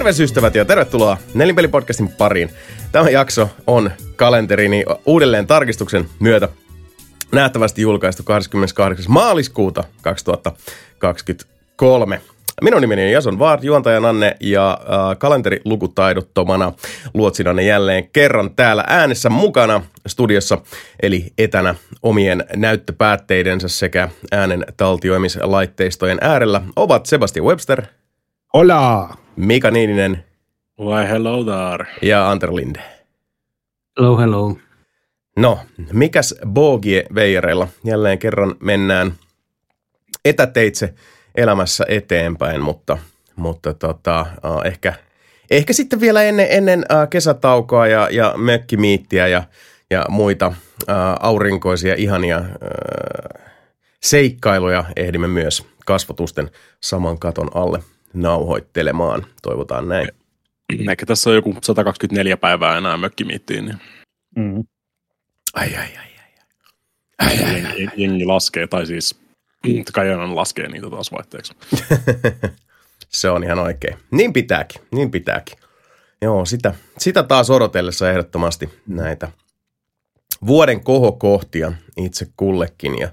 Terveys ystävät ja tervetuloa Nelinpelipodcastin pariin. Tämä jakso on kalenterini uudelleen tarkistuksen myötä nähtävästi julkaistu 28. maaliskuuta 2023. Minun nimeni on Jason Vaart, juontaja Nanne ja äh, kalenterilukutaidottomana luotsinanne jälleen kerran täällä äänessä mukana studiossa, eli etänä omien näyttöpäätteidensä sekä äänen taltioimislaitteistojen äärellä ovat Sebastian Webster. Hola! Mika Niininen. Why hello there. Ja Anter Linde. Hello, hello. No, mikäs Bogie veijareilla? Jälleen kerran mennään etäteitse elämässä eteenpäin, mutta, mutta tota, uh, ehkä, ehkä sitten vielä ennen, ennen uh, kesätaukoa ja, ja mökkimiittiä ja, ja muita uh, aurinkoisia ihania seikkailuja ehdimme myös kasvotusten saman katon alle nauhoittelemaan. Toivotaan näin. Ehkä tässä on joku 124 päivää enää mökkimiittiin. Niin. Mm. Ai, ai, ai, ai. ai, ai, ai. Jengi laskee, tai siis Kajanan laskee niitä taas vaihteeksi. Se on ihan oikein. Niin pitääkin, niin pitääkin. Joo, sitä, sitä taas odotellessa ehdottomasti näitä vuoden kohokohtia itse kullekin. Ja,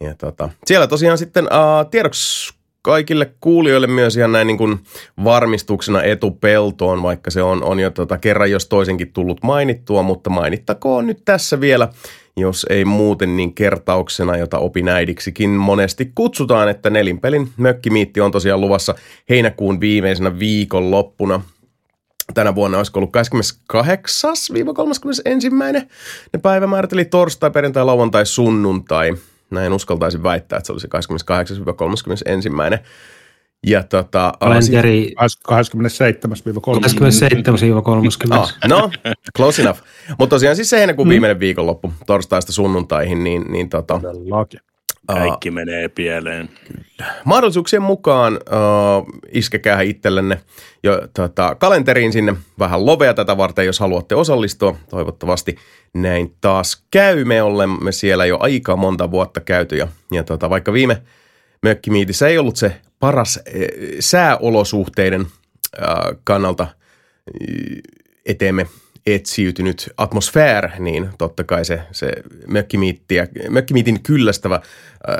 ja tota, siellä tosiaan sitten uh, tiedoksi kaikille kuulijoille myös ihan näin niin kuin varmistuksena etupeltoon, vaikka se on, on jo tota kerran jos toisenkin tullut mainittua, mutta mainittakoon nyt tässä vielä, jos ei muuten niin kertauksena, jota opinäidiksikin monesti kutsutaan, että nelinpelin mökkimiitti on tosiaan luvassa heinäkuun viimeisenä viikon loppuna. Tänä vuonna olisiko ollut 28-31. Ne päivämäärät, eli torstai, perjantai, lauantai, sunnuntai – näin uskaltaisin väittää, että se olisi 28-31. Ja tota, Kalenteri... 27-30. 27-30. Oh, no, close enough. Mutta tosiaan siis se heinäkuun mm. viimeinen viikonloppu torstaista sunnuntaihin, niin, niin tota, kaikki uh, menee pieleen. Kyllä. Mahdollisuuksien mukaan uh, iskekää itsellenne jo tota, kalenteriin sinne vähän lovea tätä varten, jos haluatte osallistua. Toivottavasti näin taas käy. Me olemme siellä jo aika monta vuotta käyty ja, ja tota, vaikka viime mökkimiitissä ei ollut se paras äh, sääolosuhteiden äh, kannalta äh, eteemme etsiytynyt atmosfäär, niin totta kai se, se mökkimiitin kyllästävä äh,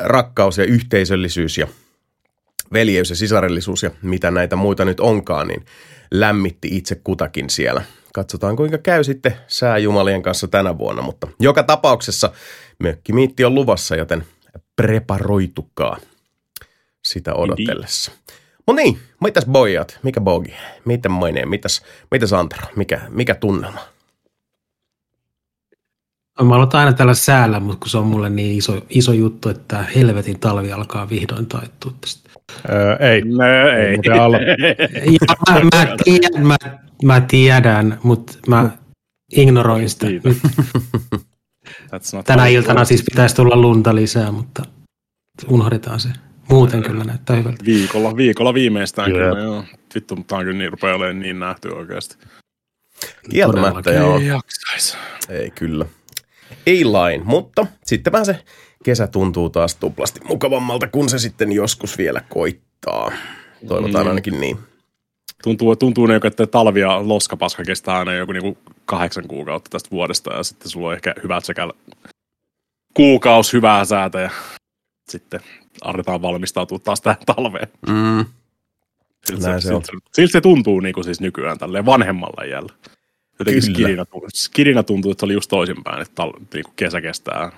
rakkaus ja yhteisöllisyys ja veljeys ja sisarellisuus ja mitä näitä muita nyt onkaan, niin lämmitti itse kutakin siellä. Katsotaan kuinka käy sitten sääjumalien kanssa tänä vuonna, mutta joka tapauksessa mökkimiitti on luvassa, joten preparoitukaa sitä odotellessa. Mutta niin, mitäs boijat, mikä bogi, miten maineen, mitäs, mitäs Antero, mikä, mikä tunnelma? Mä aloitan aina tällä säällä, mutta kun se on mulle niin iso, iso juttu, että helvetin talvi alkaa vihdoin taittua tästä. Öö, ei. No, ei. ja, mä, mä, tiedän, mä, mä tiedän, mutta mä ignoroin sitä. Tänä iltana siis pitäisi tulla lunta lisää, mutta unohdetaan se. Muuten kyllä näyttää hyvältä. Viikolla, viikolla viimeistään yeah. kyllä, joo. Vittu, mutta on kyllä niin, rupeaa olemaan niin nähty oikeasti. Kieltämättä joo. Ei jaksais. Ei kyllä. Ei lain, mutta sitten vähän se kesä tuntuu taas tuplasti mukavammalta, kun se sitten joskus vielä koittaa. Toivotaan mm. ainakin niin. Tuntuu, tuntuu niin, että talvi ja loskapaska kestää aina joku niin kahdeksan kuukautta tästä vuodesta ja sitten sulla on ehkä hyvät sekä kuukaus hyvää säätä ja sitten aletaan valmistautua taas tähän talveen. Mm. Siltä, se, se, siltä se tuntuu niin kuin siis nykyään tälleen vanhemmalla jällä. Jotenkin kirinä, kirinä tuntuu, että se oli just toisinpäin, että tal, niin kuin kesä kestää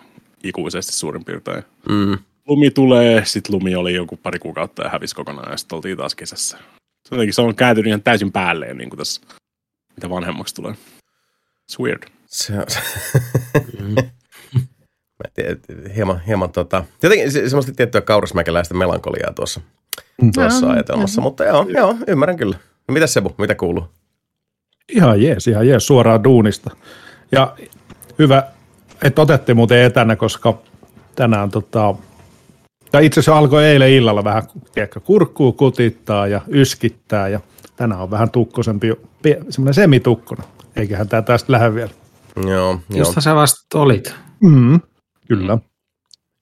ikuisesti suurin piirtein. Mm. Lumi tulee, sitten lumi oli joku pari kuukautta ja hävisi kokonaan ja sitten oltiin taas kesässä. Se, jotenkin, se on kääntynyt ihan täysin päälleen niin kuin tässä, mitä vanhemmaksi tulee. It's weird. Se on... mm hieman, hieman tota, jotenkin se, semmoista tiettyä kaurasmäkeläistä melankoliaa tuossa, mm. tuossa no, ajatelmassa, no. mutta joo, joo, ymmärrän kyllä. Mitäs Sebu, mitä kuuluu? Ihan jees, ihan jees, suoraan duunista. Ja hyvä, että otettiin muuten etänä, koska tänään tota, tai itse asiassa alkoi eilen illalla vähän tiedätkö, kurkkuu kutittaa ja yskittää ja tänään on vähän tukkosempi, semmoinen semitukkona. Eiköhän tämä tästä lähde vielä. Joo, Josta sä vasta olit. Mm. Kyllä.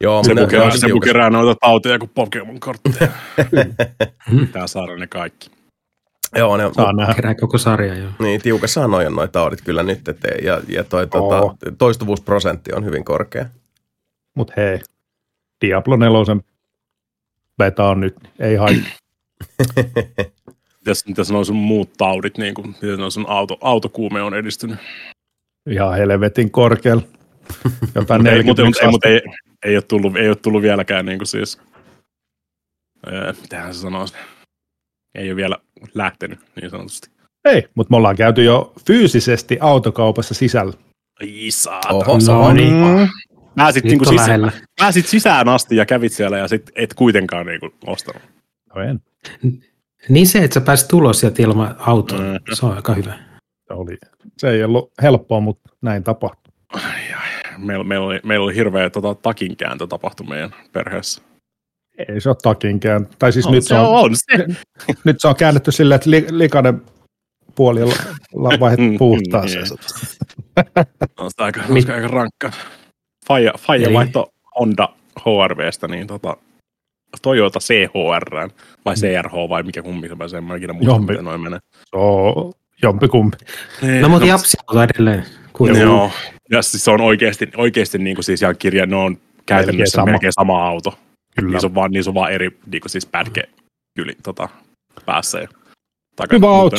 Joo, se, kerää, se kerää noita tauteja kuin Pokemon-kortteja. Pitää saada ne kaikki. Joo, ne, Saa nähdä. Kerää koko sarja jo. niin tiukassahan on noita taudit kyllä nyt, et, ja, ja toi, tota, toistuvuusprosentti on hyvin korkea. Mutta hei, Diablo 4 beta on nyt, ei haittaa. Mitäs, mitäs nuo sun muut taudit, niin kuin, miten nuo sun auto, autokuume on edistynyt? Ihan helvetin korkealla. Jotain Ei, mutta, 41 mutta, ei, mutta ei, ei, ole tullut, ei ole tullut vieläkään niin kuin siis, öö, mitähän se sanoisi, ei ole vielä lähtenyt niin sanotusti. Ei, mutta me ollaan käyty jo fyysisesti autokaupassa sisällä. Ai saatana. Oho, No no, niin. Pääsit, niin kuin sisään, pääsit sisään asti ja kävit siellä ja sit et kuitenkaan niin kuin ostanut. No en. Niin se, että sä pääsit ulos sieltä ilman autoa, Mm. se on aika hyvä. Se, oli, se ei ollut helppoa, mutta näin tapahtui. Meillä, meillä, oli, meillä oli hirveä tota, takinkääntö tapahtui meidän perheessä. Ei se ole takinkään. Tai siis On, nyt, se on, on se. nyt se on käännetty silleen, että li, likainen puoli on la- vaihdettu Mm, puhtaaseen. On sitä aika, Mit- aika rankka. Faija, Faija Eli- vaihto Honda HRVstä, niin tota, Toyota CHR vai CRH vai mikä kummi se pääsee, mä ikinä Jompi. miten noin menee. Se on jompikumpi. No mutta japsi on edelleen. Joo, ja siis se on oikeasti, oikeasti niin kuin siis ihan kirja, ne on käytännössä melkein sama, melkein sama auto. Kyllä. Niissä on vaan, niissä on vaan eri niin kuin siis pätke yli tota, päässä ja takana. Hyvä auto.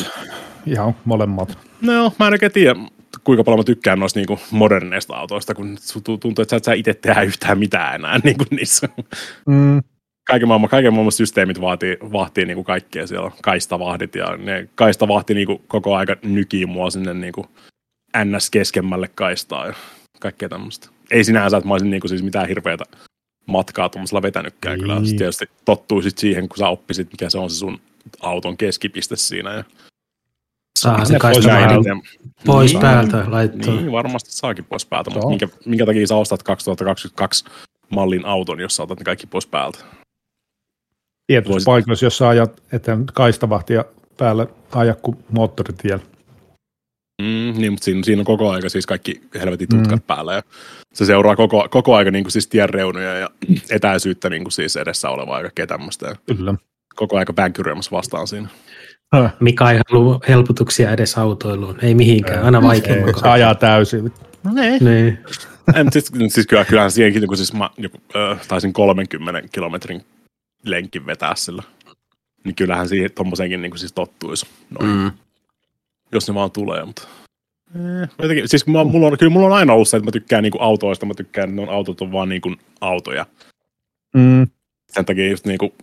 Ihan molemmat. No joo, mä en oikein tiedä, kuinka paljon mä tykkään noista niinku moderneista autoista, kun tuntuu, että sä et sä itse tehdä yhtään mitään enää niinku niissä. Mm. Kaiken maailman, kaiken maailman systeemit vaatii, vaatii niinku kaikkea siellä, kaistavahdit ja ne kaistavahti niinku koko aika nykii mua sinne niinku ns. keskemmälle kaistaa ja kaikkea tämmöistä. Ei sinänsä, että mä olisin niinku siis mitään hirveätä matkaa tuommoisella vetänytkään. Kyllä Niin. sit tietysti tottuisit siihen, kun sä oppisit, mikä se on se sun auton keskipiste siinä. Ja Saa se Ne kaista pois Niin. päältä laittaa. Niin, varmasti saakin pois päältä, mutta minkä, minkä takia sä ostat 2022 mallin auton, jos sä otat ne kaikki pois päältä? Tietyissä Voisit- paikoissa, jos sä ajat eteen kaistavahtia päälle, aja kuin moottoritiellä. Mm, niin, mutta siinä, siinä on koko aika siis kaikki helvetin tutkat Mm. mm. päällä ja se seuraa koko, koko aika niin kuin siis tien reunoja ja etäisyyttä niin kuin siis edessä olevaa ja kaikkea tämmöistä. Ja Kyllä. koko aika pänkyräämässä vastaan siinä. Mika ei halua helpotuksia edes autoiluun. Ei mihinkään, aina vaikeammin. se ajaa täysin. Niin. En, siis, siis kyllä, kyllähän siihenkin, kun siis mä joku, äh, taisin 30 kilometrin lenkin vetää sillä. Niin kyllähän siihen tommoseenkin niin kuin siis tottuisi. Noin. Mm. Jos ne vaan tulee, mutta... Eh, jotenkin, siis mä, mulla on, kyllä mulla on aina ollut se, että mä tykkään niinku autoista, mä tykkään, että ne on autot on vaan niinku autoja. Mm. Sen takia just niinku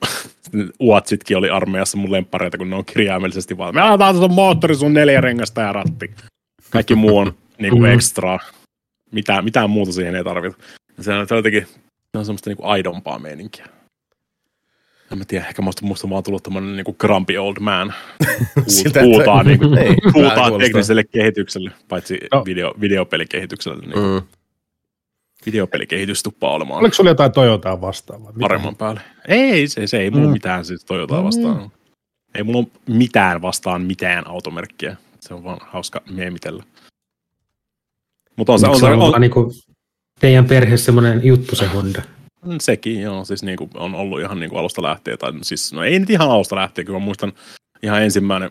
Uatsitkin oli armeijassa mun lemppareita, kun ne on kirjaimellisesti vaan, me aletaan tuon moottori, sun neljä rengasta ja ratti. Kaikki muu on niinku Mm. extra. Mitään, mitään muuta siihen ei tarvita. Se on, se on jotenkin se on semmoista niinku aidompaa meininkiä. En mä tiedä, ehkä musta, musta vaan tullut tämmönen niinku grumpy old man. Että- huutaa, niinku, Ei, kuulostaa. tekniselle kehitykselle, paitsi No. video, videopelikehitykselle. Niin mm. Mm. Videopelikehitys tuppaa olemaan Oliko sulla jotain Toyotaa vastaan? paremman päälle. Ei, se, se ei mulla Mm. mitään siis Toyotaa vastaan. Ei mulla ole mitään vastaan mitään automerkkiä. Se on vaan hauska meemitellä. Mutta on se, on, se se, ollut on, vaan niinku teidän perheessä semmoinen juttu se Honda? Sekin, joo, siis niinku, on ollut ihan niinku alusta lähtien. Tai siis, no ei nyt ihan alusta lähtien, kyllä mä muistan ihan ensimmäinen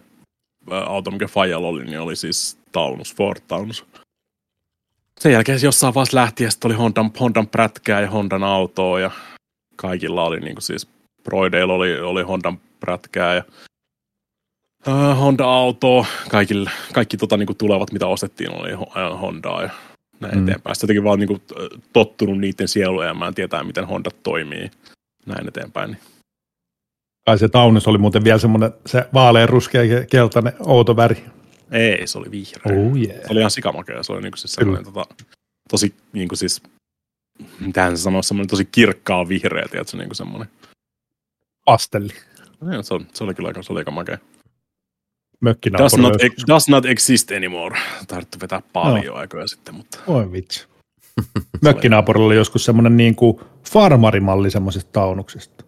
ä, auto, mikä Fajalla oli, niin oli siis Taunus, Ford Taunus. Sen jälkeen jossain vaiheessa lähti ja oli Hondan, Hondan prätkää ja Hondan autoa ja kaikilla oli niinku siis Broideilla oli, oli Hondan prätkää ja äh, Honda-autoa. Kaikille, kaikki tota, niinku tulevat, mitä ostettiin, oli äh, Hondaa ja näin Mm. eteenpäin. Sitten jotenkin vaan niinku, äh, tottunut niiden sieluelämään, tietää, miten Honda toimii näin eteenpäin. Niin. Kai se Taunus oli muuten vielä semmoinen se vaalean ruskea ja keltainen outo väri. Ei, se oli vihreä. Oh yeah. Se oli ihan sikamakea. Se oli niinku siis sellainen tota, tosi niinku siis, mitähän se sanoo, semmoinen tosi kirkkaa vihreä, tiedätkö, niinku semmoinen. Pastelli. Ja, se, oli, se oli kyllä aika, se oli aika makea. Does Mökkinaapuri. not, joskus. does not exist anymore. Tarvittu vetää paljon no. aikoja sitten, mutta Oi vitsi. Mökkinaapurilla oli joskus semmoinen niin kuin farmarimalli semmoisesta taunuksesta.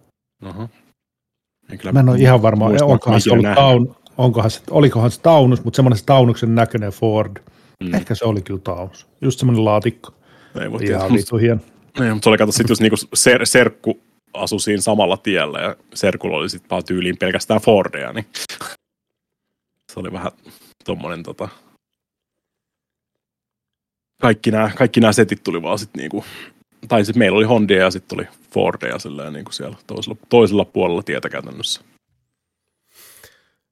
Ei kyllä Mä en ole ihan varma, onkohan se, ollut taun, onkohan se, olikohan se taunus, mutta semmoinen se taunuksen näköinen Ford. Mm. Ehkä se oli kyllä taunus. Just semmoinen laatikko. Ei voi. Ihan vitu hieno. Ei, mutta se oli kato sitten just niinku ser, serkku asui siinä samalla tiellä ja serkulla oli sitten vaan tyyliin pelkästään Fordeja, niin Se oli vähän tommonen tota... Kaikki nämä, kaikki nämä setit tuli vaan sitten niinku, tai sitten meillä oli Hondia ja sitten tuli Fordia silleen niinku siellä toisella, toisella puolella tietä käytännössä.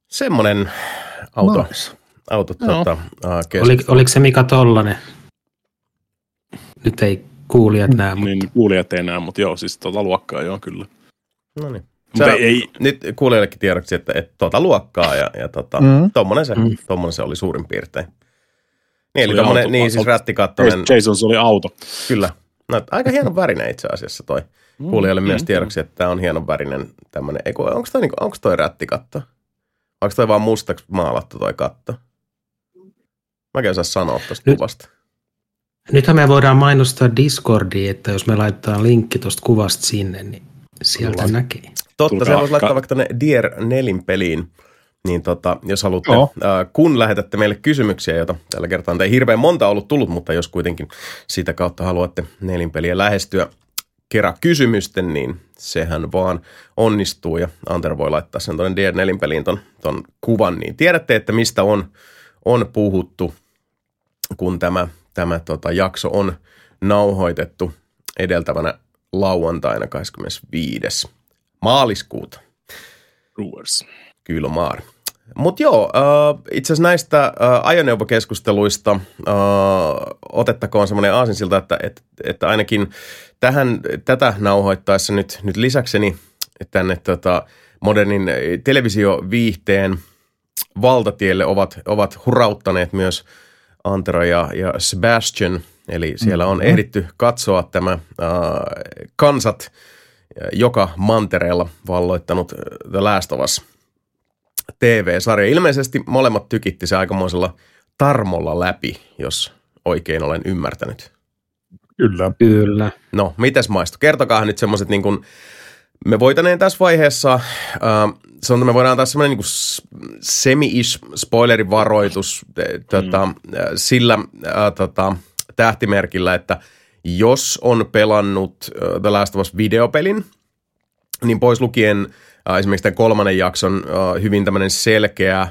Semmoinen auto, Nice. auto Joo. tota, uh, Oli, oliko se Mika Tollanen? Nyt ei kuulijat näe, mutta Niin kuulijat ei näe, mutta joo, siis tota luokkaa joo kyllä. No niin. Se- ei, ei, Nyt kuulijoillekin tiedoksi, että, että tuota luokkaa ja, ja tota, Mm. mm. tommonen, se, Mm. mm. tommonen se oli suurin piirtein. Niin, eli tommonen, auto- niin siis auto- rättikattonen, Jason se oli auto. kyllä. No, aika hienon värinen itse asiassa toi. Kuulijoille myös tiedoksi, että tämä on hienon värinen tämmönen, eikö, onko toi, niinku, onko toi rättikatto? Onko toi vaan mustaksi maalattu toi katto? Mä en osaa sanoa tosta Nyt- kuvasta. nythän me voidaan mainostaa Discordiin, että jos me laitetaan linkki tuosta kuvasta sinne, niin sieltä Kyllä. näkee. Totta, se voisi laittaa ka- vaikka tuonne Dear Nelin peliin, niin tota, jos haluatte, Joo. äh, kun lähetätte meille kysymyksiä, joita tällä kertaa on ei hirveän monta ollut tullut, mutta jos kuitenkin sitä kautta haluatte Nelin peliä lähestyä kerran kysymysten, niin sehän vaan onnistuu. Ja Antero voi laittaa sen tuonne Dear Nelin peliin ton, ton kuvan, niin tiedätte, että mistä on, on puhuttu, kun tämä, tämä tota, jakso on nauhoitettu edeltävänä lauantaina 25 maaliskuuta. Brewers. Kylmaar. Mutta joo, äh, itse asiassa näistä äh, ajoneuvokeskusteluista äh, otettakoon semmoinen aasinsilta, että, että, että ainakin tähän, tätä nauhoittaessa nyt, nyt lisäkseni tänne tota, modernin televisioviihteen valtatielle ovat, ovat hurauttaneet myös Antero ja, ja Sebastian. Eli siellä on Mhm. ehditty katsoa tämä äh, kansat joka mantereella valloittanut äh, The Last of Us TV-sarja. Ilmeisesti molemmat tykitti se aikamoisella tarmolla läpi, jos oikein olen ymmärtänyt. Kyllä. Kyllä. No, mites maistu? Kertokaa nyt semmoiset niin kuin, me voitaneen tässä vaiheessa, äh, sanotaan, me voidaan antaa semmoinen niin kuin semi-ish spoilerivaroitus eh, tota, äh, sillä äh, tota, tähtimerkillä, että jos on pelannut äh, The Last of Us videopelin, niin pois lukien äh, esimerkiksi tämän kolmannen jakson äh, hyvin tämmöinen selkeä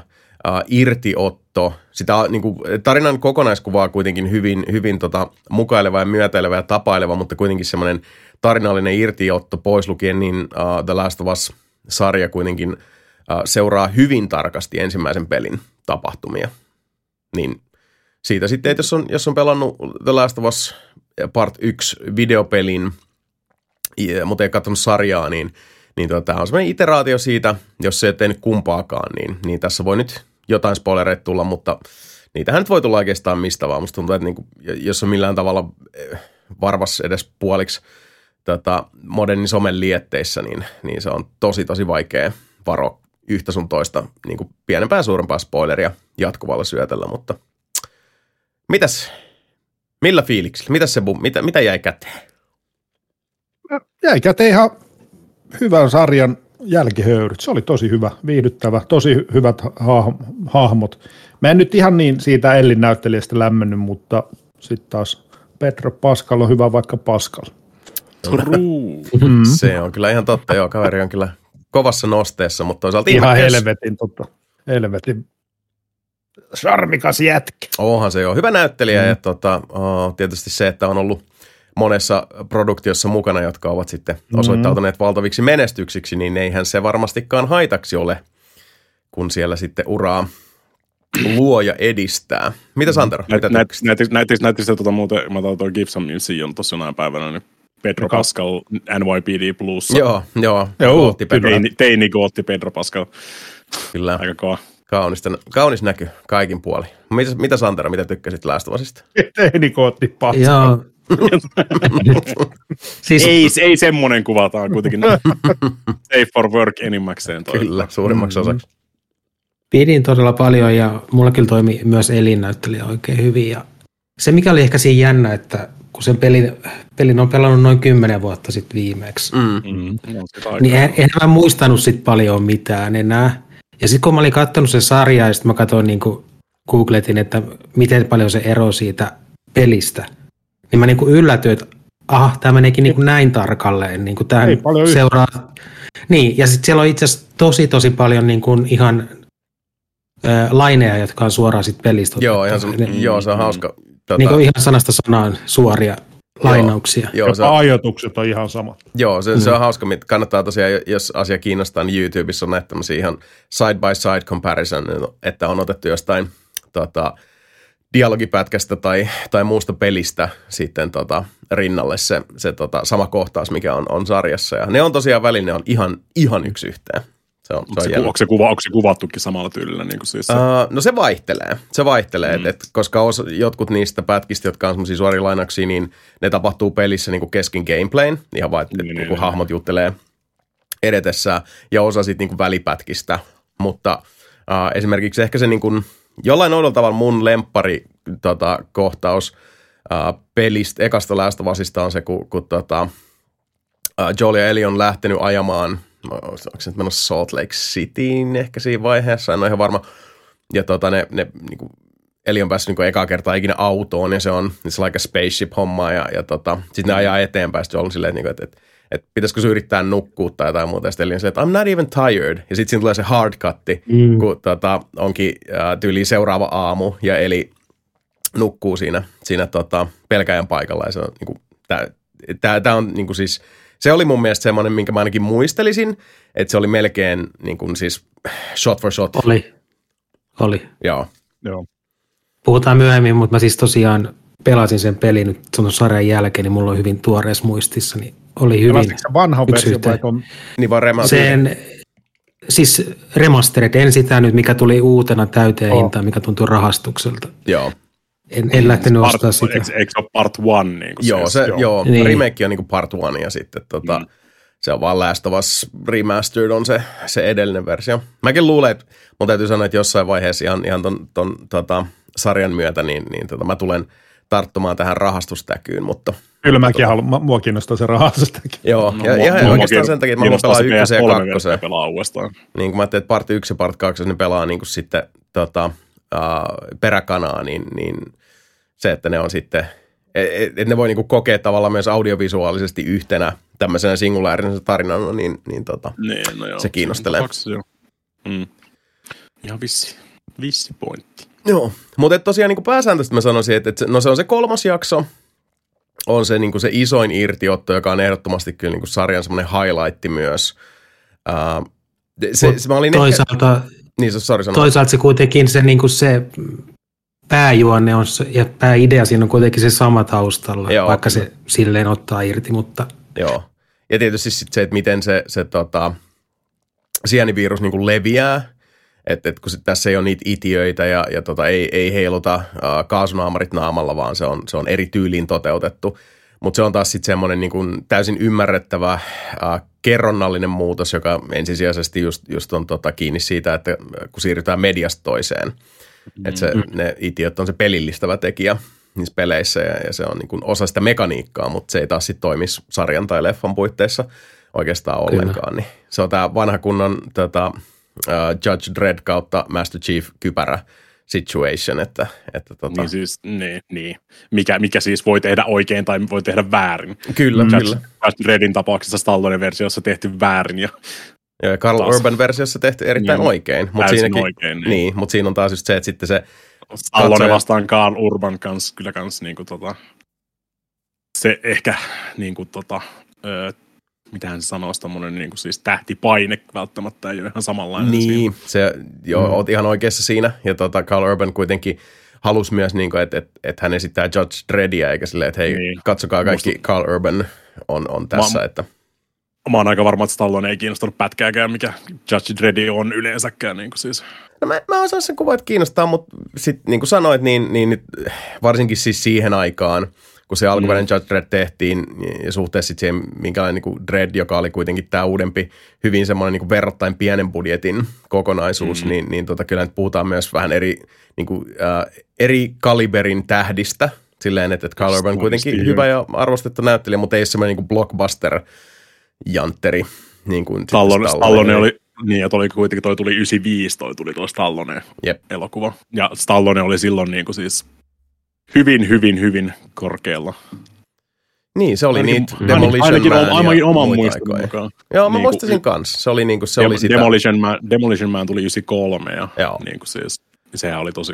irtiotto. Sitä niin kuin, tarinan kokonaiskuvaa on kuitenkin hyvin, hyvin tota, mukaileva ja myötäilevä ja tapaileva, mutta kuitenkin semmoinen tarinallinen irtiotto pois lukien, niin uh, The Last of Us-sarja kuitenkin uh, seuraa hyvin tarkasti ensimmäisen pelin tapahtumia. Niin siitä sitten, että jos on, jos on pelannut The Last of Us Part 1 videopelin, mutta ei katsonut sarjaa, niin, niin tota, on semmoinen iteraatio siitä, jos se ei tehnyt kumpaakaan, niin, niin tässä voi nyt jotain spoilereita tulla, mutta niitähän nyt voi tulla oikeastaan mistä vaan. Musta tuntuu, että niinku, jos on millään tavalla eh, varvas edes puoliksi tota, modernin somen lietteissä, niin, niin se on tosi tosi vaikea varo yhtä sun toista niin kuin pienempää ja suurempaa spoileria jatkuvalla syötellä, mutta mitäs, millä fiiliksillä, mitäs se, mitä, mitä jäi käteen? Jäi käteen ihan hyvän sarjan jälkihöyryt. Se oli tosi hyvä, viihdyttävä, tosi hy- hyvät ha- hahmot. Mä en nyt ihan niin siitä Ellin näyttelijästä lämmennyt, mutta sitten taas Pedro Pascal on hyvä vaikka Pascal. True. Mm. Se on kyllä ihan totta, joo, kaveri on kyllä kovassa nosteessa, mutta toisaalta Ihan ihmekäs. helvetin, tota, helvetin sarmikas jätkä. Onhan se jo hyvä näyttelijä mm. ja tota, uh, tietysti se, että on ollut monessa produktiossa mukana, jotka ovat sitten osoittautuneet valtaviksi menestyksiksi, niin eihän se varmastikaan haitaksi ole, kun siellä sitten uraa luo ja edistää. Mitä Santero? Näit, näittis, näittis se tota muuten, mä otan tuon Gibson Museum tuossa jonain päivänä, niin Pedro Pascal NYPD Plus. Joo, joo. Joo. Teini, teini gootti Pedro Pascal. Kyllä, Aika kova. Kaunista, kaunis näky kaikin puoli. Mitä, mitä Santero, mitä tykkäsit Usista? Teini kootti. Joo. siis Ei, ei semmonen kuva, tää on kuitenkin safe for work enimmäkseen. Toi. Kyllä, suurimmaksi osaksi. pidin todella paljon ja mulla kyllä toimi myös elinnäyttelijä oikein hyvin. Ja se mikä oli ehkä siinä jännä, että kun sen pelin, pelin on pelannut noin kymmenen vuotta sitten viimeksi, Mm. Mm. Niin en, en mä muistanut sit paljon mitään enää. Ja sitten kun mä olin katsonut sen sarjaa ja sitten mä katsoin niin kuin googletin, että miten paljon se ero siitä pelistä, niin mä niin kuin yllätyin, että aha, tämä meneekin niin kuin näin tarkalleen. Niin kuin tähän Ei paljon seuraa. Niin, ja sitten siellä on itse asiassa tosi tosi paljon niin kuin ihan ää, laineja, jotka on suoraan sit pelistä. Joo, ihan se, Ne- joo, se on hauska. Tota, Niin kuin ihan sanasta sanaan suoria lainauksia. joo, se, Jopa ajoitukset on ihan samat. joo, se, se on hauska. mit- Kannattaa tosiaan, jos asia kiinnostaa, niin YouTubessa on näitä tämmöisiä ihan side-by-side comparison, että on otettu jostain tota, dialogipätkästä tai, tai muusta pelistä sitten tota, rinnalle se, se tota, sama kohtaus, mikä on, on sarjassa. Ja ne on tosiaan välillä, ne on ihan, ihan yksi yhteen. Se on, se on se, onko, se kuva, onko se kuvattukin samalla tyylillä? Niin kuin siis se, Uh, no se vaihtelee, se vaihtelee, mm. et, koska osa, jotkut niistä pätkistä, jotka on semmoisia suoria lainauksia, niin ne tapahtuu pelissä niin kuin kesken gameplayn, ihan vaan, että Niin, niin, niin, kun niin. hahmot juttelee edetessään, ja osa sitten niin välipätkistä, mutta uh, esimerkiksi ehkä se niin kuin, jollain oudolla tavalla mun lemppari tota, kohtaus uh, pelistä, ekasta Usista on se, kun, kun tota, uh, Joel ja Eli on lähtenyt ajamaan, onko se nyt menossa Salt Lake Cityin ehkä siinä vaiheessa, en ole ihan varma. Ja tota, ne, ne niin kuin, Eli on päässyt niin ekaa kertaa ikinä autoon ja se on se like a spaceship-homma ja, ja tota, sitten ne ajaa eteenpäin. Sitten on silleen, että, että, että, että pitäisikö se yrittää nukkua tai jotain muuta. Ja sitten Eli on silleen, että I'm not even tired. Ja sitten siinä tulee se hard cutti, mm. kun tota, onkin äh, tyyliin seuraava aamu ja Eli nukkuu siinä, siinä tota, pelkäjän paikalla ja se on niin kuin, tää, tää, tää on niin kuin siis, se oli mun mielestä semmoinen, minkä mä ainakin muistelisin, että se oli melkein niin kuin siis shot for shot. Oli. Oli. Joo. Joo. Puhutaan myöhemmin, mutta mä siis tosiaan pelasin sen pelin nyt sun sarjan jälkeen, niin mulla on hyvin tuoreessa muistissa, niin oli hyvin sä vanha versio vai ton? Niin vaan rema- Sen, siis remasterit, en sitä nyt, mikä tuli uutena täyteen Oh. hintaan, mikä tuntuu rahastukselta. Joo. En, en lähtenyt part, ostaa sitä. eikö, eikö se ole part one? Niin kuin Joo, siis, se, joo. joo Niin. remake on niin kuin part one ja sitten tota, mm. se on vaan Last of Us Remastered on se, se edellinen versio. Mäkin luulen, että mun täytyy sanoa, että jossain vaiheessa ihan, ihan ton, ton tota, sarjan myötä, niin, niin tota, mä tulen tarttumaan tähän rahastustäkyyn, mutta Kyllä mäkin haluan, mä- mua kiinnostaa se rahastostakin. joo, No, ja, mua- ihan mua oikeastaan sen takia, että mä haluan kiinnostaa pelaa se ykkösen ja PS3 kakkosen. pelaa uudestaan. Niin kun mä ajattelin, että part 1 ja part 2, ne pelaa niin kuin sitten tota, uh, peräkanaa, niin, niin se, että ne on sitten, että et ne voi niin kuin kokea tavallaan myös audiovisuaalisesti yhtenä tämmöisenä singulaarisena tarinana, niin, niin tota, Niin, no joo, Se kiinnostelee. tapauksessa joo. Mm. Ihan vissi, vissi pointti. Joo, mutta tosiaan niin kuin pääsääntöisesti mä sanoisin, että, että se, no se on se kolmas jakso, on se, niin kuin se isoin irtiotto, joka on ehdottomasti kyllä niin kuin sarjan semmoinen highlight myös. Uh, se, se, mä olin ehkä, Toisaalta, niin se, sorry, toisaalta se kuitenkin se, niin kuin se pääjuonne on se, ja pääidea siinä on kuitenkin se sama taustalla, Joo, vaikka kyllä. se silleen ottaa irti, mutta Joo. Ja tietysti sit se, että miten se, se tota, sienivirus niin kuin leviää, että et kun sit tässä ei ole niitä itiöitä ja, ja tota, ei, ei heiluta äh, kaasunaamarit naamalla, vaan se on, se on eri tyyliin toteutettu. Mutta se on taas sitten semmoinen niin kuin täysin ymmärrettävä äh, kerronnallinen muutos, joka ensisijaisesti just, just on tota, kiinni siitä, että äh, kun siirrytään mediasta toiseen. Mm-hmm. Että se, ne itiöt on se pelillistävä tekijä niissä peleissä ja, ja se on niin kuin osa sitä mekaniikkaa, mutta se ei taas sitten toimisi sarjan tai leffan puitteissa oikeastaan Kyllä. ollenkaan. Niin se on tämä vanha kunnon tota, uh, Judge Dredd kautta Master Chief kypärä situation, että, että tota, Niin siis, niin, niin. Mikä, mikä siis voi tehdä oikein tai voi tehdä väärin. kyllä, Judge- kyllä. Dreddin tapauksessa Stallonen versiossa tehty väärin ja Ja Carl Taas. Urban versiossa tehty erittäin Niin. oikein, mutta siinäkin, oikein, niin. niin, mutta siinä on taas just se, että sitten se, Stallonen Katsoja- vastaan Carl Urban kanssa kyllä kans niinku tota, se ehkä niinku tota, ö, mitähän se sanoisi, tommonen niinku siis tähtipaine välttämättä ei ole ihan samanlainen. siinä. niin, se, joo, mm. oot ihan oikeassa siinä, ja tota, Carl Urban kuitenkin halusi myös, niin kuin, että, että, että hän esittää Judge Dreddia, eikä silleen, että hei, Niin. katsokaa kaikki Musta- Carl Urban on, on tässä, Mä- että Mä oon aika varma, että Stallone ei kiinnostanut pätkääkään, mikä Judge Dreddi on yleensäkään. Niin kuin siis. No mä, mä osaan sen kuvan, että kiinnostaa, mutta sitten niin kuin sanoit, niin, niin nyt, varsinkin siis siihen aikaan, kun se alkuperäinen mm. Judge Dredd tehtiin ja suhteessa sitten siihen, minkälainen niin kuin Dredd, joka oli kuitenkin tämä uudempi, hyvin semmoinen niin kuin verrattain pienen budjetin kokonaisuus, mm. niin, niin tota, kyllä nyt puhutaan myös vähän eri, niin kuin, äh, eri kaliberin tähdistä, silleen, että, että Urban on kuitenkin hyvä ja arvostettu näyttelijä, mutta ei semmoinen niin blockbuster-jantteri. Niin kuin Stallone, Stallone oli, niin, ja toi kuitenkin toi tuli 95, toi tuli tuo Stallone Jep. elokuva. Ja Stallone oli silloin niin kuin siis hyvin, hyvin, hyvin korkealla. Niin, se oli Ainakin- niitä Demolition ainakin, Man ainakin oman aikoja. mukaan. Joo, mä Niinku- muistasin kanssa. Se oli, niinku, se Dem- oli sitä. Demolition, Man, Demolition Man tuli 93 ja Joo. niin kuin siis, sehän oli tosi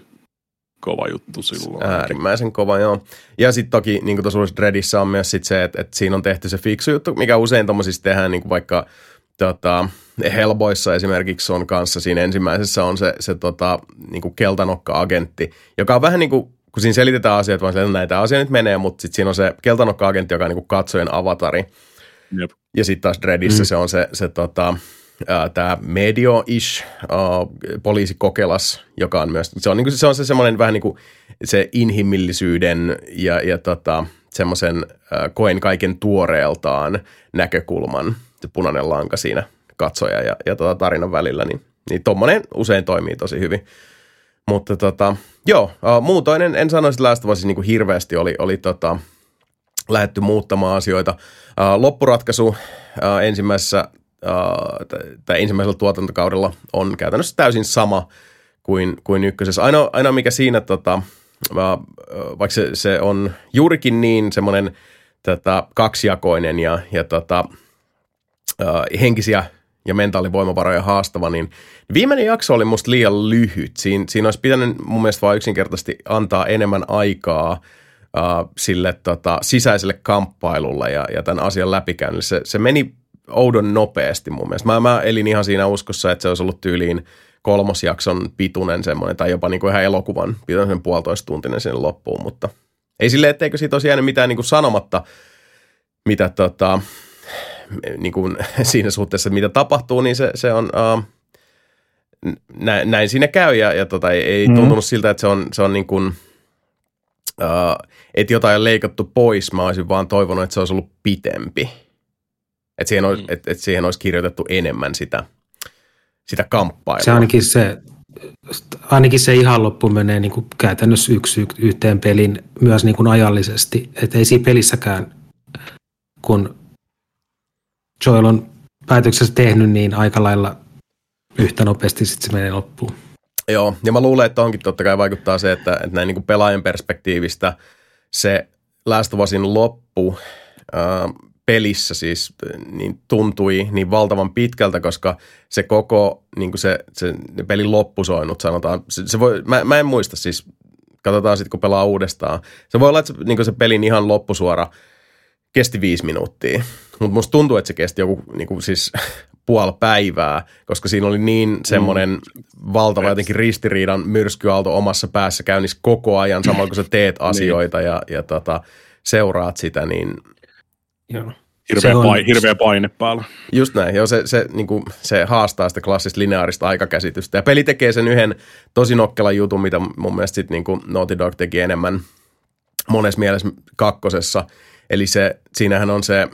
kova juttu silloin. Äärimmäisen kova, joo. Ja sitten toki niin kuin tuossa Dreadissä on myös sit se, että, että siinä on tehty se fiksu juttu, mikä usein tuommoisissa tehdään niin kuin vaikka tota, Hellboyssa esimerkiksi on kanssa siinä ensimmäisessä on se, se tota, niin kuin keltanokka-agentti, joka on vähän niin kuin, kun siinä selitetään asiat, vaan silleen, että näitä asioita nyt menee, mutta sitten siinä on se keltanokka-agentti, joka on niin kuin katsojen avatari. Jep. Ja sitten taas Dreadissä mm. se on se, se tota, tämä medio-ish uh, poliisikokelas, joka on myös, se on, niinku, se, on se semmoinen vähän niin kuin se inhimillisyyden ja, ja tota, semmoisen uh, koen kaiken tuoreeltaan näkökulman, se punainen lanka siinä katsoja ja, ja tota tarinan välillä, niin, niin tommonen usein toimii tosi hyvin. Mutta tota, joo, uh, muutoin en, en sanoisi, että Last of Us niin kuin hirveästi oli, oli tota, lähetty muuttamaan asioita. Uh, loppuratkaisu uh, ensimmäisessä tai ensimmäisellä tuotantokaudella on käytännössä täysin sama kuin, kuin ykkösessä. Ainoa, ainoa mikä siinä, tota, vaikka se, se on juurikin niin semmoinen tota, kaksijakoinen ja, ja tota, henkisiä ja mentaalivoimavaroja haastava, niin viimeinen jakso oli musta liian lyhyt. Siin, siinä olisi pitänyt mun mielestä vain yksinkertaisesti antaa enemmän aikaa uh, sille tota, sisäiselle kamppailulle ja, ja tämän asian läpikäynnille. Se, se meni oudon nopeasti mun mielestä. Mä, mä elin ihan siinä uskossa, että se olisi ollut tyyliin kolmosjakson pituinen semmoinen, tai jopa niin kuin ihan elokuvan pituinen puolitoista tuntinen sinne loppuun, mutta ei sille, etteikö siitä olisi jäänyt mitään niin kuin sanomatta, mitä tota, niin kuin siinä suhteessa, mitä tapahtuu, niin se, se on, uh, näin, näin siinä käy ja, ja tota, ei, ei Mm. tuntunut siltä, että se on, se on niin kuin, uh, että jotain on leikattu pois, mä olisin vaan toivonut, että se olisi ollut pitempi. Että siihen, olisi, että, että siihen olisi kirjoitettu enemmän sitä, sitä kamppailua. Se ainakin se, ainakin se ihan loppu menee niin kuin käytännössä yksi yhteen pelin myös niin kuin ajallisesti. Että ei siinä pelissäkään, kun Joel on päätöksessä tehnyt, niin aika lailla yhtä nopeasti sitten se menee loppuun. Joo, ja mä luulen, että onkin totta kai vaikuttaa se, että, että näin niin kuin pelaajan perspektiivistä se Last loppu ää, pelissä siis niin tuntui niin valtavan pitkältä, koska se koko niin kuin se, se pelin loppusoinut sanotaan, se, se voi, mä, mä en muista siis, katsotaan sitten kun pelaa uudestaan. Se voi olla, että se, niin kuin se pelin ihan loppusuora kesti viisi minuuttia, mutta musta tuntuu, että se kesti joku niin kuin siis puoli päivää, koska siinä oli niin semmoinen mm. valtava jotenkin ristiriidan myrskyaalto omassa päässä käynnissä koko ajan, samalla kun sä teet asioita ja, ja tota, seuraat sitä, niin Joo. Hirveä, on- paine, hirveä paine päällä. just näin. Joo, se, se, niin kuin, se haastaa sitä klassista lineaarista aikakäsitystä. Ja peli tekee sen yhden tosi nokkelan jutun, mitä mun mielestä sit, niin kuin Naughty Dog teki enemmän monessa mielessä kakkosessa. Eli se, siinähän on se,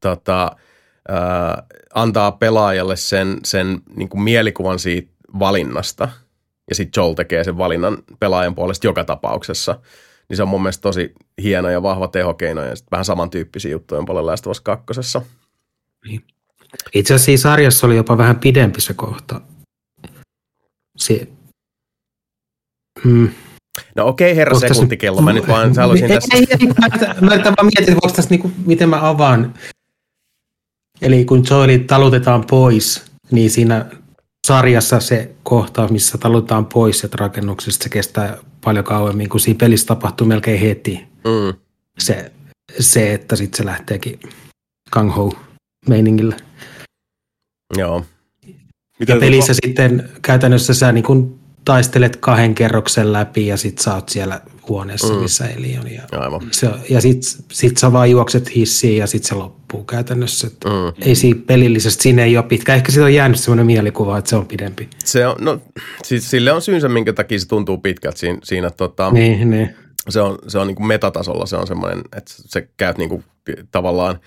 tota, ää, antaa pelaajalle sen, sen niin kuin mielikuvan siitä valinnasta. Ja sitten Joel tekee sen valinnan pelaajan puolesta joka tapauksessa. Niin se on mun mielestä tosi hieno ja vahva tehokeino. Ja sit vähän samantyyppisiä juttuja on paljon Last of Us kakkosessa. Itse asiassa siinä sarjassa oli jopa vähän pidempi se kohta. Se, mm, No okei, herra Koska se- sekuntikello. Mä nyt vaan haluaisin tässä... ei, ei, mä yritän- vaan miettiä, että voiko tässä niinku, miten mä avaan. Eli kun Joeli talutetaan pois, niin siinä sarjassa se kohtaus, missä talutetaan pois sieltä rakennuksesta, se kestää paljon kauemmin, kun siinä pelissä tapahtuu melkein heti Mm. se, se että sitten se lähteekin Kang Ho meiningillä. Joo. Miten Ja pelissä sitten käytännössä sä niin kun taistelet kahden kerroksen läpi ja sit sä oot siellä huoneessa, Mm. missä Eli on. Ja, Aivan. se, ja sit, sit sä vaan juokset hissiin ja sit se loppuu käytännössä. Et Mm. Ei siinä pelillisesti, siinä ei ole pitkä. Ehkä siitä on jäänyt semmoinen mielikuva, että se on pidempi. Se on, no, siis sille on syynsä, minkä takia se tuntuu pitkältä siinä, siinä tota, Niin, niin. se on, se on niin kuin metatasolla, se on semmoinen, että se käyt niin kuin tavallaan,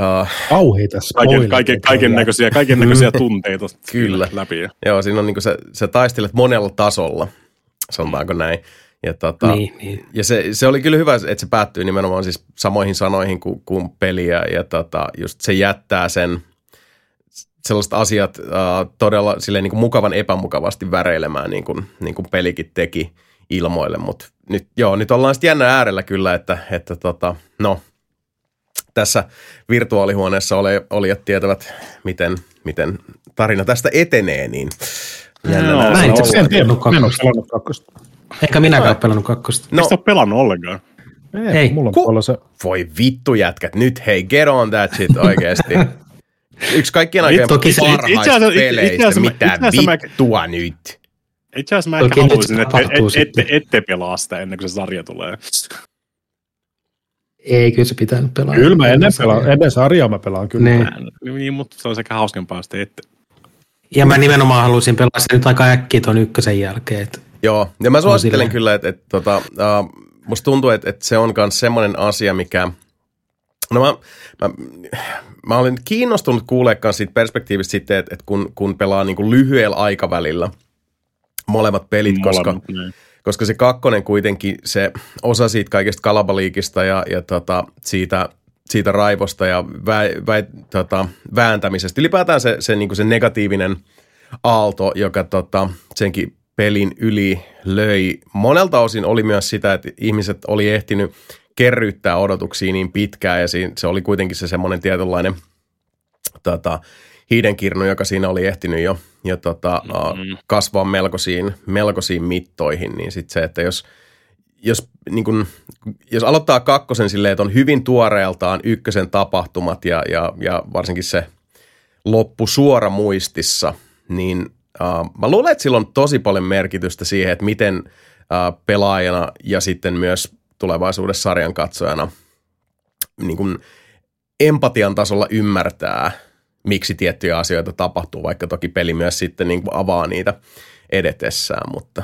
uh, Kauheita kaiken, spoilereita kaiken, näköisiä, kaiken näköisiä tunteita Kyllä. läpi. Ja joo, siinä on niin kuin se, se taistelet monella tasolla, sanotaanko näin. Ja, tota, niin, niin. ja se, se, oli kyllä hyvä, että se päättyy nimenomaan siis samoihin sanoihin kuin, kuin peli ja, ja tota, just se jättää sen sellaiset asiat uh, todella silleen niin kuin mukavan epämukavasti väreilemään niin kuin, niin kuin pelikin teki. ilmoille. Mutta nyt, joo, nyt ollaan sitten jännä äärellä kyllä, että, että tota, no, tässä virtuaalihuoneessa ole, olijat tietävät, miten, miten tarina tästä etenee, niin jännä nähdä. Mä en itse asiassa En tiedä, pelannut mä en ole kakkosta. pelannut kakkosta. Eikä minäkään ole pelannut kakkosta. No. Ole pelannut ollenkaan? Ei, Ei. mulla on Ku- se. Voi vittu jätkät, nyt hei, get on that shit oikeesti. Yksi kaikkien aikojen parhaista asiassa- itse peleistä, asiassa mä- mitä mä- vittua nyt. Itse asiassa mä ehkä haluaisin, että et, ette, ette pelaa sitä ennen kuin se sarja tulee. Ei, kyllä se pitää nyt pelaa. Kyllä mä ennen, pelaan, ennen sarjaa mä pelaan kyllä. Niin. Niin, mutta se on sekä hauskempaa, jos te ette. Ja mä nimenomaan halusin pelaa se nyt aika äkkiä ton ykkösen jälkeen. Et Joo, ja mä suosittelen kyllä, että, että tota, uh, musta tuntuu, että, että se on myös semmoinen asia, mikä... No mä, mä, mä olen kiinnostunut kuulemaan siitä perspektiivistä sitten, että, että kun, kun pelaa niin kuin lyhyellä aikavälillä molemmat pelit, koska, Molemmat, niin. Koska se kakkonen kuitenkin, se osa siitä kaikesta kalabaliikista ja, ja tota, siitä, siitä raivosta ja vä, vä, tota, vääntämisestä, ylipäätään se, se, niin se negatiivinen aalto, joka tota, senkin pelin yli löi. Monelta osin oli myös sitä, että ihmiset oli ehtinyt kerryttää odotuksia niin pitkään ja siinä, se oli kuitenkin se semmoinen tietynlainen tota, hiidenkirnu, joka siinä oli ehtinyt jo, jo tota, mm-hmm. kasvaa melkoisiin, melkoisiin mittoihin, niin sitten se, että jos, jos, niin kun, jos aloittaa kakkosen silleen, että on hyvin tuoreeltaan ykkösen tapahtumat ja, ja, ja varsinkin se loppu suora muistissa, niin uh, mä luulen, että sillä on tosi paljon merkitystä siihen, että miten uh, pelaajana ja sitten myös tulevaisuudessa sarjan katsojana niin kun empatian tasolla ymmärtää, miksi tiettyjä asioita tapahtuu, vaikka toki peli myös sitten niin kuin avaa niitä edetessään, mutta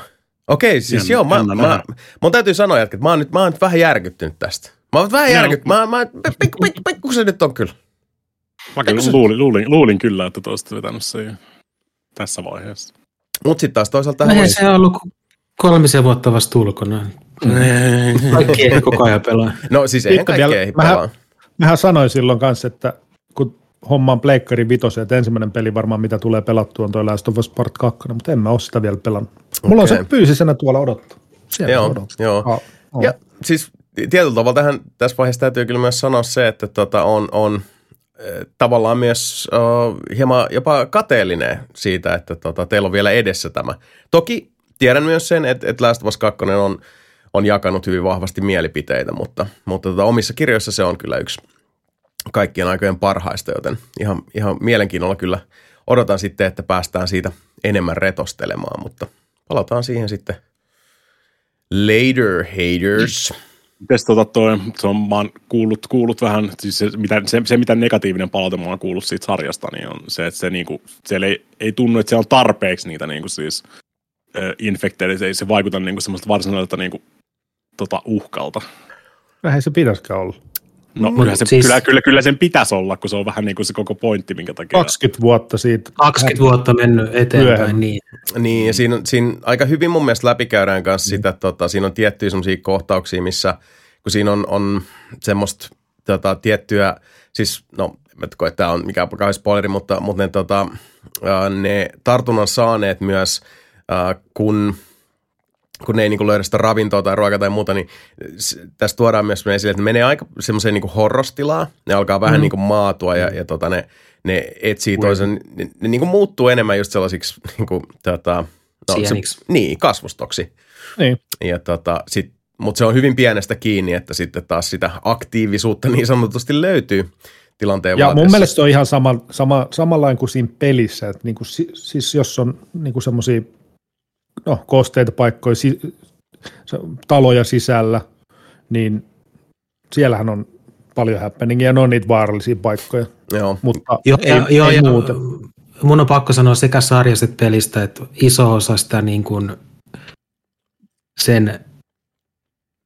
okei, siis Jännä- joo, mä, mä, nähdä. mun täytyy sanoa, että mä oon nyt, mä oon nyt vähän järkyttynyt tästä. Mä oon vähän järkyttynyt, mä, mä, pikku, pikku, pikku se nyt on kyllä. Mä kyllä luulin, luulin, luulin kyllä, että te olisitte vetänyt se jo tässä vaiheessa. Mutta sitten taas toisaalta No tähän Eihän se ollut kuin kolmisen vuotta vasta ulkona. Kaikki ei koko ajan pelaa. No siis eihän kaikki vielä- ei mähän- pelaa. Mähän sanoin silloin kanssa, että kun hommaan Pleikkari vitosen, että ensimmäinen peli varmaan mitä tulee pelattua on toi Last of Us Part 2, mutta en mä ole sitä vielä pelannut. Mulla on se fyysisenä tuolla odottaa. Siellä Joo, odottaa. joo. Ah, oh. Ja siis tietyllä tavalla tähän, tässä vaiheessa täytyy kyllä myös sanoa se, että tota, on, on eh, tavallaan myös uh, hieman jopa kateellinen siitä, että tota, teillä on vielä edessä tämä. Toki tiedän myös sen, että, että Last of Us 2 on, on jakanut hyvin vahvasti mielipiteitä, mutta, mutta tota, omissa kirjoissa se on kyllä yksi kaikkien aikojen parhaista, joten ihan, ihan mielenkiinnolla kyllä odotan sitten, että päästään siitä enemmän retostelemaan, mutta palataan siihen sitten later, haters. Mites tota toi, se on, mä oon kuullut, kuullut vähän, siis se mitä, se, se, mitä negatiivinen palaute mä oon kuullut siitä sarjasta, niin on se, että se niinku, siellä ei, ei tunnu, että siellä on tarpeeksi niitä niinku siis äh, infekteitä, se ei se vaikuta niinku semmoista varsinaiselta niinku, tota uhkalta. Eihän se pitäisikään olla. No Mut kyllähän se, siis- kyllä, kyllä, kyllä sen pitäisi olla, kun se on vähän niin kuin se koko pointti, minkä takia. 20 vuotta siitä. 20 vuotta mennyt eteenpäin, Myöhemmin. niin. Niin, ja siinä, siinä aika hyvin mun mielestä läpikäydään kanssa sitä, että tota, siinä on tiettyjä semmoisia kohtauksia, missä kun siinä on, on semmoista tota, tiettyä, siis no, en mä koe, että tämä on mikään kauhean spoileri, mutta, mutta ne, tota, ne tartunnan saaneet myös, kun kun ne ei niin löydä sitä ravintoa tai ruokaa tai muuta, niin tässä tuodaan myös esille, että ne menee aika semmoiseen niin horrostilaan. Ne alkaa vähän mm. niin kuin maatua ja, ja tota, ne, ne etsii toisen, ne, ne niin kuin muuttuu enemmän just sellaisiksi niin kuin, tota, no, se, niin, kasvustoksi. Niin. Ja tota, sit, mutta se on hyvin pienestä kiinni, että sitten taas sitä aktiivisuutta niin sanotusti löytyy tilanteen Ja vaatiessa. mun mielestä se on ihan sama, sama, samanlainen kuin siinä pelissä, että niinku, si, siis jos on niinku semmoisia no, kosteita paikkoja, si, taloja sisällä, niin siellähän on paljon happeningia ja ne on niitä vaarallisia paikkoja, Joo. mutta Joo, ei, ja, joo, ei ja muuten. mun on pakko sanoa sekä sarjasta että pelistä, että iso osa sitä niin kuin sen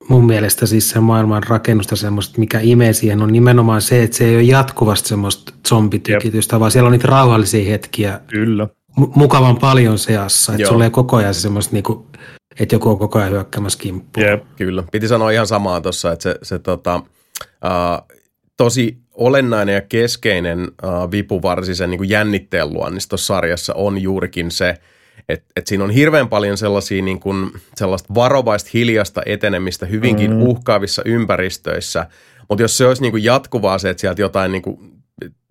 mun mielestä siis sen maailman rakennusta semmoista, mikä imee siihen, on nimenomaan se, että se ei ole jatkuvasti semmoista zombitykitystä, vaan siellä on niitä rauhallisia hetkiä Kyllä. Mu- mukavan paljon seassa, että sulla ei koko ajan se semmoista, niin kuin, että joku on koko ajan hyökkäämässä kimppuun. Jep. Kyllä, piti sanoa ihan samaa tuossa, että se, se tota, ää, tosi olennainen ja keskeinen ää, vipuvarsi sen niin kuin jännitteen luonnissa tuossa sarjassa on juurikin se, Et, et siinä on hirveän paljon sellaisia niin kuin, sellaista varovaista hiljasta etenemistä hyvinkin mm. uhkaavissa ympäristöissä. Mutta jos se olisi niin kuin jatkuvaa se, että sieltä jotain niin kuin,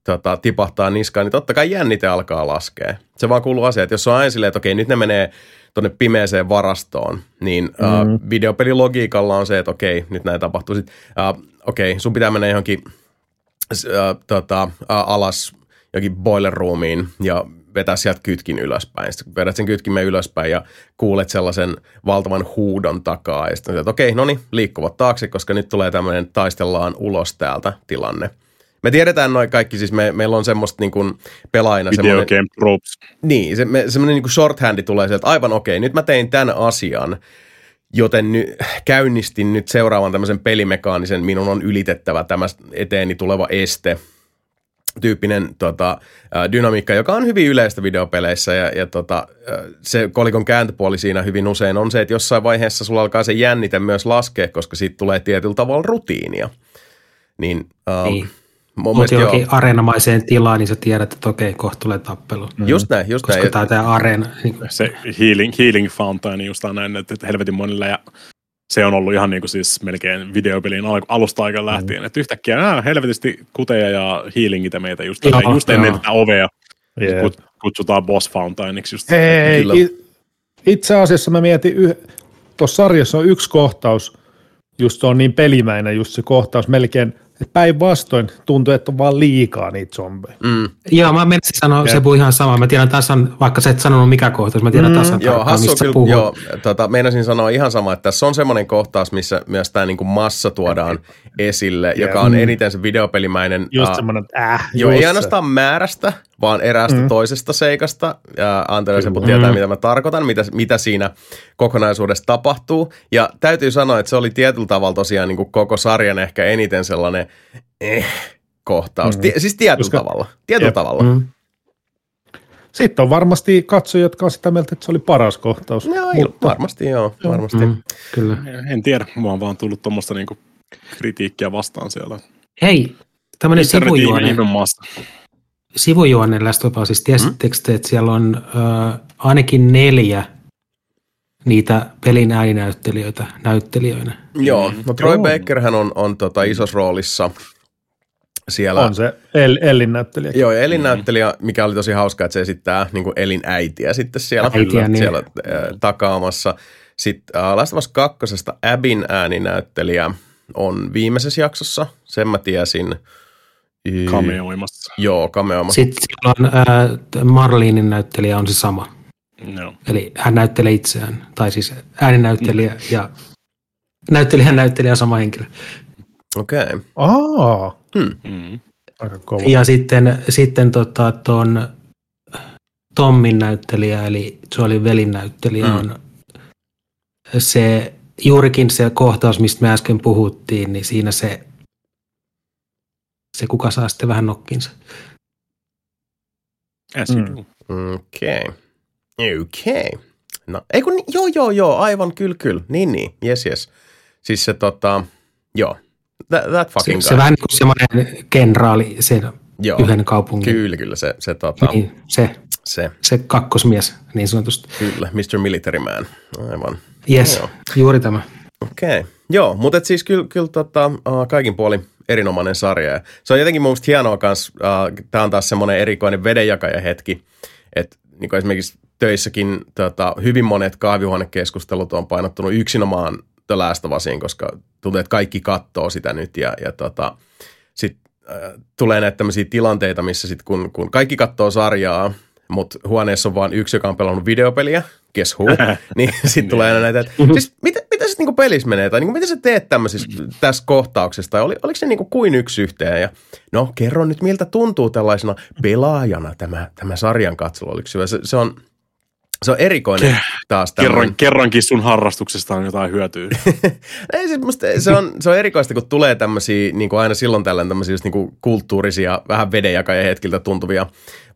tota, tipahtaa niskaan, niin totta kai jännite alkaa laskea. Se vaan kuuluu asia, että jos on aina silleen, että okei, nyt ne menee tuonne pimeeseen varastoon, niin mm. uh, videopelilogiikalla on se, että okei, nyt näin tapahtuu. Sitten, uh, okei, sun pitää mennä johonkin uh, tota, uh, alas jokin boiler roomiin ja vetää sieltä kytkin ylöspäin. Sitten vedät sen kytkimen ylöspäin ja kuulet sellaisen valtavan huudon takaa. Ja sitten että okei, no niin, liikkuvat taakse, koska nyt tulee tämmöinen taistellaan ulos täältä tilanne. Me tiedetään noin kaikki, siis me, meillä on semmoista niin kuin pelaajina Video semmoinen... game tropes. Niin, se, me, semmoinen niin kuin shorthandi tulee sieltä, aivan okei, nyt mä tein tämän asian, joten ny, käynnistin nyt seuraavan tämmöisen pelimekaanisen, minun on ylitettävä tämä eteeni tuleva este – tyyppinen tota, dynamiikka, joka on hyvin yleistä videopeleissä ja, ja tota, se kolikon kääntöpuoli siinä hyvin usein on se, että jossain vaiheessa sulla alkaa se jännite myös laskea, koska siitä tulee tietyllä tavalla rutiinia. Niin, uh, niin. Mutta johonkin areenamaiseen tilaan, niin sä tiedät, että okei, kohta tulee tappelu. Just näin, just Koska näin. tämä areena. Niin Se healing, healing fountain, just on näin, että helvetin monille ja se on ollut ihan niin kuin siis melkein videopelin al- alusta aikaan lähtien, mm. että yhtäkkiä nää, helvetisti kuteja ja healingitä meitä just, Joo, just ennen joo. tätä ovea Yeah. kut, kutsutaan boss fountainiksi just. Hei, Kyllä. i- itse asiassa mä mietin, yh- tuossa sarjassa on yksi kohtaus, just se on niin pelimäinen just se kohtaus melkein, että päinvastoin tuntuu, että on vaan liikaa niitä zombeja. Mm. Joo, mä menisin sanoa, se puhuu ihan sama. Mä tiedän tasan, vaikka sä et sanonut mikä kohtaus, mä tiedän tasan Joo, tarkkaan, mistä kyllä, puhuu. joo, tota, meinasin sanoa ihan sama, että tässä on semmoinen kohtaus, missä myös tämä niinku massa tuodaan esille, joka on eniten se videopelimäinen. Just semmoinen, äh, Joo, ei ainoastaan määrästä, vaan eräästä mm. toisesta seikasta. Ja Antero Sepu tietää, mitä mä tarkoitan, mitä, mitä siinä kokonaisuudessa tapahtuu. Ja täytyy sanoa, että se oli tietyllä tavalla tosiaan niin kuin koko sarjan ehkä eniten sellainen eh, kohtaus. Mm. siis tietyllä Koska- tavalla. Tietyllä Jep. tavalla. Mm. Sitten on varmasti katsojia, jotka on sitä mieltä, että se oli paras kohtaus. Joo, Mutta... varmasti joo, varmasti. Mm, kyllä. En tiedä, mua on vaan tullut tuommoista niinku kritiikkiä vastaan siellä. Hei, tämmöinen sivujuone, sivujuone Last of Usista. Tiesittekö te, että siellä on äh, ainakin neljä niitä pelin ääninäyttelijöitä näyttelijöinä? Joo, no Troy Joo. Bakerhän on, on tota isossa roolissa siellä. On se El, Ellin näyttelijä. Joo, ja elinnäyttelijä, mikä oli tosi hauskaa, että se esittää niin kuin elinäitiä sitten siellä, Äitiä, niin. siellä äh, takaamassa. Sitten äh, Last of Us 2. Abin ääninäyttelijä on viimeisessä jaksossa, sen mä tiesin. Y- Cameoimassa. Joo, cameoimassa. Sitten siellä on äh, Marlinin näyttelijä on se sama. Joo. Eli hän näyttelee itseään, tai siis ääninäyttelijä ja näyttelijän näyttelijä on sama henkilö. Okei. Okay. Aa, Mm. aika kova. Ja sitten, sitten tota, ton Tommin näyttelijä, eli Joelin velin näyttelijä Mm. on se, juurikin se kohtaus, mistä me äsken puhuttiin, niin siinä se, se kuka saa sitten vähän nokkinsa. Mm. Okei. Okei. No, ei kun, ni- joo, joo, joo, aivan, kyllä, kyllä. Niin, niin, yes, yes. Siis se tota, joo. That, that Se, fucking se guy. vähän niin kuin semmoinen kenraali sen Joo, yhden kaupungin. kyllä, kyllä, se, se, tota, Niin, se, se, se kakkosmies niin sanotusti. kyllä, Mr. Military Man, aivan. Yes, Joo. juuri tämä. Okei, okay. Joo, mutta et siis kyllä, kyllä tota, kaikin puolin erinomainen sarja. Ja se on jotenkin mun hienoa kans, uh, tämä on taas semmoinen erikoinen vedenjakaja hetki, että niin esimerkiksi töissäkin tota, hyvin monet kahvihuonekeskustelut on painottunut yksinomaan The koska tuntuu, että kaikki katsoo sitä nyt ja, ja tota, sitten äh, tulee näitä tämmöisiä tilanteita, missä sit kun, kun kaikki katsoo sarjaa, mutta huoneessa on vain yksi, joka on pelannut videopeliä, guess who, niin. sitten tulee aina näitä, että siis mitä, mitä se niinku pelissä menee, tai niinku, mitä sä teet tämmöisissä tässä kohtauksessa, tai oli, oliko se niinku kuin yksi yhteen, ja no kerro nyt miltä tuntuu tällaisena pelaajana tämä, tämä sarjan katselu, oliko se se, se on, se on erikoinen taas tämmöinen. Kerran, kerrankin sun harrastuksesta on jotain hyötyä. Ei, siis musta, se, on, se on erikoista, kun tulee tämmöisiä niin kuin aina silloin tällöin tämmöisiä just niin kuin kulttuurisia, vähän vedenjakajien hetkiltä tuntuvia,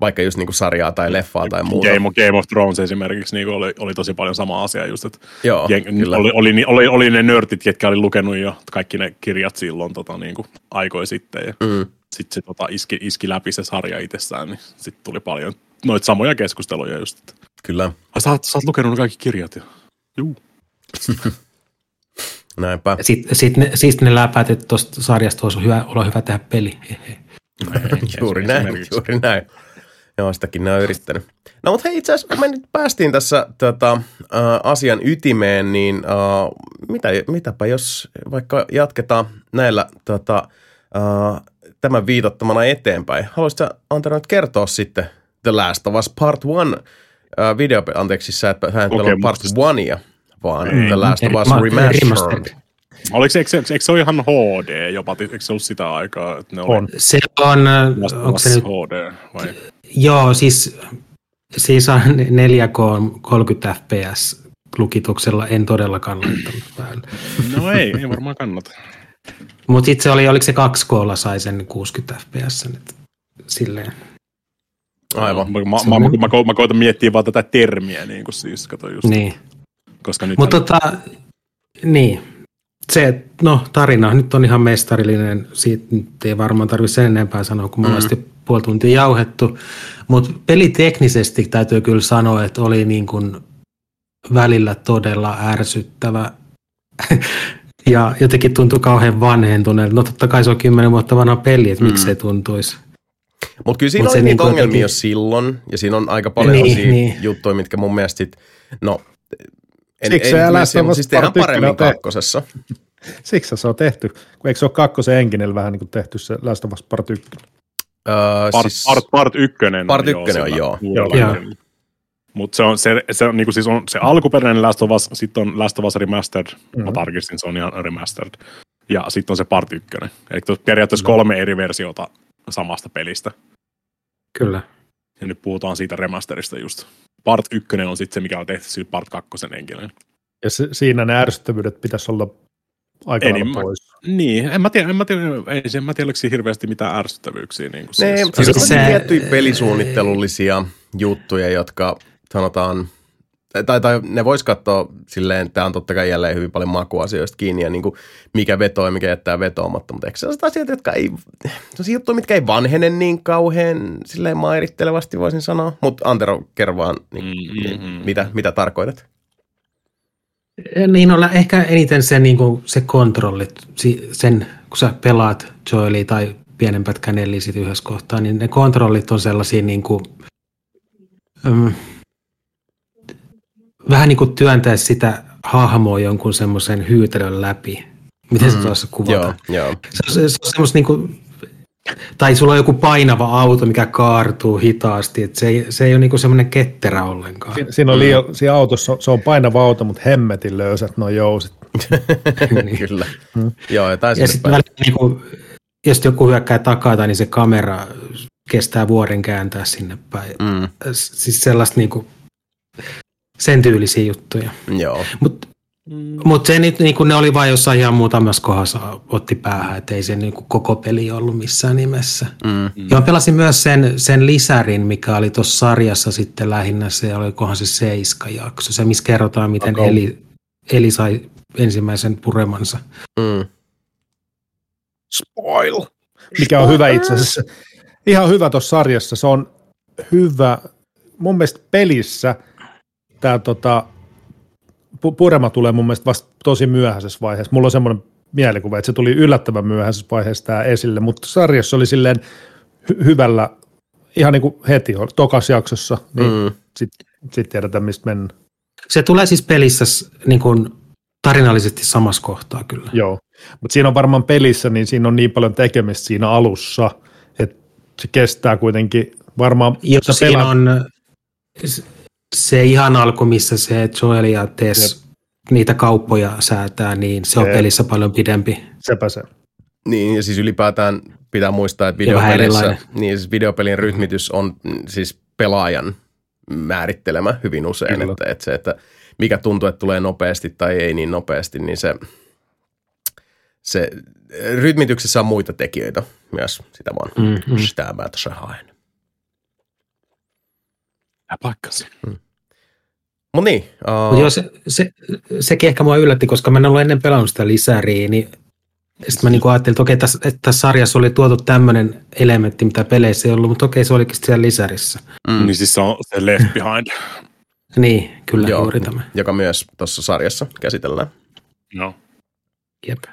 vaikka just niin kuin sarjaa tai leffaa tai muuta. Game of, Game of Thrones esimerkiksi niin oli, oli tosi paljon sama asia just, että Joo, jeng, kyllä. oli, oli, oli, oli, ne nörtit, ketkä oli lukenut jo kaikki ne kirjat silloin tota, niin kuin aikoi sitten ja Mm. sitten se tota, iski, iski läpi se sarja itsessään, niin sitten tuli paljon noita samoja keskusteluja just. Että Kyllä, Ai, sä, oot, sä oot lukenut kaikki kirjat jo. Juu. näinpä. Sitten sit ne, siis ne läpäät, että tuosta sarjasta olisi hyvä, olla hyvä tehdä peli. juuri näin, esimerkiksi. juuri näin. Joo, sitäkin ne on yrittänyt. No mutta hei, itse asiassa kun me nyt päästiin tässä tota, äh, asian ytimeen, niin äh, mitä, mitäpä jos vaikka jatketaan näillä tota, äh, tämän viitottamana eteenpäin. Haluaisitko sä, Antero nyt kertoa sitten The Last of Us Part 1 äh, video, anteeksi, sä et, sä et pelannut Part Kokemuksesta. 1 vaan Ei. The Last of Us Ma- Remastered. remastered. Oliko se, eikö, se- eikö se ole ihan HD jopa? Eikö se ollut sitä aikaa? Että ne oli On. Se on, äh, Last onko se nyt, HD vai? joo, siis, siis on 4K 30 fps lukituksella en todellakaan laittanut päälle. No ei, ei varmaan kannata. Mutta sitten se oli, oliko se 2K sai sen 60 fps nyt silleen. Aivan. Mä, mä, mä, mä, mä, ko- mä koitan miettiä vaan tätä termiä, niin kuin siis, kato just, Niin. koska nyt Mutta tota, niin. Se, no tarina nyt on ihan mestarillinen, siitä nyt ei varmaan tarvitse sen enempää sanoa, kun me ollaan sitten puoli tuntia jauhettu. Mutta peliteknisesti täytyy kyllä sanoa, että oli niin kuin välillä todella ärsyttävä. ja jotenkin tuntui kauhean vanhentuneelta. No totta kai se on kymmenen vuotta vanha peli, että miksi se tuntuisi. Mutta kyllä siinä Mut oli niitä niinku ongelmia jotenkin- jo silloin, ja siinä on aika paljon Niin, niin, juttuja, mitkä mun mielestä sit, no, en, Siksi en, se en, of Us siis tehdään paremmin on tehty. kakkosessa. Siksi se on tehty. Kun eikö se ole kakkosen enginellä vähän niin kuin tehty se Last of Us Part 1? Öö, part, siis, part, part ykkönen Part ykkönen on, joo. Joo. Mutta se on, se, se, on, niinku siis on se alkuperäinen Last of Us, sitten on Last of Us Remastered, mm-hmm. mä tarkistin, se on ihan Remastered. Ja sitten on se Part ykkönen. Eli tuossa periaatteessa kolme eri versiota samasta pelistä. Kyllä. Ja nyt puhutaan siitä remasterista just. Part ykkönen on sitten se, mikä on tehty sillä Part kakkosen henkilöön. Ja se, siinä ne ärsyttävyydet pitäisi olla aika Enemmän. pois. Niin, en mä tiedä, en mä tiedä, ei, en mä tiedä oliko hirveästi mitään ärsyttävyyksiä. Niin kuin ne, siis. mutta siis on se- tiettyjä pelisuunnittelullisia juttuja, jotka sanotaan, tai, tai ne vois katsoa silleen, tämä on totta kai jälleen hyvin paljon makuasioista kiinni ja niin kuin mikä vetoo ja mikä jättää vetoamatta, mutta eikö sellaiset asiat, jotka ei, sellaisia juttuja, mitkä ei vanhene niin kauhean silleen mairittelevasti voisin sanoa, mutta Antero, kerro vaan, niin, niin, Mm-hmm. mitä, mitä tarkoitat? Niin olla ehkä eniten se, niin kuin, se kontrollit, si- sen, kun sä pelaat Joelia tai pienen pätkän yhdessä kohtaa, niin ne kontrollit on sellaisia niin kuin, äm, vähän niin kuin työntää sitä hahmoa jonkun semmoisen hyytelön läpi. Miten se tuossa kuvata? Joo, joo. Se on, se on semmoista niin kuin, tai sulla on joku painava auto, mikä kaartuu hitaasti, että se ei, se ei ole niin semmoinen ketterä ollenkaan. Siinä, siinä on liian, siinä autossa, se on painava auto, mutta hemmetin löysät nuo jousit. Niin. Kyllä. Joo, ja sitten välillä, niin kuin, jos joku hyökkää takaa, niin se kamera kestää vuoden kääntää sinne päin. Mm, Siis sellaista niin kuin, sen tyylisiä juttuja. joo. Mutta mut se nyt, niin ne oli vain jossain ihan muutamassa kohdassa otti päähän, että ei se niin kuin koko peli ollut missään nimessä. Mm. Ja mä pelasin myös sen, sen lisärin, mikä oli tuossa sarjassa sitten lähinnä se, olikohan se seiska jakso, se missä kerrotaan, miten Okay. Eli, Eli sai ensimmäisen puremansa. Mm. Spoil! Mikä on hyvä itse asiassa. Ihan hyvä tuossa sarjassa. Se on hyvä. Mun mielestä pelissä tämä tota, pu- purema tulee mun mielestä vasta tosi myöhäisessä vaiheessa. Mulla on semmoinen mielikuva, että se tuli yllättävän myöhäisessä vaiheessa tämä esille, mutta sarjassa oli silleen hy- hyvällä, ihan niin kuin heti, tokas jaksossa, niin mm. Sitten sit tiedetään, mistä mennään. Se tulee siis pelissä niin kuin tarinallisesti samassa kohtaa kyllä. Joo, mutta siinä on varmaan pelissä, niin siinä on niin paljon tekemistä siinä alussa, että se kestää kuitenkin varmaan, Joo, sä siinä pelaat- on se ihan alku, missä se Joel ja Tess niitä kauppoja säätää, niin se on Jep. pelissä paljon pidempi. sepä se. Niin, ja siis ylipäätään pitää muistaa, että videopelissä, niin siis videopelin rytmitys on mm, siis pelaajan määrittelemä hyvin usein, Kyllä. että, että se, että mikä tuntuu, että tulee nopeasti tai ei niin nopeasti, niin se, se rytmityksessä on muita tekijöitä myös, sitä vaan Mm, mm. stämää tuossa haen. Ja paikkansa. Mutta niin, Mut uh, joo, se, se, sekin ehkä mua yllätti, koska mä en ollut ennen pelannut sitä lisäriä, niin sitten mä niinku ajattelin, että okei, tässä, että tässä sarjassa oli tuotu tämmöinen elementti, mitä peleissä ei ollut, mutta okei, se olikin siellä lisärissä. mm, Niin siis se on se Left Behind. Niin, kyllä Joo, juuri tämä. joka myös tuossa sarjassa käsitellään. No. Jep.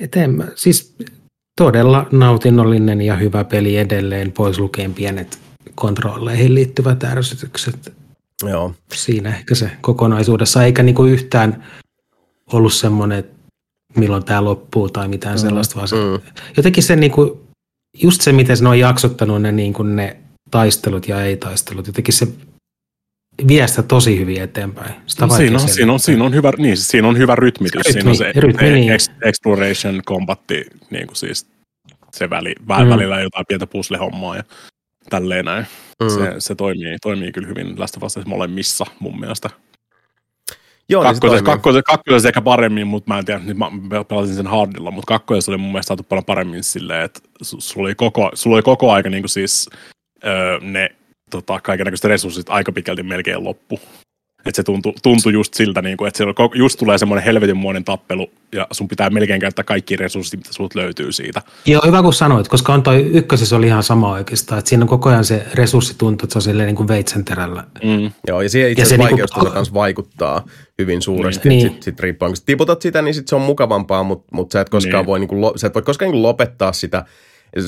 Eteenpäin. Siis todella nautinnollinen ja hyvä peli edelleen, pois lukien pienet kontrolleihin liittyvät ärsytykset. Joo. Siinä ehkä se kokonaisuudessa, eikä niinku yhtään ollut semmoinen, että milloin tämä loppuu tai mitään sellaista, vaan se, Mm. jotenkin se niinku, just se, miten ne on jaksottanut ne, niinku ne taistelut ja ei-taistelut, jotenkin se vie sitä tosi hyvin eteenpäin. Sitä Siinä on, siinä, on, siinä, on hyvä, niin, siis siinä on hyvä rytmitys. Rytmi- siinä on se, rytmi, se niin. ex, exploration, combatti, niin kuin siis se väli, vä, Mm. välillä jotain pientä puzzle-hommaa ja tälleen näin. Mm. Se, se toimii, toimii kyllä hyvin Last of Us molemmissa mun mielestä. Joo, niin se Kakkosessa, toimii. kakkosessa, kakkosessa ehkä paremmin, mutta mä en tiedä, nyt mä pelasin sen hardilla, mutta kakkosessa oli mun mielestä saatu paljon paremmin silleen, että su- sulla oli koko, sulla oli koko aika niin kuin siis öö, ne tota, kaikenlaiset resurssit aika pitkälti melkein loppu. Että se tuntui, tuntui just siltä, niin kuin, että siellä just tulee semmoinen helvetinmoinen tappelu, ja sun pitää melkein käyttää kaikki resurssit, mitä sulta löytyy siitä. Joo, hyvä kun sanoit, koska on toi ykkösessä oli ihan sama oikeastaan, että siinä on koko ajan se resurssi tuntuu, että se on silleen niin kuin veitsenterällä. Mm. Joo, ja siihen itse asiassa niinku- vaikeustaso kanssa vaikuttaa hyvin suuresti. Niin. Niin. Sitten sit riippuen, kun sä tiputat sitä, niin sit se on mukavampaa, mutta mut sä et koskaan Niin. voi, niinku, lo, sä et voi koskaan niinku lopettaa sitä.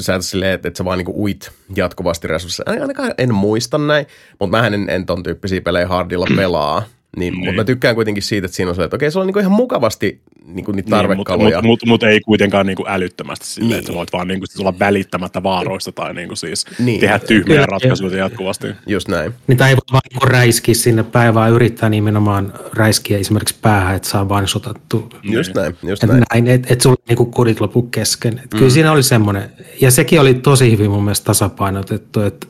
Sä et silleen, että, että sä vaan niinku uit jatkuvasti resursseja. Ainakaan en muista näin, mutta mä en, en ton tyyppisiä pelejä hardilla pelaa. Niin, mutta Niin. mä tykkään kuitenkin siitä, että siinä on se, että okei, se on niinku ihan mukavasti niinku niitä Niin, mutta mut, mut, mut ei kuitenkaan niinku älyttömästi silleen, Niin. että sä voit vaan niinku sit olla välittämättä vaaroista tai niinku siis Niin. tehdä tyhmiä ratkaisuja jatkuvasti. Just näin. Niitä ei voi vaan niinku räiskiä sinne päin, vaan yrittää nimenomaan räiskiä esimerkiksi päähän, että saa vain sotattu. Just näin, just Et näin. näin, että et sulla niinku kurit lopu kesken. Et Kyllä siinä oli semmoinen, ja sekin oli tosi hyvin mun mielestä tasapainotettu, että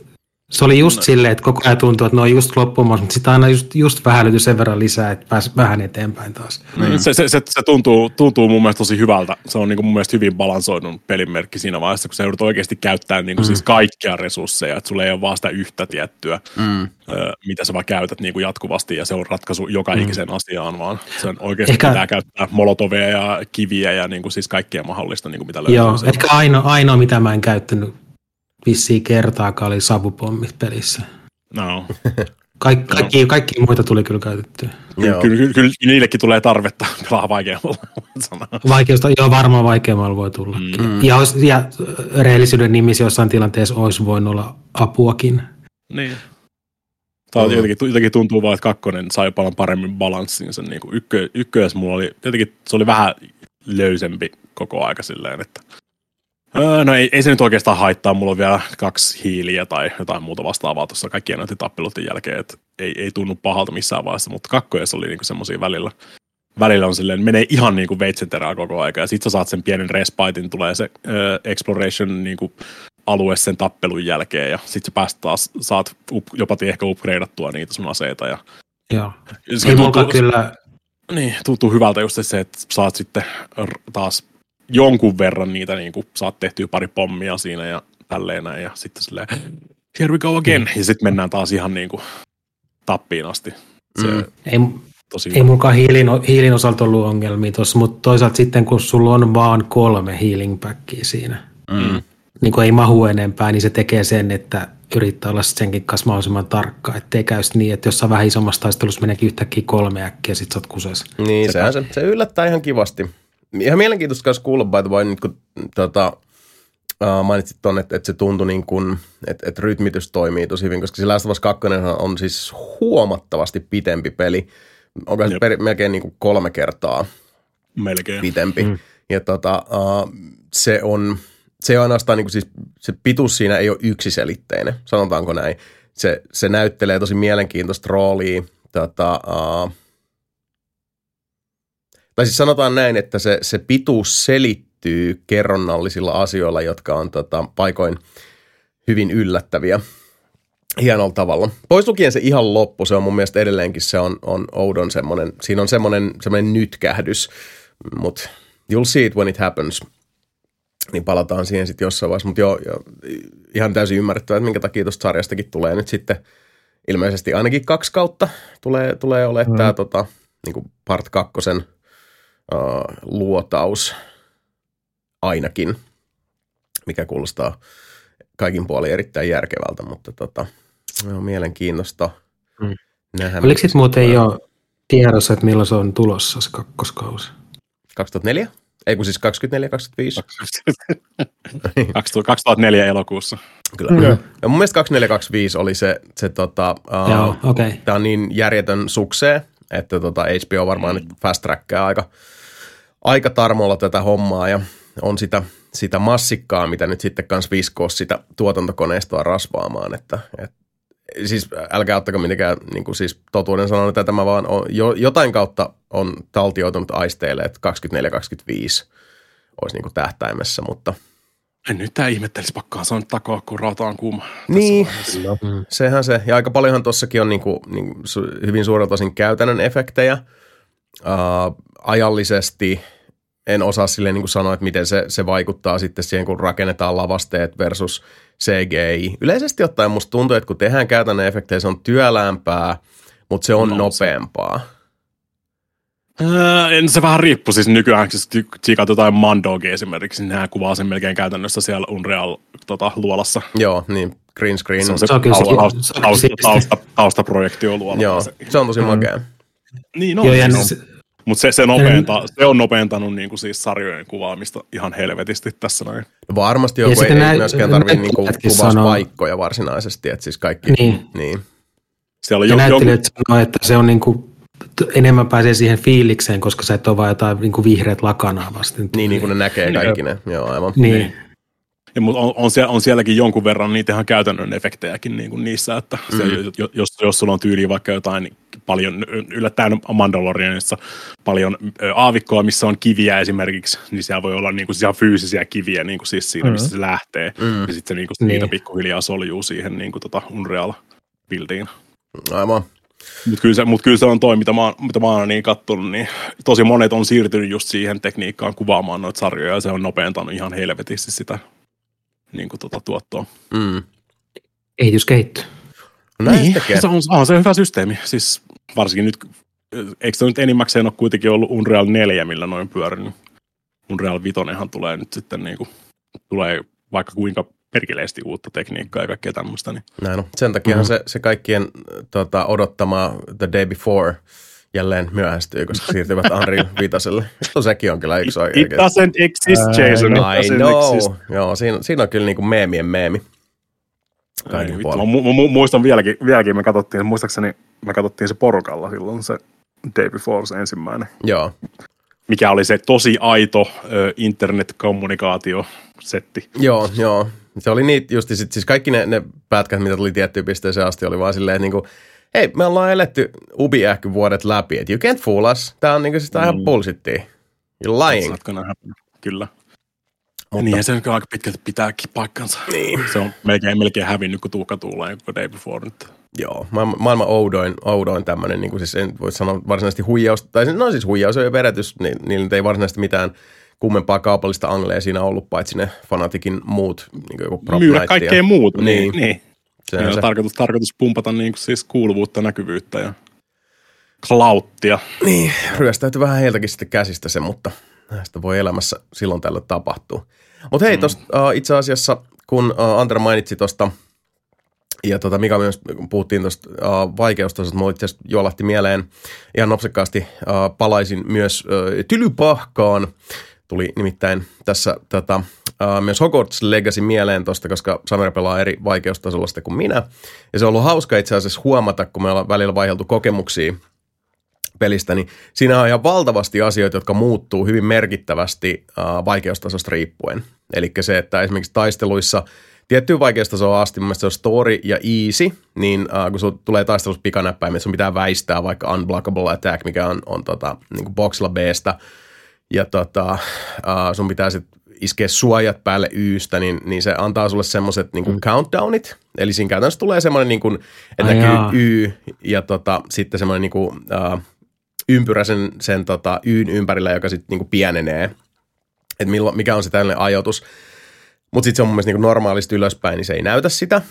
se oli just silleen, että koko ajan tuntuu, että ne on just loppumassa, mutta sitten aina just, just vähän löytyi sen verran lisää, että pääsi vähän eteenpäin taas. Mm. Se, se, se, se tuntuu, tuntuu mun mielestä tosi hyvältä. Se on niin kuin mun mielestä hyvin balansoidun pelimerkki siinä vaiheessa, kun sä joudut oikeasti käyttämään niin kuin siis kaikkia resursseja, että sulla ei ole vaan sitä yhtä tiettyä, Mm. ö, mitä sä vaan käytät niin kuin jatkuvasti, ja se on ratkaisu joka ikiseen asiaan, vaan sen oikeasti Ehkä- pitää käyttää molotoveja ja kiviä ja niin kuin siis kaikkea mahdollista, niin kuin mitä löytyy. Joo, ehkä ainoa, ainoa, mitä mä en käyttänyt vissiin kertaakaan oli savupommit pelissä. No. Kaik, kaikki, kaikki muita tuli kyllä käytettyä. Kyllä, kyllä, kyllä, kyllä, niillekin tulee tarvetta pelaa vaikeammalla. Vaikeusta, joo varmaan vaikeammalla voi tulla. Mm. Ja, olisi, ja rehellisyyden nimissä jossain tilanteessa olisi voinut olla apuakin. Niin. Tämä Mm. jotenkin, jotenkin tuntuu vaan, että kakkonen sai paljon paremmin balanssin sen. Niin ykkö, ykkös mulla oli, jotenkin se oli vähän löysempi koko aika silleen, että öö, no ei, ei, se nyt oikeastaan haittaa, mulla on vielä kaksi hiiliä tai jotain muuta vastaavaa tuossa kaikkien noiden tappeluiden jälkeen, että ei, ei tunnu pahalta missään vaiheessa, mutta kakkojes oli niinku semmoisia välillä, välillä on silleen, menee ihan niinku veitsenterää koko aika, ja sit sä saat sen pienen respitin, tulee se ö, exploration niinku alue sen tappelun jälkeen, ja sit sä pääst taas, saat up, jopa ehkä upgradeattua niitä sun aseita, ja Joo. se Ei tuntuu- kyllä, niin, tuntuu hyvältä just se, että saat sitten taas jonkun verran niitä, niin kuin saat tehtyä pari pommia siinä ja tälleen näin, ja sitten silleen, here we go again, ja sitten mennään taas ihan niin kuin tappiin asti. Se Mm. mm. ei, tosi ei mullakaan hiilin, hiilin osalta ollut ongelmia tuossa, mutta toisaalta sitten kun sulla on vaan kolme healing packia siinä, Mm. niin kun ei mahu enempää, niin se tekee sen, että yrittää olla senkin kanssa mahdollisimman tarkka, ettei käy niin, että jossain vähän isommassa taistelussa meneekin yhtäkkiä kolme äkkiä, sit sä oot kusessa. Niin, sehän se, se yllättää ihan kivasti. Ihan mielenkiintoista kanssa kuulla, by the way, nyt kun tota, uh, mainitsit tuonne, että, että se tuntui niin kuin, että, että rytmitys toimii tosi hyvin, koska se Last of Us 2 on siis huomattavasti pitempi peli. Onko se per, melkein niin kuin kolme kertaa melkein. pitempi. Mm. Ja tota, uh, se on, se on ainoastaan niin kuin siis, se pituus siinä ei ole yksiselitteinen, sanotaanko näin. Se, se näyttelee tosi mielenkiintoista roolia. Tota, uh, tai siis sanotaan näin, että se, se pituus selittyy kerronnallisilla asioilla, jotka on tota, paikoin hyvin yllättäviä hienolla tavalla. Pois lukien se ihan loppu, se on mun mielestä edelleenkin se on, on oudon semmoinen, siinä on semmoinen, semmoinen nytkähdys, mutta you'll see it when it happens. Niin palataan siihen sitten jossain vaiheessa, mutta joo, joo, ihan täysin ymmärrettävää, että minkä takia tuosta sarjastakin tulee nyt sitten ilmeisesti ainakin kaksi kautta tulee, tulee olemaan mm. tämä tota, niin part kakkosen uh, luotaus ainakin, mikä kuulostaa kaikin puolin erittäin järkevältä, mutta tota, No, mielenkiintoista. Mm. Nähdä, Oliko sitten muuten jo tiedossa, että milloin se on tulossa se kakkoskausi? 2004? Ei kun siis 24, 25. 2004 elokuussa. Kyllä. Joo. Ja mun mielestä 2425 oli se, se tota, uh, Joo, okei. tämä on niin järjetön suksee, että tota HBO varmaan nyt fast trackkää aika, aika tarmolla tätä hommaa ja on sitä, sitä massikkaa, mitä nyt sitten kanssa viskoo sitä tuotantokoneistoa rasvaamaan, että, et, siis älkää ottako mitenkään niin kuin siis totuuden sanon, että tämä vaan on, jo, jotain kautta on taltioitunut aisteille, että 24-25 olisi niin kuin tähtäimessä, mutta En nyt tää ihmettelisi pakkaan sanoa takaa, kun rauta on kuuma. Niin. Vaiheessa. Mm. Sehän se, ja aika paljonhan tuossakin on niinku, niinku, su- hyvin suurelta osin käytännön efektejä. Uh, ajallisesti en osaa silleen niinku sanoa, että miten se, se vaikuttaa sitten siihen, kun rakennetaan lavasteet versus CGI. Yleisesti ottaen musta tuntuu, että kun tehdään käytännön efektejä, se on työlämpää, mutta se on No, no, nopeampaa. En se vähän riippu siis nykyään, jos tsiikaat jotain Mandogia esimerkiksi, niin nämä kuvaa sen melkein käytännössä siellä Unreal tota, luolassa. Joo, niin green screen. Se on se, Se on tausta, se- tausta, se on tausta, tausta, taustaprojektio luolalla. Joo, Se, se on tosi Mm. makea. niin no, Joo, ja no. se, mutta se, se, nopeenta, se on nopeentanut niin kuin siis sarjojen kuvaamista ihan helvetisti tässä näin. Varmasti joku ei, sitten ei myöskään tarvitse niinku näyttelijätkin kuvauspaikkoja varsinaisesti, että siis kaikki. Niin. niin. Siellä on ja jo, jonkun, näyttelijät sanoo, että se on niin kuin, enemmän pääsee siihen fiilikseen, koska sä et ole vaan jotain niin kuin vihreät lakanaa vasten. Niin, niin kuin ne näkee Niin. kaikki ne. Joo, aivan. Niin. Ja, mutta on, on, siellä, on, sielläkin jonkun verran niitä ihan käytännön efektejäkin niin kuin niissä, että mm. Mm. se, jos, jos sulla on tyyli vaikka jotain paljon, yllättäen Mandalorianissa paljon aavikkoa, missä on kiviä esimerkiksi, niin siellä voi olla niin kuin ihan fyysisiä kiviä niin kuin siis siinä, missä se lähtee. Mm. Ja sitten se niin kuin, Niin. niitä pikkuhiljaa soljuu siihen niin kuin, tota Unreal-buildiin. Aivan. Mutta kyllä, se, mut kyllä se on toi, mitä mä, oon- mitä mä oon niin kattonut, niin tosi monet on siirtynyt just siihen tekniikkaan kuvaamaan noita sarjoja, ja se on nopeentanut ihan helvetisti sitä niin kuin, tota, tuottoa. Mm. Kehitys kehittyy. No niin, se tekee. se on, on se hyvä systeemi. Siis varsinkin nyt, eikö se nyt enimmäkseen ole kuitenkin ollut Unreal 4, millä noin pyörinyt? Unreal 5 tulee nyt sitten niin kuin, tulee vaikka kuinka perkeleesti uutta tekniikkaa ja kaikkea tämmöistä. Niin. Näin on. Sen takia Mhm. se, se kaikkien tota, odottama The Day Before jälleen myöhästyy, koska siirtyvät Unreal Vitaselle. No sekin on kyllä yksi oikein. It doesn't exist, Jason. It I doesn't know. exist. Joo, siinä, siinä on kyllä niinku meemien meemi. Kaikin Ai, vittu, mä, mu- mu- muistan vieläkin, vieläkin, me katsottiin, muistaakseni me katsottiin se porukalla silloin se Day Before se ensimmäinen. Joo, Mikä oli se tosi aito ö, internetkommunikaatiosetti. joo, joo. Se oli niitä just sit, siis kaikki ne, ne pätkät, mitä tuli tiettyyn pisteeseen asti, oli vaan silleen, että niinku, hei, me ollaan eletty ubi vuodet läpi, että you can't fool us. Tää on niinku, siis on ihan Mm. bullshittia. You're lying. Kyllä. Mutta, Niin se aika pitkälti pitääkin paikkansa. Niin. Se on melkein, melkein hävinnyt, kun Tuukka tulee koko Day Before nyt. Joo, maailman, maailman oudoin, oudoin tämmöinen, niin kuin siis en voi sanoa varsinaisesti huijaus, tai se- no siis huijaus ja veretys, niin niillä ei varsinaisesti mitään kummempaa kaupallista angleja siinä ollut, paitsi ne fanatikin muut, niin kuin joku Myydä kaikkea muuta. Niin, Niin. niin. Sehän se, on tarkoitus, tarkoitus pumpata niin kuin siis kuuluvuutta, näkyvyyttä ja klauttia. niin, ryöstäytyi vähän heiltäkin sitten käsistä se, mutta näistä voi elämässä silloin tällä tapahtua. Mutta hei, tosta, uh, itse asiassa, kun uh, Antra mainitsi tuosta, ja tota, Mika myös, kun puhuttiin tuosta uh, vaikeustasosta, mulla itse asiassa juolahti mieleen ihan nopsakkaasti, uh, palaisin myös uh, Tylypahkaan, tuli nimittäin tässä tota, uh, myös Hogwarts Legacy mieleen tosta, koska Samira pelaa eri vaikeustasolla sitä kuin minä. Ja se on ollut hauska itse asiassa huomata, kun me ollaan välillä vaiheltu kokemuksia pelistä, niin siinä on ihan valtavasti asioita, jotka muuttuu hyvin merkittävästi uh, vaikeustasosta riippuen. Eli se, että esimerkiksi taisteluissa tiettyyn vaikeustasoon asti, mun se on story ja easy, niin uh, kun sun tulee taistelussa pikanäppäimet, sun pitää väistää vaikka unblockable attack, mikä on, on tota, niin boxilla Bstä, ja tota, uh, sun pitää sitten iskeä suojat päälle Ystä, niin, niin se antaa sulle semmoiset niin mm. countdownit. Eli siinä käytännössä tulee semmoinen, niin kuin, että Ai näkyy jaa. Y ja tota, sitten semmoinen niin kuin, uh, ympyrä sen, sen tota, Yn ympärillä, joka sitten niin kuin pienenee. Että mikä on se tällainen ajoitus. Mutta sitten se on mun mielestä niin kuin normaalisti ylöspäin, niin se ei näytä sitä.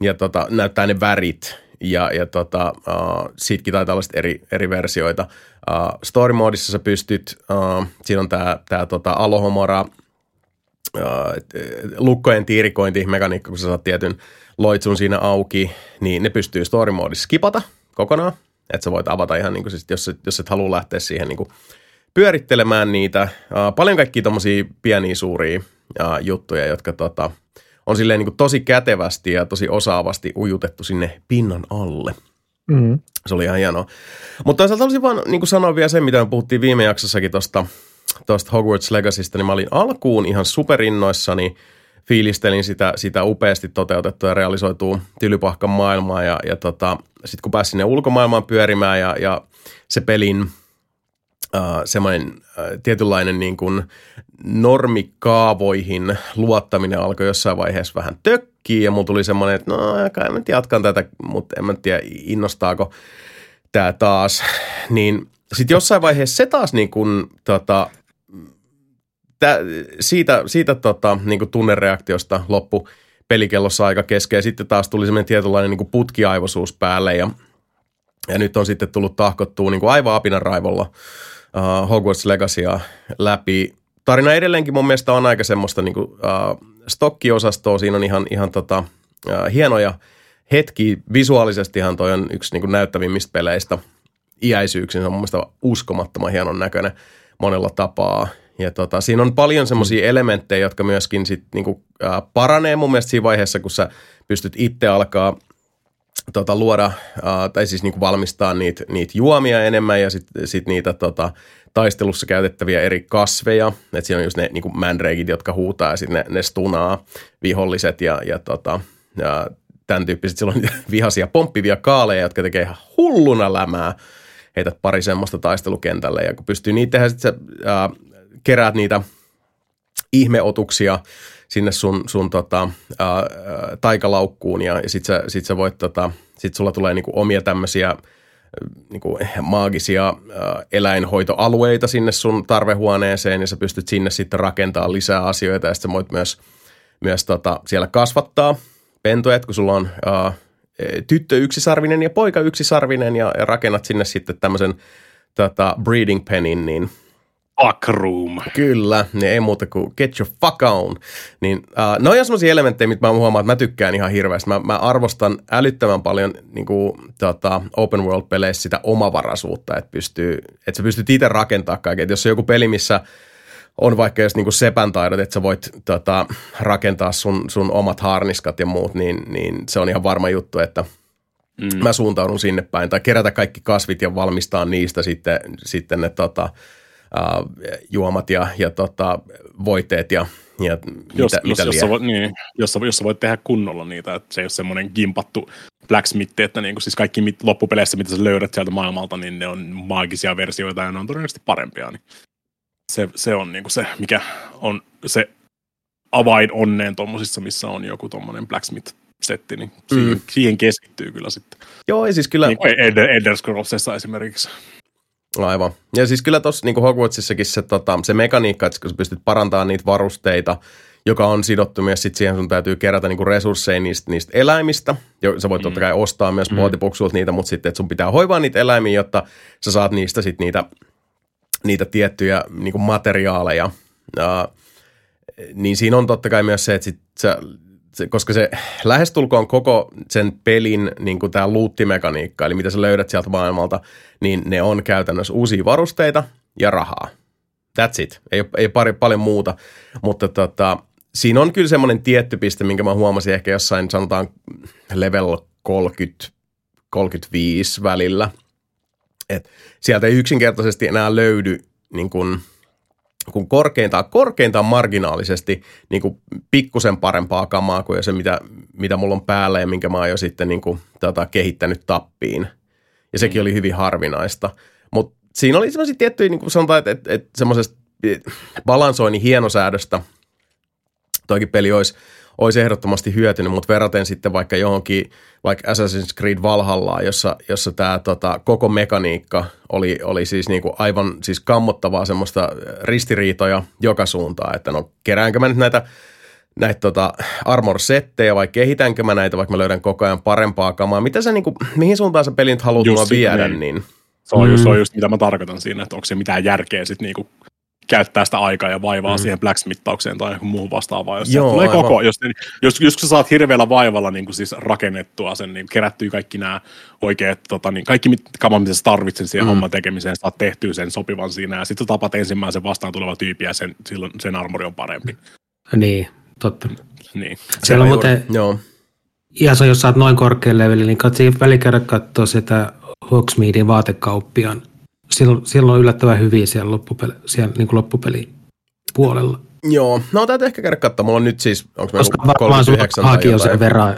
Ja tota, näyttää ne värit. Ja, ja tota, uh, siitäkin taitaa olla eri, eri versioita. Uh, story modissa sä pystyt, uh, siinä on tämä tää, tota, Alohomora, lukkojen tiirikointi mekaniikka, kun sä saat tietyn loitsun siinä auki, niin ne pystyy story moodissa skipata kokonaan. Että sä voit avata ihan, niin kuin, siis, jos, jos et halua lähteä siihen niin kuin, pyörittelemään niitä. Uh, paljon kaikkia tommosia pieniä suuria uh, juttuja, jotka tota, on silleen niin kuin, tosi kätevästi ja tosi osaavasti ujutettu sinne pinnan alle. Mm. Se oli ihan hienoa. Mutta toisaalta haluaisin vaan niin kuin sanoa vielä sen, mitä me puhuttiin viime jaksossakin tuosta tuosta Hogwarts Legacysta, niin mä olin alkuun ihan superinnoissani, fiilistelin sitä, sitä upeasti toteutettua ja realisoituu tylypahkan maailmaa ja, ja tota, sitten kun pääsin sinne ulkomaailmaan pyörimään ja, ja se pelin uh, semmoinen uh, tietynlainen niin kuin normikaavoihin luottaminen alkoi jossain vaiheessa vähän tökkiä ja mulla tuli semmoinen, että no kai mä jatkan tätä, mutta en mä tiedä innostaako tämä taas. Niin sitten jossain vaiheessa se taas niin kuin, tota, tä, siitä, siitä tota, niin kuin tunnereaktiosta loppu pelikellossa aika kesken. Sitten taas tuli semmoinen tietynlainen niin kuin putkiaivoisuus päälle ja, ja nyt on sitten tullut tahkottua niin kuin aivan apinan raivolla uh, Hogwarts Legacya läpi. Tarina edelleenkin mun mielestä on aika semmoista niin kuin, uh, stokkiosastoa. Siinä on ihan, ihan tota, uh, hienoja hetki. Visuaalisestihan toi on yksi niin kuin näyttävimmistä peleistä iäisyyksin. Se on mun mielestä uskomattoman hienon näköinen monella tapaa. Ja tota, siinä on paljon semmoisia mm. elementtejä, jotka myöskin sit niinku, ää, paranee mun mielestä siinä vaiheessa, kun sä pystyt itse alkaa tota, luoda ää, tai siis niinku valmistaa niitä niit juomia enemmän ja sitten sit niitä tota, taistelussa käytettäviä eri kasveja. että siinä on just ne niinku mandrakeit, jotka huutaa ja sitten ne, ne stunaa viholliset ja, ja, tota, ja tämän tyyppiset. Silloin vihaisia pomppivia kaaleja, jotka tekee ihan hulluna lämää heität pari semmoista taistelukentälle ja kun pystyy niitä tehdä, sitten sä keräät niitä ihmeotuksia sinne sun, sun tota, ää, taikalaukkuun ja, ja sit sä, sit sä voit, tota, sit sulla tulee niinku omia tämmöisiä niinku maagisia ää, eläinhoitoalueita sinne sun tarvehuoneeseen ja sä pystyt sinne sitten rakentamaan lisää asioita ja sitten sä voit myös, myös tota, siellä kasvattaa pentoja, kun sulla on ää, tyttö yksisarvinen ja poika yksisarvinen ja, ja rakennat sinne sitten tämmöisen tota, breeding penin, niin – fuck room. Kyllä, niin ei muuta kuin get your fuck on. Niin, uh, ne on sellaisia elementtejä, mitä mä huomaan, että mä tykkään ihan hirveästi. Mä, mä arvostan älyttömän paljon niin kuin, tota, open world-peleissä sitä omavaraisuutta, että, pystyy, että sä pystyt itse rakentamaan kaiken. Et jos on joku peli, missä on vaikka jos niin sepän taidot, että sä voit tota, rakentaa sun, sun omat harniskat ja muut, niin, niin se on ihan varma juttu, että mm. mä suuntaudun sinne päin. Tai kerätä kaikki kasvit ja valmistaa niistä sitten, sitten ne tota, äh, juomat ja, ja tota, voiteet ja, ja jos, mitä, jos, mitä jos, voi, niin, jos, jos voit tehdä kunnolla niitä, että se ei ole semmoinen gimpattu blacksmith, että niin kuin, siis kaikki mit, loppupeleissä, mitä sä löydät sieltä maailmalta, niin ne on maagisia versioita ja ne on todennäköisesti parempia. Niin se, se on niin kuin se, mikä on se avain onneen tuommoisissa, missä on joku tuommoinen blacksmith-setti, niin siihen, mm. siihen keskittyy kyllä sitten. Joo, siis kyllä... Niin kuin Elder, Elder Scrollsissa esimerkiksi. Aivan. Ja siis kyllä tuossa niin Hogwartsissakin se, tota, se mekaniikka, että kun sä pystyt parantamaan niitä varusteita, joka on sidottu myös sit siihen, sun täytyy kerätä niinku resursseja niistä, niistä eläimistä. Jo, sä voit mm. totta kai ostaa myös mm. niitä, mutta sitten että sun pitää hoivaa niitä eläimiä, jotta sä saat niistä sit niitä, niitä tiettyjä niinku materiaaleja. Ja, niin siinä on totta kai myös se, että sit sä se, koska se lähestulkoon koko sen pelin niin kuin tämä luuttimekaniikka, eli mitä sä löydät sieltä maailmalta, niin ne on käytännössä uusia varusteita ja rahaa. That's it. Ei, ei pari, paljon muuta, mutta tota, siinä on kyllä semmoinen tietty piste, minkä mä huomasin ehkä jossain sanotaan level 30, 35 välillä. Et sieltä ei yksinkertaisesti enää löydy niin kuin – kun korkeintaan, korkeintaan marginaalisesti niin kuin pikkusen parempaa kamaa kuin se, mitä, mitä mulla on päällä ja minkä mä oon jo sitten niin kuin, tota, kehittänyt tappiin. Ja sekin mm. oli hyvin harvinaista. Mutta siinä oli semmoisia tiettyjä, niin kuin sanotaan, että, että, että semmoisesta balansoinnin hienosäädöstä toikin peli olisi – olisi ehdottomasti hyötynyt, mutta verraten sitten vaikka johonkin, vaikka Assassin's Creed Valhallaan, jossa, jossa tämä tota, koko mekaniikka oli, oli siis niinku aivan siis kammottavaa semmoista ristiriitoja joka suuntaan, että no keräänkö mä nyt näitä näitä tota, armor-settejä vai kehitänkö mä näitä, vaikka mä löydän koko ajan parempaa kamaa. Mitä sä, niinku, mihin suuntaan sä pelin haluat mua viedä? Niin. niin. Se, on just, se on mm. just mitä mä tarkoitan siinä, että onko se mitään järkeä sitten niinku käyttää sitä aikaa ja vaivaa mm. siihen Blacksmittaukseen tai johonkin muuhun vastaavaan. Jos Joo, tulee aivan. koko, jos, jos, jos sä saat hirveällä vaivalla niin kuin siis rakennettua sen, niin kerättyy kaikki nämä oikeat, tota, niin kaikki mit, kamat, mitä sä tarvitset siihen mm. homman tekemiseen, saat tehtyä sen sopivan siinä, ja sitten tapat ensimmäisen vastaan tuleva tyyppi, ja sen, silloin sen armori on parempi. Niin, totta. Niin. Siellä on Juuri. muuten, Joo. ihan se, jos sä oot noin korkealla levelillä, niin katsi välikäydä katsoa sitä Hogsmeadein vaatekauppiaan. Silloin, silloin on yllättävän hyviä siellä, loppupeli, siellä niin kuin loppupelin puolella. Joo, no täytyy ehkä käydä katsoa. Mulla on nyt siis, onko meillä Koska varmaan sun 39 tai haki on sen verran.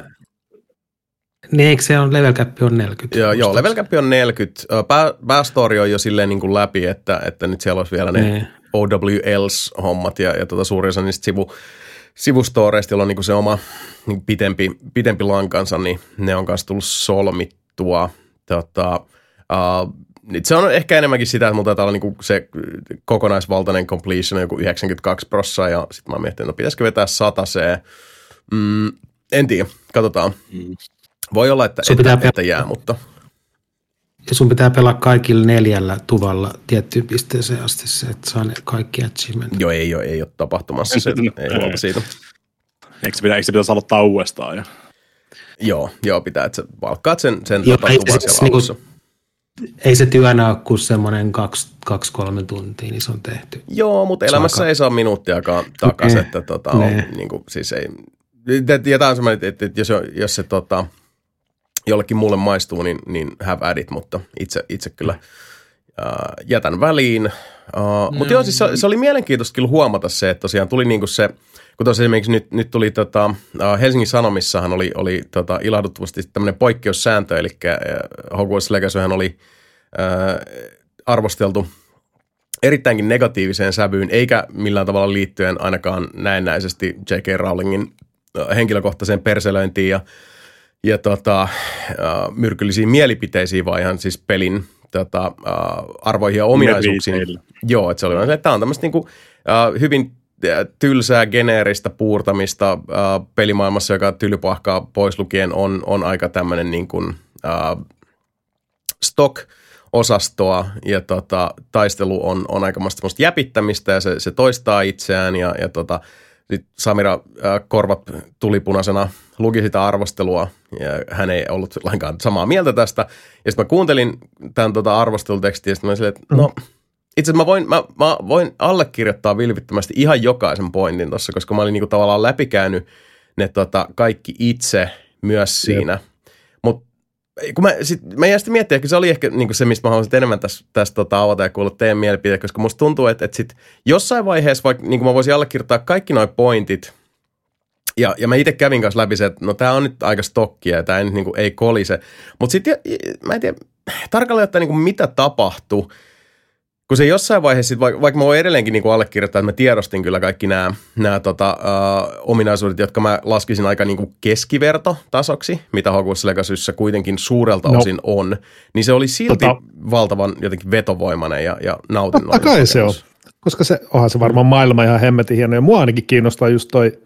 Niin, eikö se on level cap on 40? Joo, joo, level cap on 40. Ö, Pää, päästory on jo silleen niin kuin läpi, että, että nyt siellä olisi vielä ne Niin. OWLs-hommat ja, ja tota suurin osa niistä sivu, sivustoreista, joilla on niin kuin se oma niin pitempi, pitempi lankansa, niin ne on kanssa tullut solmittua. Tota, uh, nyt se on ehkä enemmänkin sitä, että mulla taitaa olla niinku se kokonaisvaltainen completion on joku 92 prossaa ja sitten mä oon miettinyt, no pitäisikö vetää sataseen. Mm, en tiedä, katsotaan. Mm. Voi olla, että, Se että, pitää että, pelata. jää, mutta Ja sun pitää pelaa kaikilla neljällä tuvalla tiettyyn pisteeseen asti se, että saa ne kaikki achievement. jo ei, ole, ei ole tapahtumassa, se, ei huolta siitä. Eikö se, pitä, eikö se pitäisi aloittaa uudestaan? Ja... Joo, joo, pitää, että sä valkkaat sen, sen Joo, tota, ei tuvan se- siellä se niinku- alussa. Ei se työnä ole kuin semmoinen kaksi, kaksi, kolme tuntia, niin se on tehty. Joo, mutta elämässä Saaka. ei saa minuuttiakaan takaisin, että tota, on, niin kuin, siis ei, ja tämä on semmoinen, että, että jos, jos se tota, jollekin muulle maistuu, niin, niin have at it, mutta itse, itse kyllä ää, jätän väliin. Uh, mutta joo, siis se, se, oli mielenkiintoista kyllä huomata se, että tosiaan tuli niinku se, kun tosiaan esimerkiksi nyt, nyt tuli tota, ää, Helsingin Sanomissahan oli, oli tota, ilahduttavasti tämmöinen poikkeussääntö, eli ää, Hogwarts Legacyhän oli ää, arvosteltu erittäinkin negatiiviseen sävyyn, eikä millään tavalla liittyen ainakaan näennäisesti J.K. Rowlingin äh, henkilökohtaiseen perselöintiin ja, ja tota, äh, myrkyllisiin mielipiteisiin, vaan ihan siis pelin tota, äh, arvoihin ja ominaisuuksiin. Joo, että se oli että tämä on tämmöistä niinku, äh, hyvin äh, tylsää, geneeristä puurtamista äh, pelimaailmassa, joka tylypahkaa pois lukien on, on aika tämmöinen niin kuin, äh, stock osastoa ja tota, taistelu on, on aika jäpittämistä ja se, se toistaa itseään ja, ja tota, sit Samira ää, korvat tulipunaisena luki sitä arvostelua ja hän ei ollut lainkaan samaa mieltä tästä. Ja sitten mä kuuntelin tämän tota arvostelutekstin ja sitten mä silleen, että no itse asiassa mä voin, mä, mä voin allekirjoittaa vilpittömästi ihan jokaisen pointin tuossa, koska mä olin niinku tavallaan läpikäynyt ne tota, kaikki itse myös siinä. Mutta kun mä, sit, mä jäin sitten miettimään, että se oli ehkä niin se, mistä mä haluaisin enemmän tässä, tässä tota, avata ja kuulla teidän mielipiteet, koska musta tuntuu, että, että sit jossain vaiheessa, vaikka niin mä voisin allekirjoittaa kaikki nuo pointit, ja, ja mä itse kävin kanssa läpi se, että no tämä on nyt aika stokkia ja tämä ei, niin ei kolise. Mutta sitten mä en tiedä tarkalleen ottaen niin mitä tapahtui, kun se jossain vaiheessa, vaikka, vaikka mä voin edelleenkin niin allekirjoittaa, että mä tiedostin kyllä kaikki nämä, nämä tota, uh, ominaisuudet, jotka mä laskisin aika niin kuin keskivertotasoksi, mitä Hogwarts Legacyssä kuitenkin suurelta No. osin on, niin se oli silti Tota- valtavan jotenkin vetovoimainen ja, ja nautinnollinen. Totta kai se on. Koska se, onhan se varmaan maailma ihan hemmetin hieno. Ja mua ainakin kiinnostaa just toi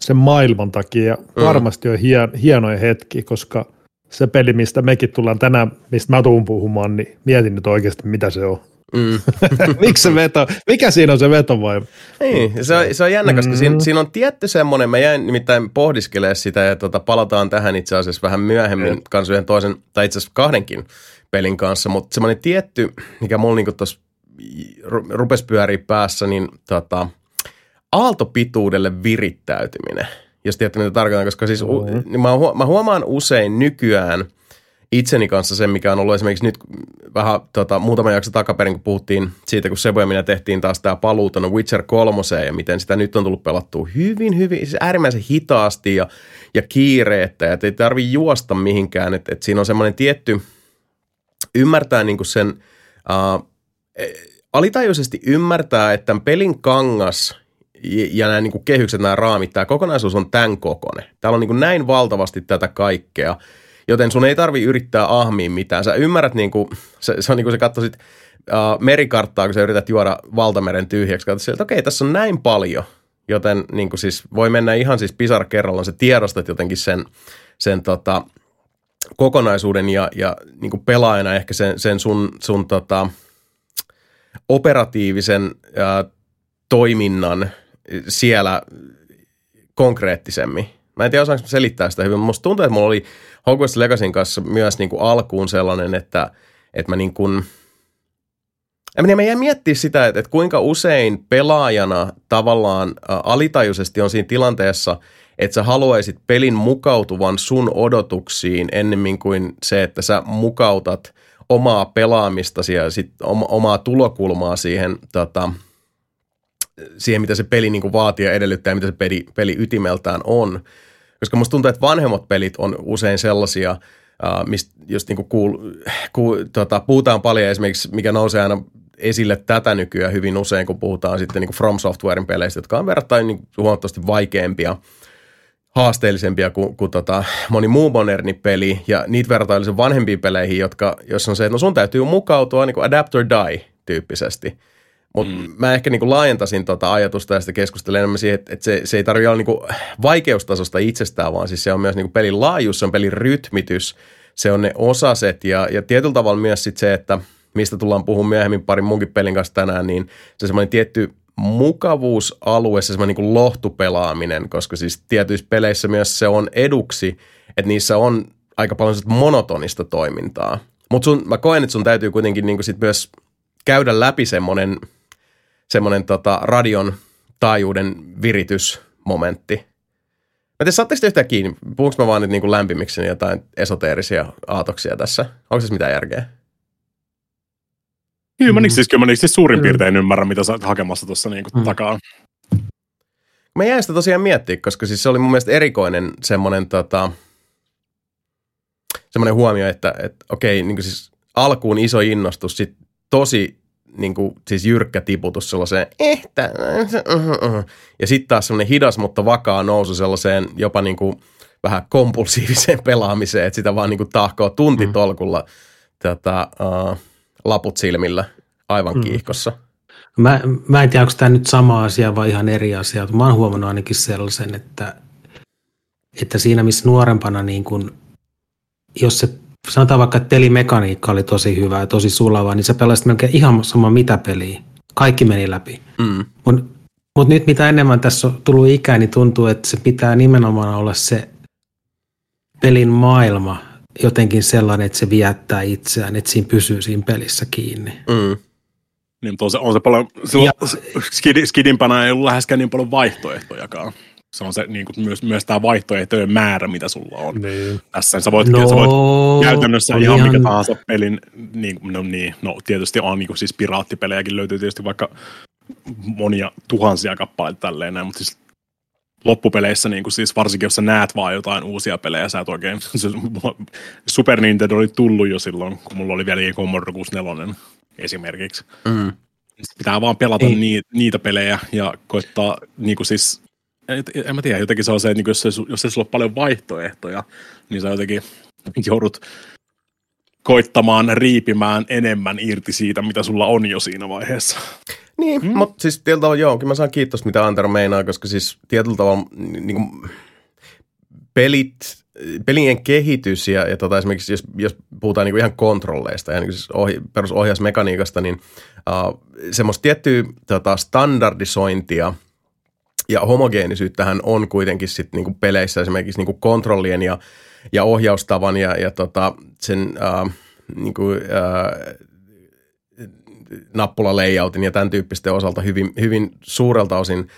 sen maailman takia. Ja Mm. varmasti on hien, hienoja hetki, koska se peli, mistä mekin tullaan tänään, mistä mä tuun puhumaan, niin mietin nyt oikeasti, mitä se on. Mm. Miksi se veto, mikä siinä on se vetovoima? Niin, ja se on, se on jännä, koska Mm. siinä, siinä on tietty semmoinen, mä jäin nimittäin pohdiskelemaan sitä ja tota, palataan tähän itse asiassa vähän myöhemmin Mm. kanssa yhden toisen, tai itse asiassa kahdenkin pelin kanssa, mutta semmoinen tietty, mikä mulla niinku tuossa ru- rupesi pyöriä päässä, niin tota, aaltopituudelle virittäytyminen, jos tiedätte mitä tarkoitan, koska siis u, Mm. niin mä, huo- mä huomaan usein nykyään itseni kanssa sen, mikä on ollut esimerkiksi nyt vähän tota, muutama jakso takaperin, kun puhuttiin siitä, kun Sebo ja minä tehtiin taas tämä paluu tuonne Witcher 3 ja miten sitä nyt on tullut pelattua hyvin, hyvin, siis äärimmäisen hitaasti ja, ja kiireettä, että ei tarvi juosta mihinkään, että, että siinä on semmoinen tietty, ymmärtää niin kuin sen, uh, alitajuisesti ymmärtää, että tämän pelin kangas ja, nämä niin kuin kehykset, nämä raamit, tämä kokonaisuus on tämän kokoinen. Täällä on niin kuin näin valtavasti tätä kaikkea, joten sun ei tarvi yrittää ahmiin mitään. Sä ymmärrät, niin kuin, se, se on niin kuin sä katsoisit uh, merikarttaa, kun sä yrität juoda valtameren tyhjäksi. Katsot sieltä, että okei, tässä on näin paljon, joten niin kuin siis voi mennä ihan siis pisara kerrallaan. Sä tiedostat jotenkin sen, sen tota, kokonaisuuden ja, ja niin kuin pelaajana ehkä sen, sen sun, sun tota, operatiivisen ää, toiminnan siellä konkreettisemmin. Mä en tiedä, osaanko selittää sitä hyvin. Musta tuntuu, että mulla oli Hogwarts Legacyn kanssa myös niin kuin alkuun sellainen, että, että mä niin kuin, mä jäin miettimään sitä, että, että kuinka usein pelaajana tavallaan alitajuisesti on siinä tilanteessa, että sä haluaisit pelin mukautuvan sun odotuksiin ennemmin kuin se, että sä mukautat omaa pelaamistasi ja sit omaa tulokulmaa siihen tota, siihen, mitä se peli niin kuin vaatii ja edellyttää, mitä se peli, peli ytimeltään on. Koska musta tuntuu, että vanhemmat pelit on usein sellaisia, uh, mistä just niin kuin kuul, kuul, tota, puhutaan paljon esimerkiksi, mikä nousee aina esille tätä nykyään hyvin usein, kun puhutaan sitten niin kuin From Softwaren peleistä, jotka on verrattain niin huomattavasti vaikeampia, haasteellisempia kuin, kuin tota, moni muu moderni peli, ja niitä verrataan vanhempiin peleihin, jotka, jos on se, että no sun täytyy mukautua niin kuin adapt or die tyyppisesti – mutta mm. mä ehkä niinku laajentaisin tota ajatusta ja sitten keskustelen enemmän siihen, että, että se, se ei tarvitse olla niinku vaikeustasosta itsestään, vaan siis se on myös niinku pelin laajuus, se on pelin rytmitys, se on ne osaset ja, ja tietyllä tavalla myös sit se, että mistä tullaan puhumaan myöhemmin parin munkin pelin kanssa tänään, niin se semmoinen tietty mukavuusalue, se semmoinen niin lohtupelaaminen, koska siis tietyissä peleissä myös se on eduksi, että niissä on aika paljon monotonista toimintaa. Mutta mä koen, että sun täytyy kuitenkin niin sit myös käydä läpi semmoinen – semmoinen tota, radion taajuuden viritysmomentti. Mä tiedän, saatteko te yhtään kiinni? Puhunko mä vaan nyt niin kuin lämpimiksi jotain esoteerisia aatoksia tässä? Onko se mitään järkeä? Kyllä mä, mm. siis, kyllä mä siis suurin piirtein ymmärrän, mitä sä oot hakemassa tuossa niin mm. takaa. Mä jäin sitä tosiaan miettiä, koska siis se oli mun mielestä erikoinen semmoinen, tota, semmoinen huomio, että, että okei, niin siis alkuun iso innostus, sit tosi niin kuin, siis jyrkkä tiputus sellaiseen ehtä, ja sitten taas semmoinen hidas, mutta vakaa nousu sellaiseen jopa niin kuin vähän kompulsiiviseen pelaamiseen, että sitä vaan niin kuin tahkoo tuntitolkulla mm. tätä, uh, laput silmillä aivan mm. kiihkossa. Mä, mä en tiedä, onko tämä nyt sama asia vai ihan eri asia, mutta mä oon huomannut ainakin sellaisen, että, että siinä missä nuorempana niin kun, jos se sanotaan vaikka, että pelimekaniikka oli tosi hyvä ja tosi sulava, niin sä pelasit melkein ihan sama mitä peliä. Kaikki meni läpi. Mm. Mutta mut nyt mitä enemmän tässä on tullut ikää, niin tuntuu, että se pitää nimenomaan olla se pelin maailma jotenkin sellainen, että se viettää itseään, että siinä pysyy siinä pelissä kiinni. Mm. Niin, on se, on se paljon, ja, skidimpänä ei ollut läheskään niin paljon vaihtoehtojakaan se on se niin kuin myös, myös tämä vaihtoehtojen määrä, mitä sulla on. Niin. Tässä sä voit, no, sä voit käytännössä ihan, ihan mikä tahansa pelin, niin, no, niin, no tietysti on niin kuin siis piraattipelejäkin löytyy tietysti vaikka monia tuhansia kappaleita tälleen näin, mutta siis loppupeleissä, niin kuin siis varsinkin jos sä näet vaan jotain uusia pelejä, sä et oikein, Super Nintendo oli tullut jo silloin, kun mulla oli vielä Commodore 64 esimerkiksi. Mm. Pitää vaan pelata niitä, niitä pelejä ja koittaa niin kuin siis en mä tiedä, jotenkin se on se, että niin jos, ei, jos ei sulla ole paljon vaihtoehtoja, niin sä jotenkin joudut koittamaan riipimään enemmän irti siitä, mitä sulla on jo siinä vaiheessa. Niin, hmm. mutta siis tietyllä tavalla joo, kyllä mä saan kiitos, mitä Antero meinaa, koska siis tietyllä tavalla niin kuin, pelit, pelien kehitys ja, ja tota, esimerkiksi jos, jos puhutaan niin kuin ihan kontrolleista ja niin siis ohi, perusohjausmekaniikasta, niin uh, semmoista tiettyä tota, standardisointia – ja homogeenisyyttähän on kuitenkin sitten niinku peleissä esimerkiksi niinku kontrollien ja, ja ohjaustavan ja, ja tota sen äh, niinku, äh, nappulalayoutin ja tämän tyyppisten osalta hyvin, hyvin suurelta osin.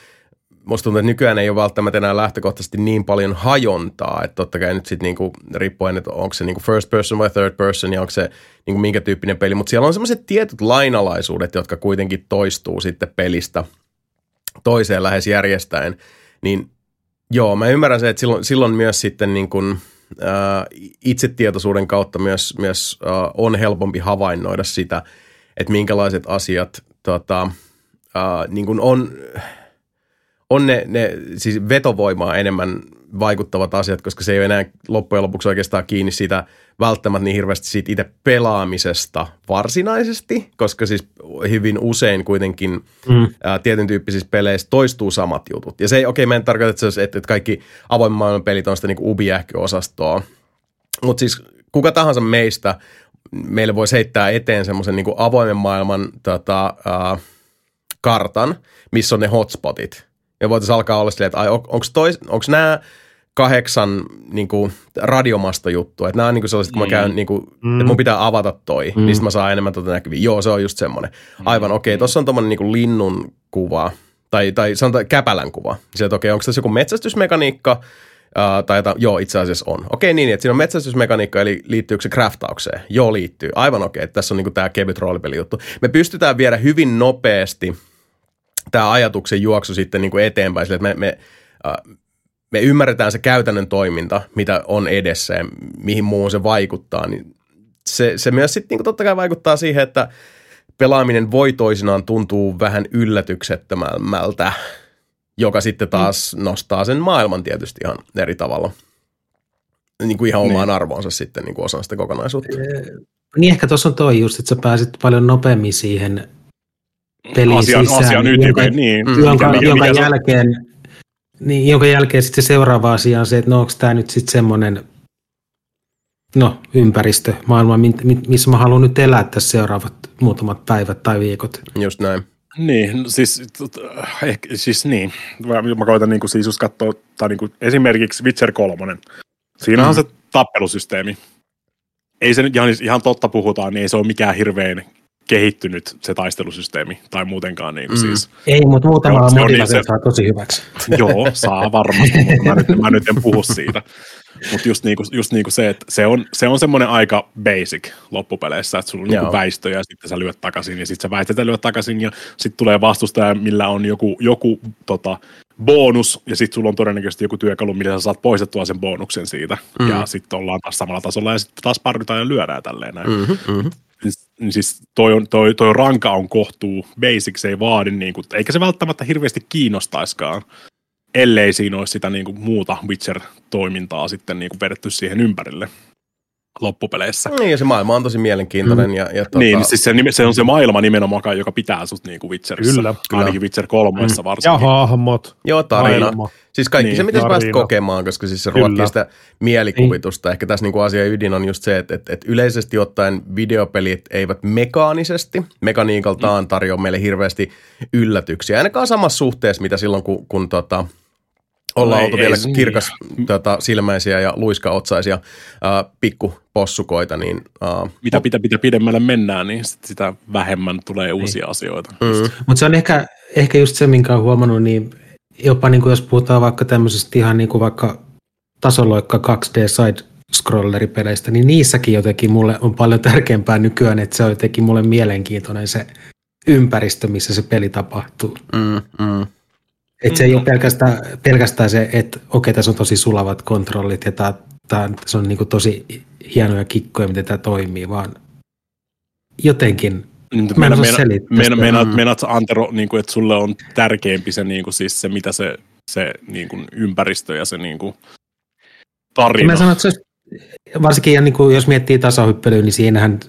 Musta tuntuu, että nykyään ei ole välttämättä enää lähtökohtaisesti niin paljon hajontaa, että totta kai nyt sitten niinku, riippuen, että onko se niinku first person vai third person ja onko se niinku minkä tyyppinen peli, mutta siellä on semmoiset tietyt lainalaisuudet, jotka kuitenkin toistuu sitten pelistä – toiseen lähes järjestäen, niin joo, mä ymmärrän se, että silloin, silloin myös sitten niin kuin, ää, itsetietoisuuden kautta myös, myös ää, on helpompi havainnoida sitä, että minkälaiset asiat tota, ää, niin kuin on, on ne, ne siis vetovoimaa enemmän vaikuttavat asiat, koska se ei ole enää loppujen lopuksi oikeastaan kiinni siitä välttämättä niin hirveästi siitä itse pelaamisesta varsinaisesti, koska siis hyvin usein kuitenkin mm. ää, tietyn tyyppisissä peleissä toistuu samat jutut. Ja se ei, okei, okay, mä en tarkoita, että, se että, että kaikki avoimen maailman pelit on sitä niin ubiähkö-osastoa, mutta siis kuka tahansa meistä meille voisi heittää eteen semmoisen niin avoimen maailman tota, uh, kartan, missä on ne hotspotit. Ja voitaisiin alkaa olla silleen, että ai, onko nämä kahdeksan niin kuin, juttu. Että nämä on niin kuin sellaiset, kun mä mm. käyn, niin kuin, mm. että mun pitää avata toi, mm. niin mä saan enemmän tuota näkyviä. Joo, se on just semmoinen. Mm. Aivan, okei, okay, tuossa on tuommoinen niin linnun kuva, tai, tai sanotaan käpälän kuva. Sieltä, okei, okay, onko tässä joku metsästysmekaniikka, uh, tai jota, joo, itse asiassa on. Okei, niin, että siinä on metsästysmekaniikka, eli liittyykö se craftaukseen? Joo, liittyy. Aivan okei, okay, että tässä on niin tämä kevyt roolipelijuttu. Me pystytään viedä hyvin nopeasti tämä ajatuksen juoksu sitten niin kuin eteenpäin, sille, että me, me uh, me ymmärretään se käytännön toiminta, mitä on edessä ja mihin muuhun se vaikuttaa, niin se, se myös sitten niin totta kai vaikuttaa siihen, että pelaaminen voi toisinaan tuntuu vähän yllätyksettömältä, joka sitten taas mm. nostaa sen maailman tietysti ihan eri tavalla. Niin kuin ihan omaan niin. arvoonsa sitten niin kuin osana sitä kokonaisuutta. Niin ehkä tuossa on toi just, että sä pääsit paljon nopeammin siihen peliin asian, sisään, asian jonka, niin, jonka, mikä, jonka mikä jälkeen niin, jonka jälkeen sitten se seuraava asia on se, että no onko tämä nyt sitten semmoinen no, ympäristö, maailma, missä mä haluan nyt elää tässä seuraavat muutamat päivät tai viikot. Just näin. Niin, no siis, ehkä, siis niin. Mä, mä koitan niin kuin, siis just katsoa, tai niin kuin, esimerkiksi Witcher 3. Siinä mm. on se tappelusysteemi. Ei se nyt ihan, ihan totta puhutaan, niin ei se ole mikään hirveän kehittynyt se taistelusysteemi tai muutenkaan niin kuin mm. siis. Ei, mutta muutamalla modilla niin se saa tosi hyväksi. Joo, saa varmasti, mutta mä nyt, mä nyt en puhu siitä. Mutta just, niinku, just niinku se, että se on, se on semmoinen aika basic loppupeleissä, että sulla on niinku väistö ja sitten sä lyöt takaisin ja sitten sä väistät ja lyöt takaisin ja sitten tulee vastustaja, millä on joku, joku tota, bonus ja sitten sulla on todennäköisesti joku työkalu, millä sä saat poistettua sen bonuksen siitä mm. ja sitten ollaan taas samalla tasolla ja sitten taas parrytaan ja lyödään tälleen näin. Mm-hmm, mm-hmm niin siis toi, on, toi, toi ranka on kohtuu, basic se ei vaadi, niin kuin, eikä se välttämättä hirveästi kiinnostaiskaan, ellei siinä olisi sitä niin kuin, muuta Witcher-toimintaa sitten niin kuin, vedetty siihen ympärille loppupeleissä. Niin, ja se maailma on tosi mielenkiintoinen. Mm. Ja, ja tuota... Niin, siis se, se, on se maailma nimenomaan, joka pitää sut niin kuin Witcherissä. Kyllä, kyllä. Ainakin Witcher 3 mm. varsinkin. Ja hahmot. Joo, tarina. Maailma. Siis kaikki niin, se, mitä päästä kokemaan, koska siis se ruokkii sitä mielikuvitusta. Niin. Ehkä tässä niinku asia ydin on just se, että, että, että yleisesti ottaen videopelit eivät mekaanisesti, mekaniikaltaan mm. tarjoa meille hirveästi yllätyksiä. Ainakaan samassa suhteessa, mitä silloin, kun, kun tota, ollaan no oltu ei, vielä ei, kirkas niin. tota, silmäisiä ja luiskaotsaisia äh, pikkupossukoita. Niin, äh, mitä, mitä, mitä pidemmälle mennään, niin sitä vähemmän tulee niin. uusia asioita. Mm. Mutta se on ehkä, ehkä just se, minkä olen huomannut, niin jopa niin kuin jos puhutaan vaikka tämmöisestä ihan niin kuin vaikka tasoloikka 2D side scrolleripeleistä, niin niissäkin jotenkin mulle on paljon tärkeämpää nykyään, että se on jotenkin mulle mielenkiintoinen se ympäristö, missä se peli tapahtuu. Mm, mm. Et se ei ole pelkästään, pelkästään se, että okei, tässä on tosi sulavat kontrollit ja tää, tää, tässä on niinku tosi hienoja kikkoja, miten tämä toimii, vaan jotenkin niin, Mä en meinaat, Antero, niin kuin, että sulle on tärkeämpi se, niin kuin, siis se mitä se, se niin kuin, ympäristö ja se niin kuin, tarina. Mä sanon, että se varsinkin ja niin kuin, jos miettii tasohyppelyä, niin siinähän,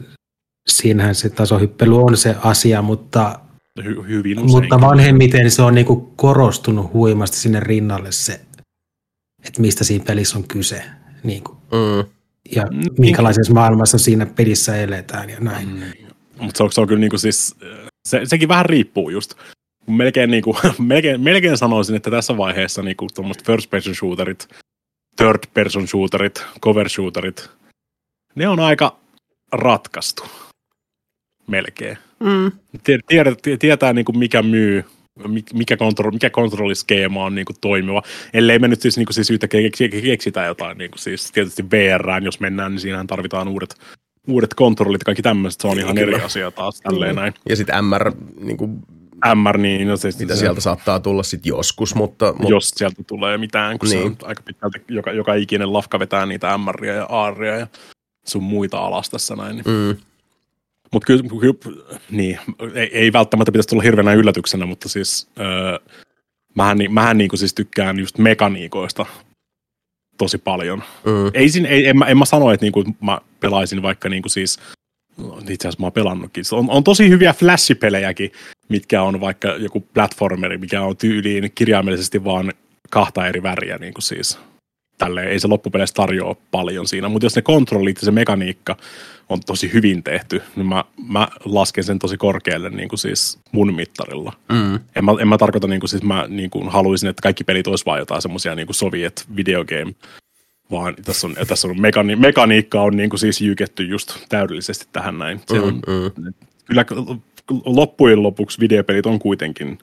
siinähän se tasohyppely on se asia, mutta, Hy- hyvin mutta vanhemmiten se on niin kuin, korostunut huimasti sinne rinnalle se, että mistä siinä pelissä on kyse. Niin kuin. Mm. Ja minkälaisessa maailmassa siinä pelissä eletään ja näin. Mm. Mutta se, on, se on kyllä niinku siis, se, sekin vähän riippuu just. Melkein, niinku, melkein, melkein sanoisin, että tässä vaiheessa niinku first person shooterit, third person shooterit, cover shooterit, ne on aika ratkaistu. Melkein. Mm. Tiedät, tietää niinku mikä myy, mikä, kontro, mikä kontrolliskeema on niinku toimiva. Ellei me nyt siis, niinku siis yhtäkkiä keksitä jotain, niinku siis tietysti VR, jos mennään, niin siinähän tarvitaan uudet uudet kontrollit ja kaikki tämmöiset, se on ihan Kyllä. eri asia taas tälleen näin. Ja sitten MR, niin kuin, MR, niin no se, mitä se, sieltä saattaa tulla sitten joskus, mutta, mutta... Jos sieltä tulee mitään, kun niin. se on aika pitkälti, joka, joka ikinen lafka vetää niitä MRiä ja ARia ja sun muita alas tässä näin. Niin. Mm. Mutta kyllä, kyllä, niin, ei, ei, välttämättä pitäisi tulla hirveänä yllätyksenä, mutta siis öö, mähän, mähän niin kuin siis tykkään just mekaniikoista tosi paljon. Mm. Ei, ei, en, mä, en mä sano, että niinku mä pelaisin vaikka niinku siis, itse asiassa mä oon pelannutkin. On, on tosi hyviä flashipelejäkin, mitkä on vaikka joku platformeri, mikä on tyyliin kirjaimellisesti vaan kahta eri väriä niin kuin siis tälleen, ei se loppupeleissä tarjoa paljon siinä, mutta jos ne kontrollit ja se mekaniikka on tosi hyvin tehty, niin mä, mä lasken sen tosi korkealle niin kuin siis mun mittarilla. Mm. En, mä, en mä tarkoita, niin kuin siis mä niin kuin haluaisin, että kaikki pelit olisi vain jotain semmoisia niin Soviet videogame, vaan tässä on, tässä on mekani, mekaniikka on niin kuin siis jyketty just täydellisesti tähän näin. Se on, mm, mm. Kyllä loppujen lopuksi videopelit on kuitenkin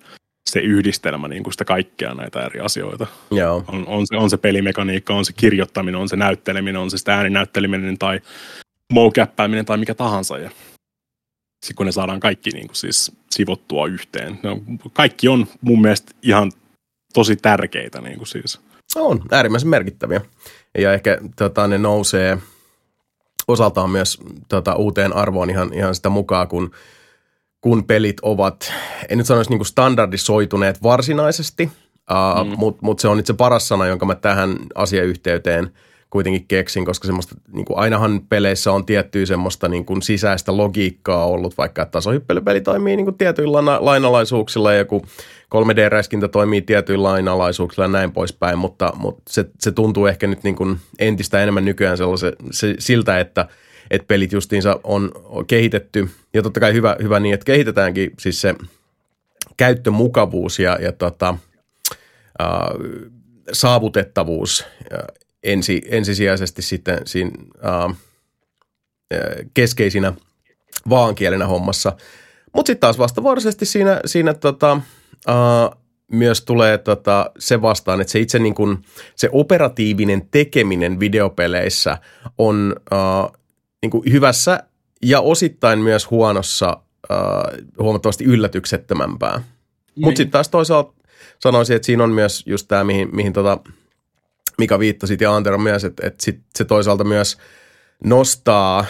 se yhdistelmä niin kuin sitä kaikkea näitä eri asioita. Joo. On, on, se, on se pelimekaniikka, on se kirjoittaminen, on se näytteleminen, on se sitä ääninäytteleminen tai mocappääminen tai mikä tahansa. Ja sitten kun ne saadaan kaikki niin kuin siis sivottua yhteen. No, kaikki on mun mielestä ihan tosi tärkeitä niin kuin siis. On, äärimmäisen merkittäviä. Ja ehkä tota, ne nousee osaltaan myös tota, uuteen arvoon ihan, ihan sitä mukaan, kun, kun pelit ovat, en nyt sanoisi niin kuin standardisoituneet varsinaisesti, uh, mm. mutta mut se on nyt se paras sana, jonka mä tähän asiayhteyteen – kuitenkin keksin, koska semmoista, niin kuin ainahan peleissä on tiettyä semmoista niin kuin sisäistä logiikkaa ollut, vaikka että tasohyppelypeli toimii niin kuin tietyillä lainalaisuuksilla ja joku 3D-räiskintä toimii tietyillä lainalaisuuksilla ja näin poispäin, mutta, mutta se, se tuntuu ehkä nyt niin kuin entistä enemmän nykyään sellaisen, se, siltä, että, että pelit justiinsa on kehitetty. Ja totta kai hyvä, hyvä niin, että kehitetäänkin siis se käyttömukavuus ja, ja tota, äh, saavutettavuus ensi, ensisijaisesti sitten siinä äh, keskeisinä vaankielenä hommassa. Mutta sitten taas vastavuoroisesti siinä, siinä tota, äh, myös tulee tota, se vastaan, että se itse niin kun, se operatiivinen tekeminen videopeleissä on äh, niin hyvässä ja osittain myös huonossa äh, huomattavasti yllätyksettömämpää. Mutta niin. sitten taas toisaalta sanoisin, että siinä on myös just tämä, mihin, mihin tota, mikä viittasit ja Antero myös, että, että sit se toisaalta myös nostaa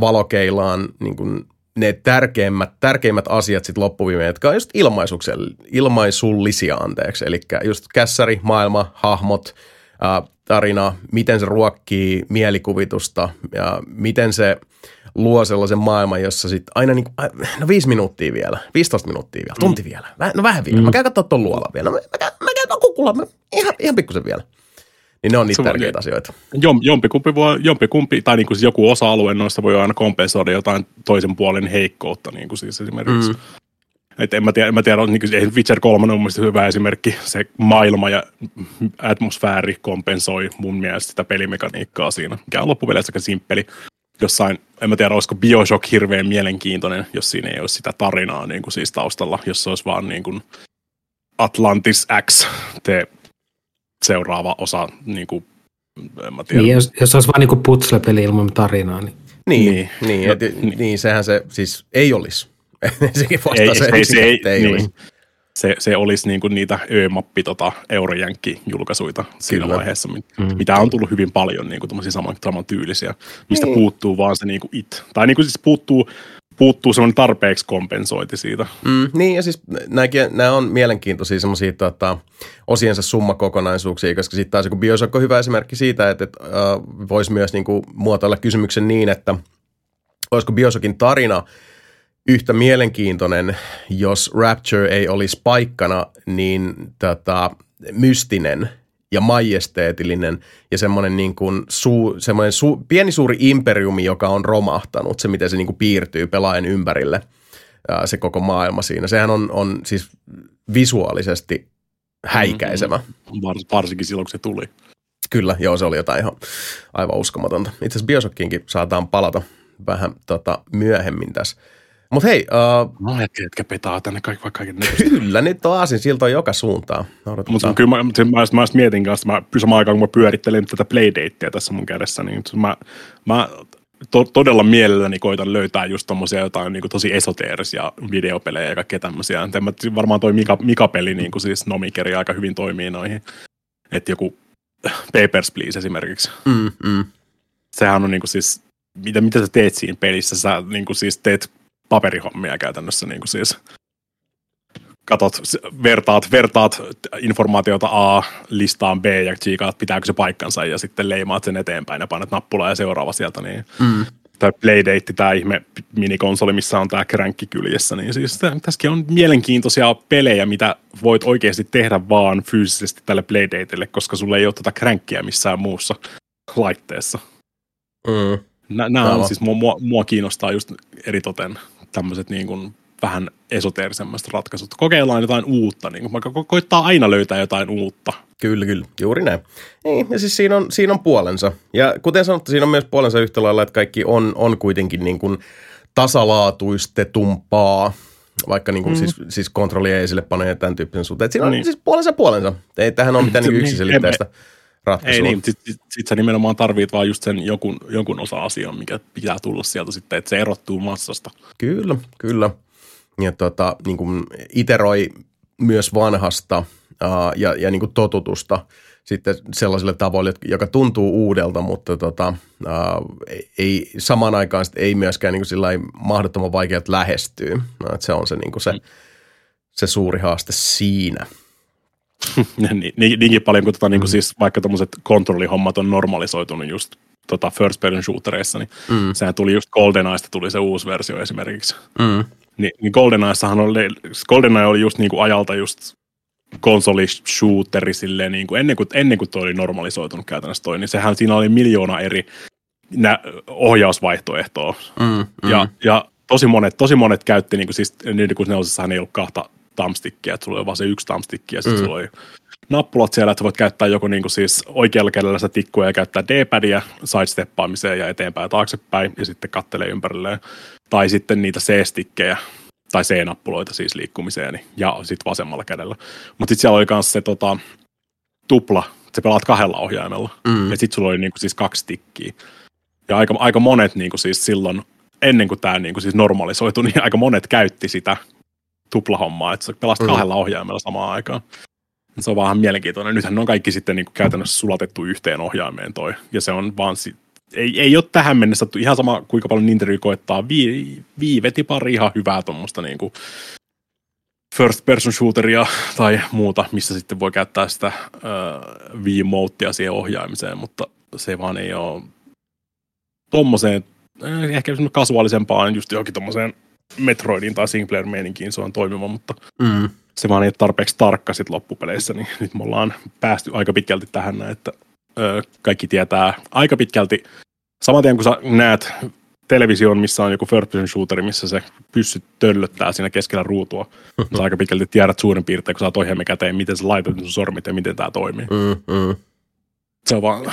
valokeilaan niin kuin ne tärkeimmät, tärkeimmät asiat sitten loppuviimeen, jotka on just ilmaisullisia, anteeksi. Eli just kässäri, maailma, hahmot, ää, tarina, miten se ruokkii mielikuvitusta ja miten se luo sellaisen maailman, jossa sitten aina niin kuin, no viisi minuuttia vielä, 15 minuuttia vielä, tunti mm. vielä, no vähän vielä. Mm. Mä käyn katsoa tuon luola vielä, mä, mä, käyn, mä käyn kukulla, ihan, ihan pikkusen vielä. Niin ne on niitä tärkeitä voi, asioita. Jom, jompikumpi, voi, jompikumpi, tai niin kuin siis joku osa-alue noista voi aina kompensoida jotain toisen puolen heikkoutta, niin kuin siis esimerkiksi. Mm. Et en mä tiedä, en mä tiedä niin kuin, Witcher 3 on mielestäni hyvä esimerkki. Se maailma ja atmosfääri kompensoi mun mielestä sitä pelimekaniikkaa siinä, mikä on loppupeleissä aika simppeli. Jossain, en mä tiedä, olisiko Bioshock hirveän mielenkiintoinen, jos siinä ei olisi sitä tarinaa niin kuin siis taustalla, jos se olisi vaan niin kuin Atlantis X, te seuraava osa, niin kuin, en mä tiedä. Niin, jos, jos olisi vain niin putslepeli ilman tarinaa, niin... Niin, niin, niin, no, et, niin. niin sehän se siis ei olisi. Sekin vastaa ei, se, se, se, ei, ei niin. olisi. Se, se olisi niin kuin niitä ö-mappi tota, Eurojänkki-julkaisuita siinä Kyllä. vaiheessa, mm. mitä on tullut hyvin paljon niin kuin saman, saman tyylisiä, mistä niin. puuttuu vaan se niin kuin it. Tai niin kuin siis puuttuu puuttuu semmoinen tarpeeksi kompensointi siitä. Mm, niin, ja siis nämäkin, nämä on mielenkiintoisia semmoisia tota, osiensa summakokonaisuuksia, koska sitten taas joku Bioshock on hyvä esimerkki siitä, että, että uh, voisi myös niin kuin, muotoilla kysymyksen niin, että olisiko Bioshockin tarina yhtä mielenkiintoinen, jos Rapture ei olisi paikkana niin tota, mystinen – ja majesteetillinen ja semmoinen, niin kuin su, semmoinen su, pieni suuri imperiumi, joka on romahtanut, se miten se niin kuin piirtyy pelaajan ympärille, ää, se koko maailma siinä. Sehän on, on siis visuaalisesti häikäisemä. Mm, varsinkin silloin, kun se tuli. Kyllä, joo, se oli jotain ihan aivan uskomatonta. Itse asiassa Bioshockkiinkin saataan palata vähän tota, myöhemmin tässä. Mutta hei. Uh, no hetki, etkä petaa tänne kaikki vaikka kaiken Kyllä, nyt on aasin siltä on joka suuntaan. Mutta kyllä mä, mä, mä, mä mietin kanssa, mä samaan aikaan kun mä pyörittelin tätä playdatea tässä mun kädessä, niin mä, mä to, todella mielelläni koitan löytää just tommosia jotain niin kuin tosi esoteerisia videopelejä ja kaikkea tämmöisiä. Mä, varmaan toi Mika, Mika-peli, niin kuin siis Nomikeri aika hyvin toimii noihin. Että joku Papers, Please esimerkiksi. Mm, mm. Sehän on niin kuin siis, mitä, mitä sä teet siinä pelissä? Sä niin kuin siis teet paperihommia käytännössä niin kuin siis. Katot, vertaat, vertaat informaatiota A listaan B ja tsiikaat, pitääkö se paikkansa ja sitten leimaat sen eteenpäin ja painat nappulaa ja seuraava sieltä. Niin mm. tämä Playdate, tämä ihme minikonsoli, missä on tämä kränkki kyljessä, niin siis tässäkin on mielenkiintoisia pelejä, mitä voit oikeasti tehdä vaan fyysisesti tälle Playdatelle, koska sulla ei ole tätä kränkkiä missään muussa laitteessa. Mm. Nämä on siis, mua, mua kiinnostaa just eritoten tämmöiset niin kuin vähän esoteerisemmat ratkaisut. Kokeillaan jotain uutta, niin kuin, ko- koittaa aina löytää jotain uutta. Kyllä, kyllä, juuri näin. Niin, ja siis siinä on, siinä on puolensa. Ja kuten sanottu, siinä on myös puolensa yhtä lailla, että kaikki on, on kuitenkin niin kuin tasalaatuistetumpaa, vaikka niin kuin mm. siis, siis kontrolli ei esille pane ja tämän tyyppisen suhteen. Siinä on niin. siis puolensa puolensa. Ei tähän ole mitään niin yksiselitteistä ratkaisua. Ei niin, sitten sit, sit sä nimenomaan tarvit vaan just sen jonkun, jonkun osa-asian, mikä pitää tulla sieltä sitten, että se erottuu massasta. Kyllä, kyllä. Ja tota, niin kuin iteroi myös vanhasta uh, ja, ja niin kuin totutusta sitten sellaisille tavoille, joka tuntuu uudelta, mutta tota, uh, ei, samaan aikaan ei myöskään niin kuin mahdottoman vaikeat lähestyä. No, se on se, niin kuin se, mm. se suuri haaste siinä. niin, niinkin paljon kuin, tota, niin kuin mm. siis vaikka tuommoiset kontrollihommat on normalisoitunut just tota first person shootereissa, niin mm. sehän tuli just GoldenEyesta tuli se uusi versio esimerkiksi. Mm. Ni, niin GoldenEyessahan oli, GoldenEye oli just niin kuin ajalta just konsolishooteri silleen niin kuin ennen kuin, ennen kuin toi oli normalisoitunut käytännössä toi, niin sehän siinä oli miljoona eri nä, ohjausvaihtoehtoa. Mm, mm. Ja, ja tosi monet, tosi monet käytti, niin kuin siis niin kuin nelosessahan ei ollut kahta thumbstickia, että sulla oli vaan se yksi thumbstick ja sitten mm. sulla oli nappulat siellä, että voit käyttää joko niin kuin siis oikealla kädellä sitä tikkua ja käyttää D-padia sidesteppaamiseen ja eteenpäin ja taaksepäin ja sitten kattelee ympärilleen. Tai sitten niitä C-stikkejä tai C-nappuloita siis liikkumiseen ja sitten vasemmalla kädellä. Mutta sitten siellä oli myös se tota, tupla, se pelaat kahdella ohjaimella. Mm. Ja sitten sulla oli niinku siis kaksi tikkiä. Ja aika, aika monet niinku siis silloin, ennen kuin tämä niinku siis normalisoitui, niin aika monet käytti sitä tuplahommaa, että sä pelasit mm. kahdella ohjaimella samaan aikaan. Se on vaan mielenkiintoinen. Nythän ne on kaikki sitten niin kuin käytännössä sulatettu yhteen ohjaimeen toi. Ja se on vaan si- ei, ei ole tähän mennessä ihan sama, kuinka paljon Nintendo koettaa. Vi, viiveti pari ihan hyvää tuommoista niin kuin first person shooteria tai muuta, missä sitten voi käyttää sitä äh, V-moottia siihen ohjaamiseen, mutta se vaan ei ole tuommoiseen, ehkä kasuaalisempaan, just johonkin tuommoiseen Metroidin tai singleplayer meininkiin se on toimiva, mutta mm. se vaan ei ole tarpeeksi tarkka sit loppupeleissä, niin nyt me ollaan päästy aika pitkälti tähän, että ö, kaikki tietää aika pitkälti, saman tien kun sä näet television, missä on joku first person shooteri, missä se pyssyt töllöttää siinä keskellä ruutua. Sä aika pitkälti tiedät suurin piirtein, kun sä oot ohjelmi käteen, miten sä laitat sun sormit ja miten tämä toimii. Mm, mm. Se on vaan,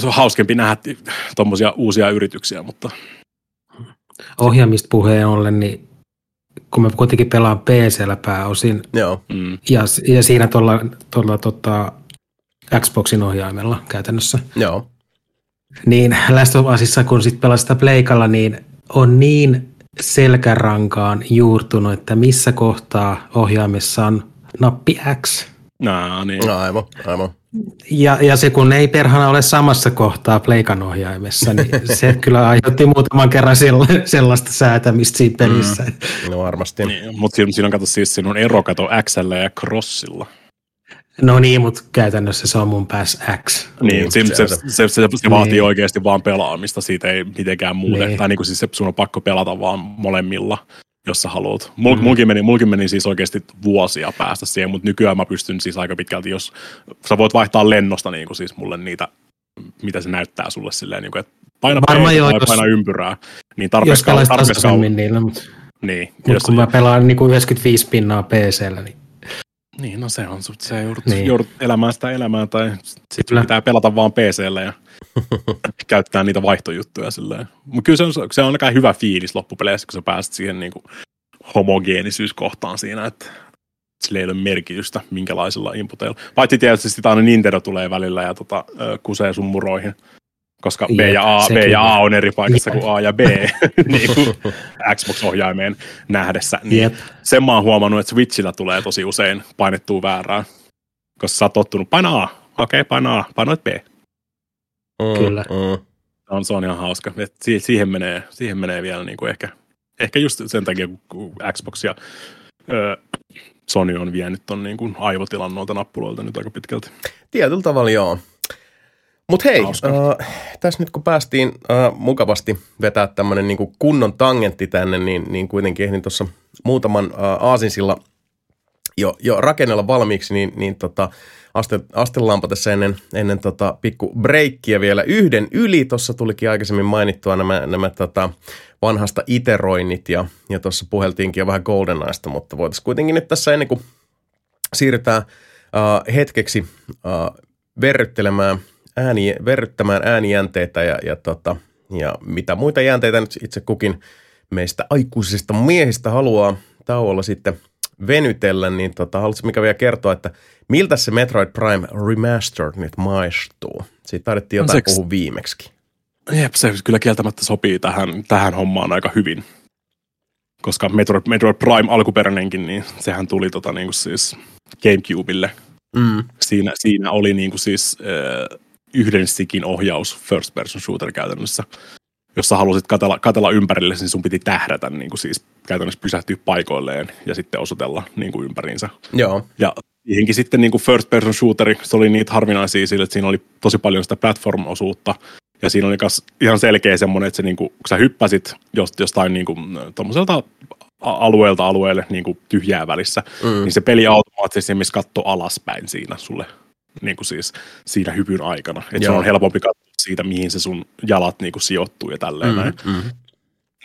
se on hauskempi nähdä tuommoisia uusia yrityksiä, mutta ohjaamista puheen ollen, niin kun mä kuitenkin pelaan PCllä pääosin, Joo. Mm. Ja, ja siinä tuolla, tuolla tota, Xboxin ohjaimella käytännössä. Joo. Niin Last of Usissa, kun sitten pelaa sitä pleikalla, niin on niin selkärankaan juurtunut, että missä kohtaa ohjaimessa on nappi X. No, niin. No, aivan, aivan. Ja, ja se kun ei perhana ole samassa kohtaa pleikan ohjaimessa, niin se kyllä aiheutti muutaman kerran sellaista säätämistä siinä pelissä. Mm, no varmasti. Niin, mutta siinä, siinä on kato siis sinun ero kato ja Crossilla. No niin, mutta käytännössä se on mun pääs X. Niin, se, se, se, se, se, se vaatii niin. oikeasti vaan pelaamista, siitä ei mitenkään muuten. Niin. Tai niin kuin siis se, sun on pakko pelata vaan molemmilla jos sä haluat. Mul, mm. mulkin, meni, mulkin meni siis oikeasti vuosia päästä siihen, mutta nykyään mä pystyn siis aika pitkälti, jos sä voit vaihtaa lennosta niin kuin siis mulle niitä, mitä se näyttää sulle silleen, niin kuin, että paina Varmaan joo, jos, paina ympyrää. Niin tarpeeksi jos tarpeeksi kauan. Niillä, mutta, niin, jos, kun mä pelaan niin kuin 95 pinnaa PCllä, niin niin, no se on, se joudut, niin. joudut elämään sitä elämää tai sitten pitää pelata vaan PCllä ja käyttää niitä vaihtojuttuja silleen. Mutta kyllä se on, se on aika hyvä fiilis loppupeleissä, kun sä pääset siihen niin kuin homogeenisyyskohtaan siinä, että sillä ei ole merkitystä, minkälaisilla inputeilla. Paitsi tietysti sitä aina Nintendo tulee välillä ja tota, kusee sun muroihin. Koska B ja, A, B ja A on eri paikassa kuin A ja B niin kuin Xbox-ohjaimeen nähdessä. Niin Jep. sen mä oon huomannut, että Switchillä tulee tosi usein painettua väärää. Koska sä oot tottunut, paina A, okei, okay, paina A, painoit B. Mm, Kyllä. Mm. On, se on ihan hauska. Et siihen, menee, siihen menee vielä niin kuin ehkä, ehkä just sen takia, kun Xbox ja ö, Sony on vienyt ton niin kuin aivotilan noilta nappuloilta nyt aika pitkälti. Tietyllä tavalla joo. Mutta hei, äh, tässä nyt kun päästiin äh, mukavasti vetää tämmöinen niinku kunnon tangentti tänne, niin, niin kuitenkin ehdin tuossa muutaman äh, aasinsilla jo, jo rakennella valmiiksi, niin, niin tota, aste, astellaanpa tässä ennen, ennen tota pikku breikkiä vielä yhden yli. Tuossa tulikin aikaisemmin mainittua nämä, nämä tota vanhasta iteroinnit ja, ja tuossa puheltiinkin jo vähän GoldenEyesta, mutta voitaisiin kuitenkin nyt tässä ennen kuin siirrytään äh, hetkeksi äh, verryttelemään ääni, verryttämään äänijänteitä ja, ja, tota, ja mitä muita jänteitä nyt itse kukin meistä aikuisista miehistä haluaa tauolla sitten venytellä, niin tota, haluatko Mika vielä kertoa, että miltä se Metroid Prime Remastered nyt maistuu? Siitä taidettiin jotain Seks- puhua viimeksi. Jep, se kyllä kieltämättä sopii tähän, tähän hommaan aika hyvin. Koska Metroid, Metroid Prime alkuperäinenkin, niin sehän tuli tota, niin kuin siis Gamecubelle. Mm. Siinä, siinä oli niin kuin siis äh, yhden stikin ohjaus first person shooter käytännössä. Jos sä halusit katella, katella ympärille, niin sun piti tähdätä niin kuin siis käytännössä pysähtyä paikoilleen ja sitten osoitella niin kuin ympäriinsä. Joo. Ja siihenkin sitten niin kuin first person shooteri, se oli niitä harvinaisia sille, että siinä oli tosi paljon sitä platform-osuutta. Ja siinä oli ihan selkeä semmoinen, että se niin kuin, kun sä hyppäsit jost- jostain niin kuin, tommoselta a- alueelta alueelle niin kuin tyhjää välissä, Mm. niin se peli automaattisesti missä katsoo alaspäin siinä sulle niin kuin siis siinä hypyn aikana. Että se on helpompi katsoa siitä, mihin se sun jalat niin kuin sijoittuu ja tälleen näin. Mm. Mm.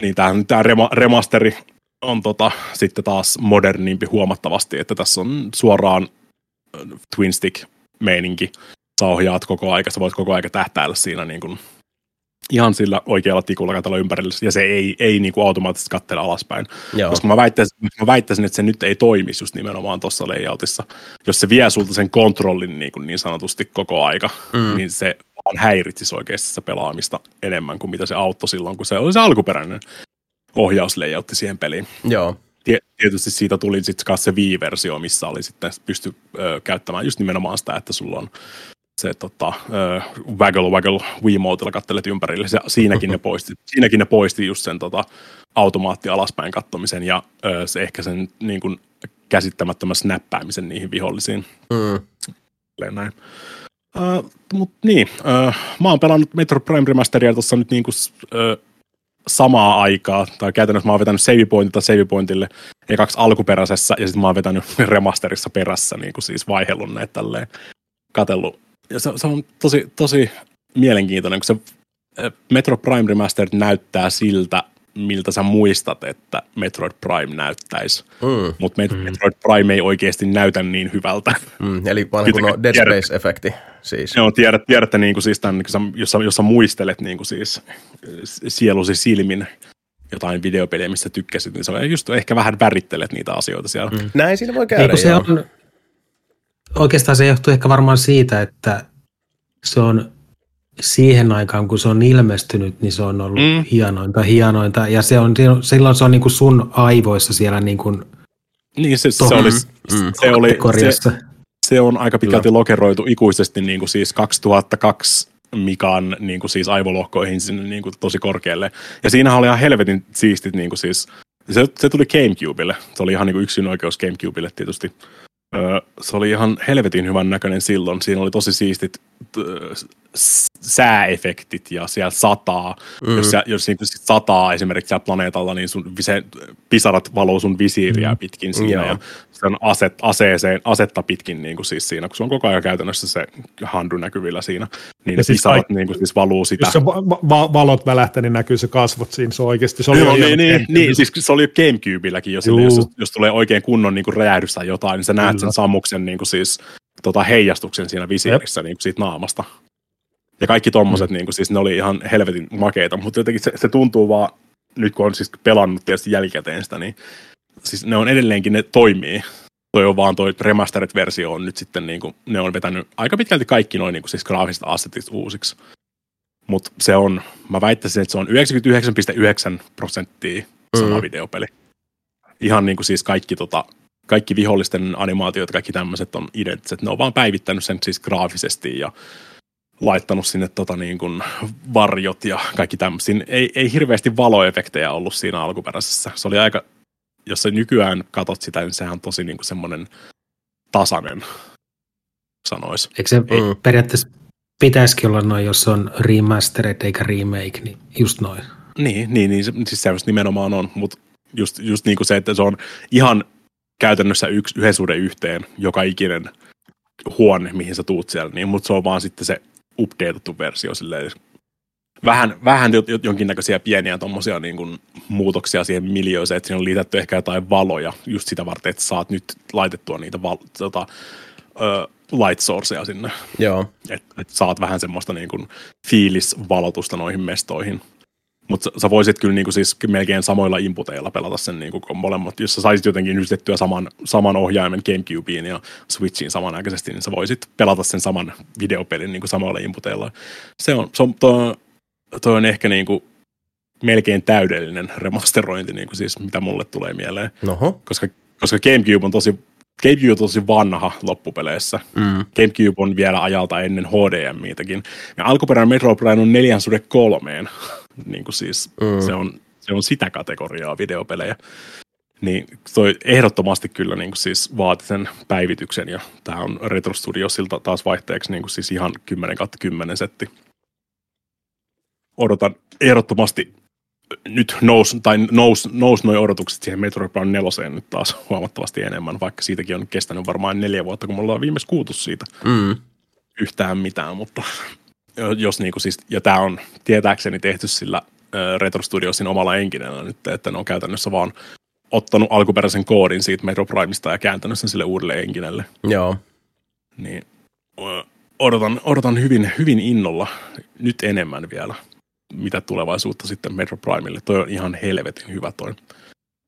Niin tämä, tämä rema, remasteri on tota, sitten taas modernimpi huomattavasti, että tässä on suoraan äh, twin stick meininki. Sä ohjaat koko aika, sä voit koko aika tähtäillä siinä niin kuin ihan sillä oikealla tikulla katsella ympärille, ja se ei, ei niin kuin automaattisesti katsele alaspäin. Joo. Koska mä väittäisin, mä väittäisin, että se nyt ei toimisi just nimenomaan tuossa layoutissa. Jos se vie sulta sen kontrollin niin, kuin niin sanotusti koko aika, Mm. niin se vaan häiritsisi oikeasti sitä pelaamista enemmän kuin mitä se auttoi silloin, kun se oli se alkuperäinen ohjauslayoutti siihen peliin. Joo. Tie- Tietysti siitä tuli sitten se Wii-versio, missä oli sitten pysty ö, käyttämään just nimenomaan sitä, että sulla on se tota, ö, waggle waggle Wiimootilla kattelet ympärille. Se, siinäkin, ne poisti, siinäkin ne poisti just sen tota, automaatti alaspäin kattomisen ja ö, se ehkä sen niin kuin, käsittämättömän snäppäämisen niihin vihollisiin. Mm. Näin. Uh, Mutta niin, uh, mä oon pelannut Metro Prime Remasteria tuossa nyt niinku, uh, samaa aikaa, tai käytännössä mä oon vetänyt save pointilta save pointille ekaksi alkuperäisessä, ja sitten mä oon vetänyt remasterissa perässä, niin kuin siis vaihellut näitä tälleen, katellut. Ja se, se on tosi, tosi mielenkiintoinen, kun se äh, Metro Prime Remastered näyttää siltä, miltä sä muistat, että Metroid Prime näyttäisi. Mm. Mutta Met- Metroid Prime ei oikeasti näytä niin hyvältä. Mm. Eli vanha kun on Dead Tiedät- Space-efekti siis. Joo, tiedät, tiedätte niin kuin siis tämän, niin kuin sä, jos, sä, jos sä muistelet niin kuin siis äh, sielusi silmin jotain videopeliä, missä tykkäsit, niin se on just ehkä vähän värittelet niitä asioita siellä. Mm. Näin siinä voi käydä, kun se on, oikeastaan se johtuu ehkä varmaan siitä, että se on siihen aikaan, kun se on ilmestynyt, niin se on ollut Mm. hienointa, hienointa. Ja se on, silloin se on niin kuin sun aivoissa siellä niin kuin Niin se, se, oli, Mm. se, oli, se, se on aika pitkälti lokeroitu ikuisesti niin kuin siis 2002 Mikan niin kuin siis aivolohkoihin sinne niin kuin tosi korkealle. Ja siinähän oli ihan helvetin siistit niin kuin siis, se, se tuli Gamecubelle. Se oli ihan niin kuin yksin oikeus Gamecubelle tietysti. Se oli ihan helvetin hyvän näköinen silloin. Siinä oli tosi siistit sääefektit ja siellä sataa. Mm. Mm. Jos, sä, jos niin sit sataa esimerkiksi siellä planeetalla, niin sun se, pisarat valuu sun visiiriä Mm. pitkin siinä Joo. ja sen aset, aseeseen, asetta pitkin niin kuin siis siinä, kun se on koko ajan käytännössä se handu näkyvillä siinä, niin Ja ne siis pisarat kaikki- niin kuin siis valuu sitä. Jos se va- va- valot välähtää, niin näkyy se kasvot siinä. Se on oikeasti, se oli Joo, jo niin, niin, niin, siis se oli Gamecubeilläkin jo sille, Juu. jos, jos tulee oikein kunnon niin kuin räjähdys tai jotain, niin sä näet Kyllä. sen sammuksen niin kuin siis, tota, heijastuksen siinä visiirissä niin kuin siitä naamasta. Ja kaikki tommoset, mm. niin kuin, siis ne oli ihan helvetin makeita, mutta jotenkin se, se tuntuu vaan, nyt kun on siis pelannut tietysti jälkikäteen sitä, niin siis ne on edelleenkin, ne toimii. Toi on vaan toi remastered-versio on nyt sitten, niin kuin, ne on vetänyt aika pitkälti kaikki noin niin kuin, siis graafiset assetit uusiksi. Mutta se on, mä väittäisin, että se on 99,9 prosenttia sama Mm. videopeli. Ihan niin kuin siis kaikki, tota, kaikki vihollisten animaatiot, kaikki tämmöiset on identtiset. Ne on vaan päivittänyt sen siis graafisesti ja laittanut sinne tota niin kuin varjot ja kaikki tämmöisiä. Ei, ei hirveästi valoefektejä ollut siinä alkuperäisessä. Se oli aika, jos sä nykyään katot sitä, niin sehän on tosi niin kuin semmoinen tasainen, sanois. Eikö se Mm. mm. periaatteessa pitäisikin olla noin, jos on remastered eikä remake, niin just noin. Niin, niin, niin siis se nimenomaan on, mutta just, just niin kuin se, että se on ihan käytännössä yksi, yhden suhde yhteen joka ikinen huone, mihin sä tuut siellä, niin, mutta se on vaan sitten se updatettu versio silleen, vähän, vähän jonkinnäköisiä pieniä tommosia niin kuin muutoksia siihen miljööseen, että siinä on liitetty ehkä jotain valoja just sitä varten, että saat nyt laitettua niitä val, tota, ö, light sourceja sinne. Joo. Että et saat vähän semmoista niin kuin fiilisvalotusta noihin mestoihin. Mutta sä voisit kyllä niinku siis melkein samoilla inputeilla pelata sen niinku molemmat. Jos sä saisit jotenkin yhdistettyä saman, saman ohjaimen Gamecubeen ja Switchiin samanaikaisesti, niin sä voisit pelata sen saman videopelin niinku samoilla inputeilla. Se on, se on, toi, toi on ehkä niinku melkein täydellinen remasterointi, niinku siis, mitä mulle tulee mieleen. Noho. Koska, koska Gamecube on tosi Gamecube on tosi vanha loppupeleissä. Mm. Gamecube on vielä ajalta ennen HDMiitäkin. Ja alkuperäinen Metro Prime on neljän suhde kolmeen. Niin kuin siis, mm. se, on, se on sitä kategoriaa videopelejä. Niin toi ehdottomasti kyllä niin kuin siis vaati sen päivityksen ja tämä on Retro Studiosilta taas vaihteeksi niin kuin siis ihan 10 10 setti. Odotan ehdottomasti nyt nous, tai nous, nous noin odotukset siihen Metroid Prime 4 nyt taas huomattavasti enemmän, vaikka siitäkin on kestänyt varmaan neljä vuotta, kun me ollaan viimeis kuultu siitä mm. yhtään mitään, mutta jos niinku siis, ja tämä on tietääkseni tehty sillä Retro Studiosin omalla enkinellä nyt, että ne on käytännössä vaan ottanut alkuperäisen koodin siitä Metro Primeista ja kääntänyt sen sille uudelle enkinelle. Joo. Niin odotan, odotan hyvin, hyvin innolla nyt enemmän vielä mitä tulevaisuutta sitten Metro Primelle. Toi on ihan helvetin hyvä toi.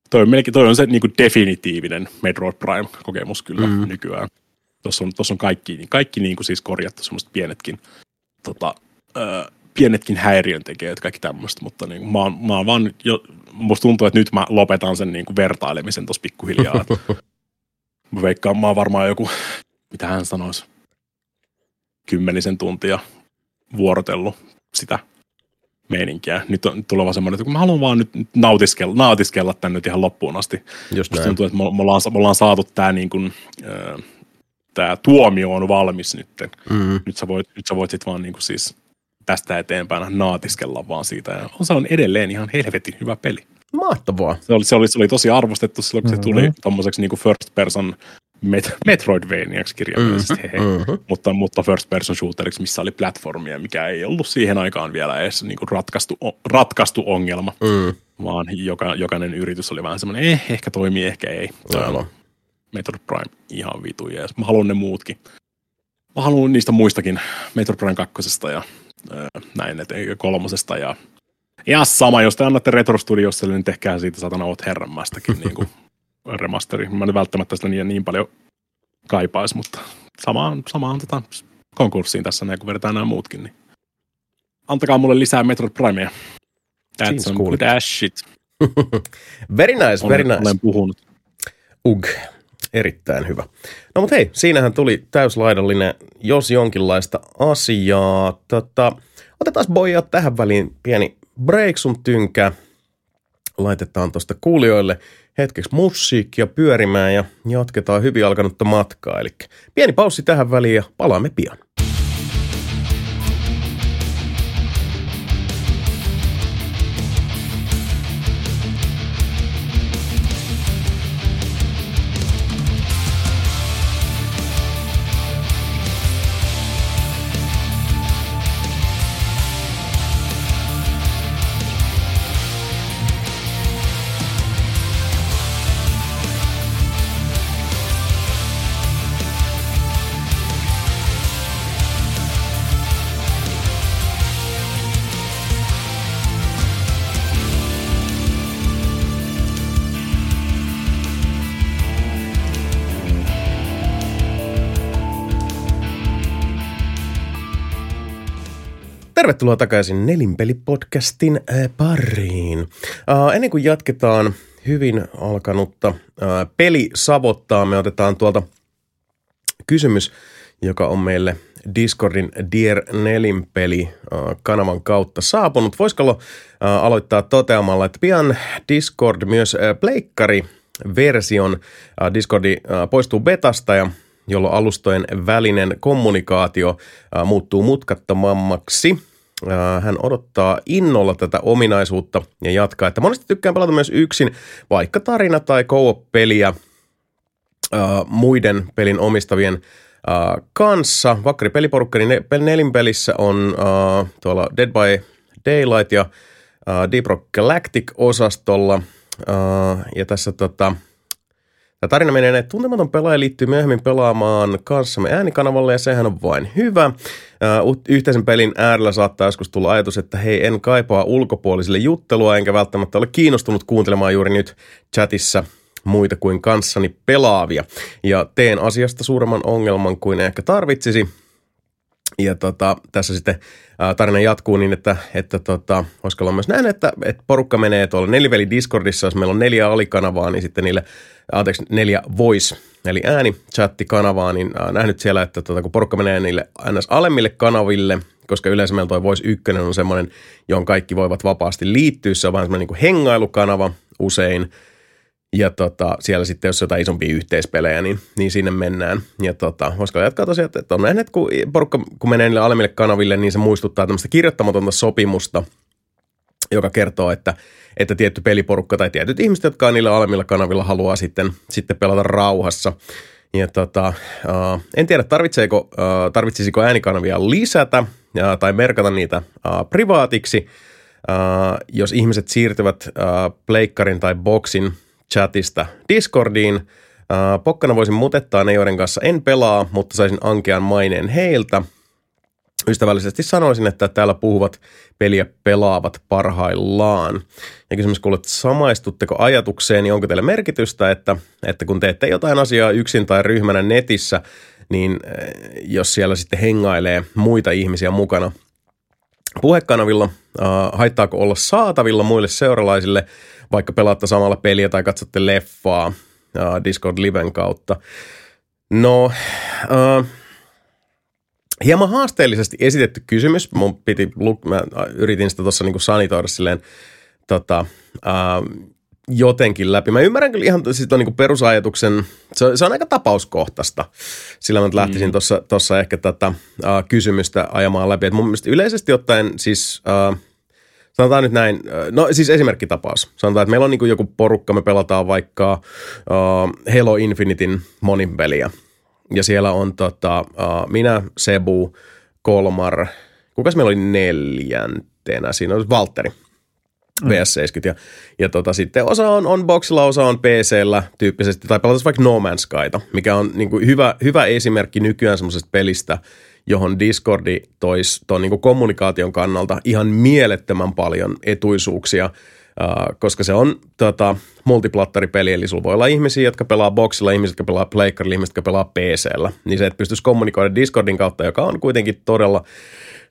Toi on, melkein, toi on se niin kuin definitiivinen Metro Prime-kokemus kyllä mm. nykyään. Tuossa on, tossa on kaikki, kaikki niin kuin siis korjattu, semmoiset pienetkin, tota, ö, pienetkin häiriöntekijät, kaikki tämmöistä, mutta niin, mä, oon, mä oon vaan jo, musta tuntuu, että nyt mä lopetan sen niin kuin vertailemisen tuossa pikkuhiljaa. mä veikkaan, mä oon varmaan joku, mitä hän sanoisi, kymmenisen tuntia vuorotellut sitä meininkiä. Nyt on tuleva semmoinen, että mä haluan vaan nyt nautiskella, nautiskella tän nyt ihan loppuun asti. Just tuntuu, että me, me, ollaan, me ollaan saatu tämä niin kuin, äh, tää tuomio on valmis nyt. Mm-hmm. Nyt sä voit, nyt sä voit sit vaan niin kuin siis tästä eteenpäin naatiskella vaan siitä. Ja on se on edelleen ihan helvetin hyvä peli. Mahtavaa. Se oli, se oli, se oli tosi arvostettu silloin, kun mm-hmm. se tuli mm-hmm. tommoseksi niin first person Met- Metroidvaniaksi kirjaimellisesti, mm-hmm. mm-hmm. mutta, mutta first person shooteriksi, missä oli platformia, mikä ei ollut siihen aikaan vielä edes niin kuin ratkaistu, ratkaistu ongelma, mm. vaan joka, jokainen yritys oli vähän semmoinen, eh, ehkä toimii, ehkä ei. Aivan. Metroid Prime ihan vitu jees. Mä haluan ne muutkin. Mä haluan niistä muistakin Metroid Prime kakkosesta ja äh, näin, että kolmosesta ja ja sama, jos te annatte Retro Studiossa, niin tehkää siitä satana oot herranmästäkin niin kuin remasteri. Mä en välttämättä sitä niin, niin paljon kaipaisi, mutta samaan, samaan tota, konkurssiin tässä näin, kun vedetään nämä muutkin. Niin. Antakaa mulle lisää Metroid Primea. That's some good ass shit. very nice, very nice. Olen puhunut. Ug, erittäin hyvä. No mutta hei, siinähän tuli täyslaidallinen, jos jonkinlaista asiaa. Tota, otetaan boja tähän väliin pieni break sun tynkä. Laitetaan tuosta kuulijoille hetkeksi musiikkia pyörimään ja jatketaan hyvin alkanutta matkaa. Eli pieni paussi tähän väliin ja palaamme pian. Tervetuloa takaisin Nelinpeli-podcastin äh, pariin. Uh, ennen kuin jatketaan hyvin alkanutta uh, pelisavottaa, me otetaan tuolta kysymys, joka on meille Discordin Dear Nelinpeli kanavan kautta saapunut. Voisiko uh, aloittaa toteamalla, että pian Discord myös pleikkari version Discordi poistuu betasta ja jolloin alustojen välinen kommunikaatio muuttuu mutkattomammaksi. Ää, hän odottaa innolla tätä ominaisuutta ja jatkaa, että monesti tykkään pelata myös yksin, vaikka tarina tai co-peliä muiden pelin omistavien ää, kanssa. Vakkari peliporukka, niin ne, nelinpelissä on tuolla Dead by Daylight ja Deep Rock Galactic-osastolla. Ja tässä tota, Tämä tarina menee näin, että tuntematon pelaaja liittyy myöhemmin pelaamaan kanssamme äänikanavalle ja sehän on vain hyvä. Yhteisen pelin äärellä saattaa joskus tulla ajatus, että hei en kaipaa ulkopuolisille juttelua enkä välttämättä ole kiinnostunut kuuntelemaan juuri nyt chatissa muita kuin kanssani pelaavia. Ja teen asiasta suuremman ongelman kuin ehkä tarvitsisi. Ja tota, tässä sitten ää, tarina jatkuu niin, että, että tota, voisiko olla myös näin, että, että porukka menee tuolla neliveli Discordissa, jos meillä on neljä alikanavaa, niin sitten niille, anteeksi, neljä voice, eli ääni, chatti kanavaa, niin ää, nähnyt siellä, että tota, kun porukka menee niille ns. alemmille kanaville, koska yleensä meillä toi Voice 1 on semmoinen, johon kaikki voivat vapaasti liittyä, se on vähän semmoinen niin hengailukanava usein, ja tota, siellä sitten, jos jotain isompia yhteispelejä, niin, niin sinne mennään. Ja tota, voisiko jatkaa tosiaan, että on nähnyt, kun porukka kun menee niille alemmille kanaville, niin se muistuttaa tämmöistä kirjoittamatonta sopimusta, joka kertoo, että, että tietty peliporukka tai tietyt ihmiset, jotka on niillä alemmilla kanavilla, haluaa sitten, sitten pelata rauhassa. Ja tota, uh, en tiedä, tarvitseeko, uh, tarvitsisiko äänikanavia lisätä uh, tai merkata niitä uh, privaatiksi, jos ihmiset siirtyvät uh, pleikkarin tai boksin chatista Discordiin. Uh, pokkana voisin mutettaa ne, joiden kanssa en pelaa, mutta saisin ankean maineen heiltä. Ystävällisesti sanoisin, että täällä puhuvat peliä pelaavat parhaillaan. Ja kysymys kuuluu, että samaistutteko ajatukseen, niin onko teille merkitystä, että, että kun teette jotain asiaa yksin tai ryhmänä netissä, niin jos siellä sitten hengailee muita ihmisiä mukana puhekanavilla, haittaako olla saatavilla muille seuralaisille – vaikka pelaatte samalla peliä tai katsotte leffaa uh, Discord Liven kautta. No, uh, hieman haasteellisesti esitetty kysymys. Mun piti, mä yritin sitä tuossa niinku sanitoida silleen, tota, uh, jotenkin läpi. Mä ymmärrän kyllä ihan siis on niin perusajatuksen, se on, se on aika tapauskohtaista, sillä mä lähtisin tuossa mm. Tossa ehkä tätä uh, kysymystä ajamaan läpi. Et mun mielestä yleisesti ottaen siis uh, Sanotaan nyt näin, no siis esimerkkitapaus. Sanotaan, että meillä on niin joku porukka, me pelataan vaikka uh, Halo Infinityn monin peliä. Ja siellä on tota, uh, minä, Sebu, Kolmar, kukas meillä oli neljäntenä? Siinä on Valtteri. Mm. PS70. Ja, ja tota, sitten osa on, on boxilla, osa on PCllä tyyppisesti, tai pelataan vaikka No Man's Skyta, mikä on niin kuin hyvä, hyvä esimerkki nykyään semmoisesta pelistä, johon Discordi toisi tuon niin kommunikaation kannalta ihan mielettömän paljon etuisuuksia, Uh, koska se on tota, multiplattaripeli, eli sulla voi olla ihmisiä, jotka pelaa boxilla, ihmiset, jotka pelaa pleikkarilla, ihmiset, jotka pelaa PCllä. Niin se, että pystyisi kommunikoida Discordin kautta, joka on kuitenkin todella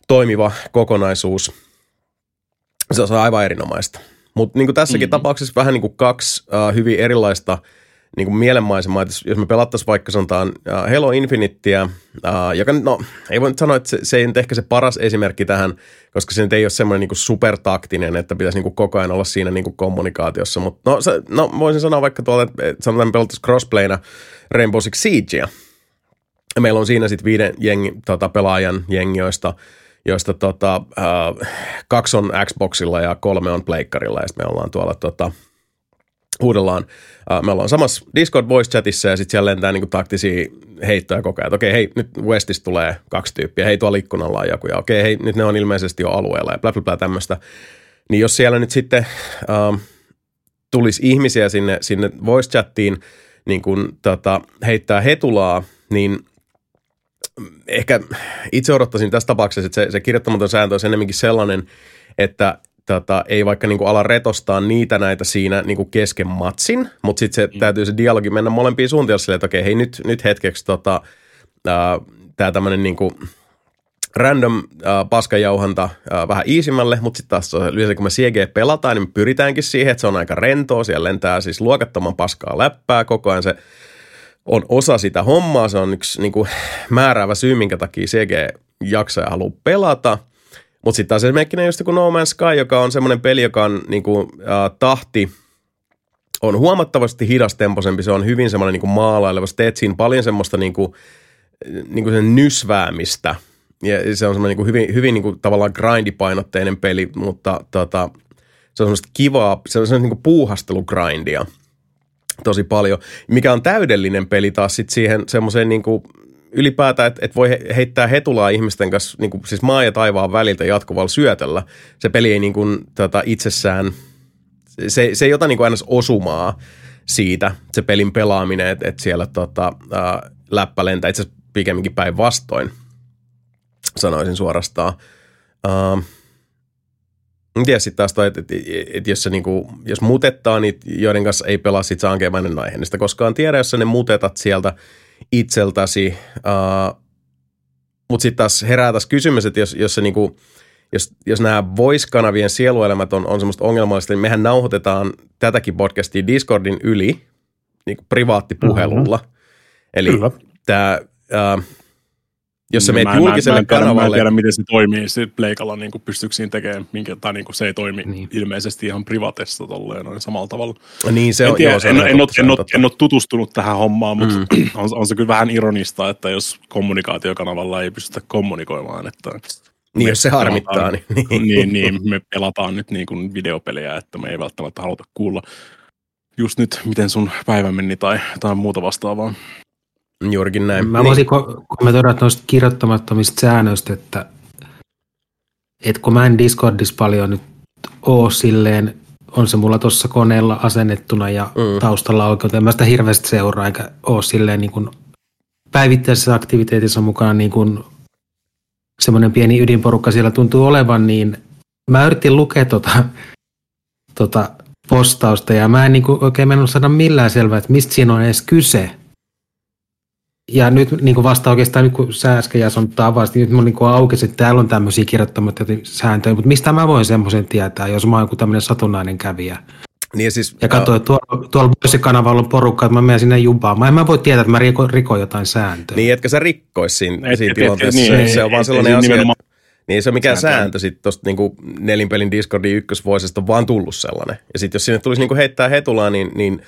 toimiva kokonaisuus, se on aivan erinomaista. Mutta niin tässäkin mm-hmm. tapauksessa vähän niin kuin kaksi uh, hyvin erilaista – niin kuin mielenmaisemaa, että jos me pelattaisiin vaikka sanotaan uh, Halo Infinityä, uh, joka no ei voi nyt sanoa, että se, se ei nyt ehkä se paras esimerkki tähän, koska se nyt ei ole semmoinen niin supertaktinen, että pitäisi niin kuin koko ajan olla siinä niin kuin kommunikaatiossa, mutta no, se, no voisin sanoa vaikka tuolla, että sanotaan me pelattaisiin crossplayna Rainbow Six Siegea. Meillä on siinä sitten viiden jengi, tota, pelaajan jengi, joista, joista tota, uh, kaksi on Xboxilla ja kolme on pleikkarilla ja sitten me ollaan tuolla tota, – huudellaan. me ollaan samassa Discord voice chatissa ja sitten siellä lentää niinku taktisia heittoja koko ajan. Okei, hei, nyt Westistä tulee kaksi tyyppiä. Hei, tuolla ikkunalla on joku. Ja okei, hei, nyt ne on ilmeisesti jo alueella ja bla bla bla tämmöistä. Niin jos siellä nyt sitten ähm, tulisi ihmisiä sinne, sinne voice chattiin niin kun, tota, heittää hetulaa, niin ehkä itse odottaisin tässä tapauksessa, että se, se kirjoittamaton sääntö olisi enemmänkin sellainen, että tota, ei vaikka niinku ala retostaa niitä näitä siinä niinku kesken matsin, mutta sitten se mm. täytyy se dialogi mennä molempiin suuntiin silleen, että okei, hei nyt, nyt hetkeksi tota, tämä tämmöinen niinku random äh, paskajauhanta äh, vähän iisimmälle, mutta sitten taas yleensä kun me CG pelataan, niin me pyritäänkin siihen, että se on aika rentoa, siellä lentää siis luokattoman paskaa läppää koko ajan se on osa sitä hommaa, se on yksi niin kuin, määräävä syy, minkä takia CG jaksaa ja haluaa pelata – mutta sitten taas esimerkkinä just kuin No Man's Sky, joka on semmoinen peli, joka on niin kuin, äh, tahti on huomattavasti hidastempoisempi, se on hyvin semmoinen niin kuin maalaileva. Sä teet siinä paljon semmoista niin kuin, niin kuin sen nysväämistä. Ja se on semmoinen niin kuin hyvin, hyvin niin kuin tavallaan grindipainotteinen peli, mutta tota, se on semmoista kivaa, se on semmoista niin kuin puuhastelugrindia tosi paljon. Mikä on täydellinen peli taas sit siihen semmoiseen niin kuin ylipäätään, että et voi heittää hetulaa ihmisten kanssa niin kuin, siis maa ja taivaan väliltä jatkuvalla syötöllä. Se peli ei niin kuin, tota, itsessään, se, se ei ota niin kuin aina osumaa siitä, se pelin pelaaminen, että et siellä tota, ää, läppä lentää itse asiassa pikemminkin päinvastoin, sanoisin suorastaan. Ää, en tiedä sitten taas että, että, että jos, se niinku, jos mutettaa niitä, joiden kanssa ei pelaa sit saankeemainen aihe, niin sitä koskaan tiedä, jos sä ne mutetat sieltä itseltäsi. Uh, Mutta sitten taas herää taas kysymys, että jos, jos, se niinku, jos, jos nämä voice-kanavien sieluelämät on, on semmoista ongelmallista, niin mehän nauhoitetaan tätäkin podcastia Discordin yli niin privaattipuhelulla. Mm-hmm. Eli tämä... jos sä meet mä, julkiselle mä, mä, kanavalle... Mä en tiedä, miten se toimii sitten Pleikalla, niin pystyykö siinä tekemään, minkä, tai niin se ei toimi niin. ilmeisesti ihan privatessa tolleen noin samalla tavalla. Niin se en on, tiedä, joo, se en, on en, ole, en, totta. en ole tutustunut tähän hommaan, mutta mm. on, on, se kyllä vähän ironista, että jos kommunikaatiokanavalla ei pystytä kommunikoimaan, että Niin, jos se harmittaa, niin, niin. niin, niin me pelataan nyt niin kuin videopelejä, että me ei välttämättä haluta kuulla just nyt, miten sun päivä meni tai, tai muuta vastaavaa. Juurikin näin. Mä voisin kommentoida noista kirjoittamattomista säännöistä, että, että kun mä en Discordissa paljon nyt oo silleen, on se mulla tuossa koneella asennettuna ja mm. taustalla oikein, mä sitä hirveästi seuraa, eikä oo silleen niin kuin päivittäisessä aktiviteetissa mukana niin kuin semmoinen pieni ydinporukka siellä tuntuu olevan, niin mä yritin lukea tota, tota postausta ja mä en niin kuin oikein mennyt saada millään selvää, että mistä siinä on edes kyse. Ja nyt niin kuin vasta oikeastaan, nyt kun sä äsken Jason tavasit, niin nyt mun niin aukesi, että täällä on tämmöisiä kirjoittamattomia sääntöjä, mutta mistä mä voin semmoisen tietää, jos mä oon joku tämmöinen satunnainen kävijä. Niin ja siis, ja katsoin, että tuolla, tuolla kanavalla on porukka, että mä menen sinne jubaan. Mä en mä voi tietää, että mä riko, rikoin jotain sääntöä. Niin, etkä sä rikkois siinä, Et- siinä et- tilanteessa. niin, se, ei- se on vaan ei- sellainen ei asia, nimenomaan- että niin se ole mikään Sääntö. sääntö sitten tuosta niinku nelinpelin Discordin ykkösvuosista on vaan tullut sellainen. Ja sitten jos sinne tulisi niinku heittää hetulaa, niin, niin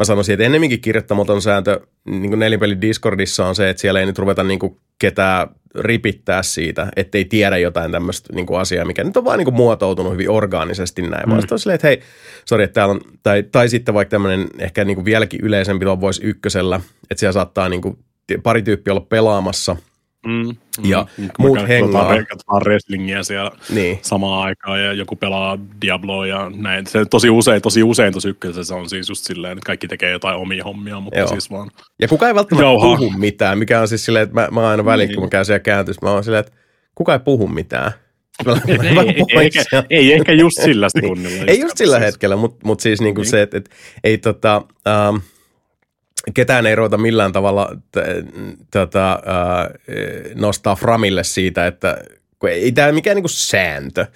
mä sanoisin, että ennemminkin kirjoittamaton sääntö niin nelinpelin Discordissa on se, että siellä ei nyt ruveta niinku ketään ripittää siitä, ettei tiedä jotain tämmöistä niinku asiaa, mikä nyt on vaan niinku muotoutunut hyvin orgaanisesti näin. Mm. Vaan on silleen, että hei, sori, että täällä on, tai, tai sitten vaikka tämmöinen ehkä niinku vieläkin yleisempi tuolla voisi ykkösellä, että siellä saattaa niinku pari tyyppiä olla pelaamassa – Mm, Ja mm, muut hengaa. Katsotaan, wrestlingiä siellä Niin. samaan aikaan ja joku pelaa Diabloa ja näin. Se tosi usein, tosi usein tosi ykkösessä on siis just silleen, että kaikki tekee jotain omia hommia, mutta Joo. siis vaan Ja kuka ei välttämättä Jauhaa. puhu mitään, mikä on siis silleen, että mä, mä aina väliin, Niin. kun mä käyn siellä kääntyssä, mä oon silleen, että kuka ei puhu mitään. Ei, ei, eikä, sieltä. ei ehkä just sillä sekunnilla. ei just sillä hetkellä, mutta mut siis niinku Niin. se, että et, ei tota, ähm, ketään ei ruveta millään tavalla t- tota, nostaa framille siitä, että kun ei tämä mikään niinku sääntö.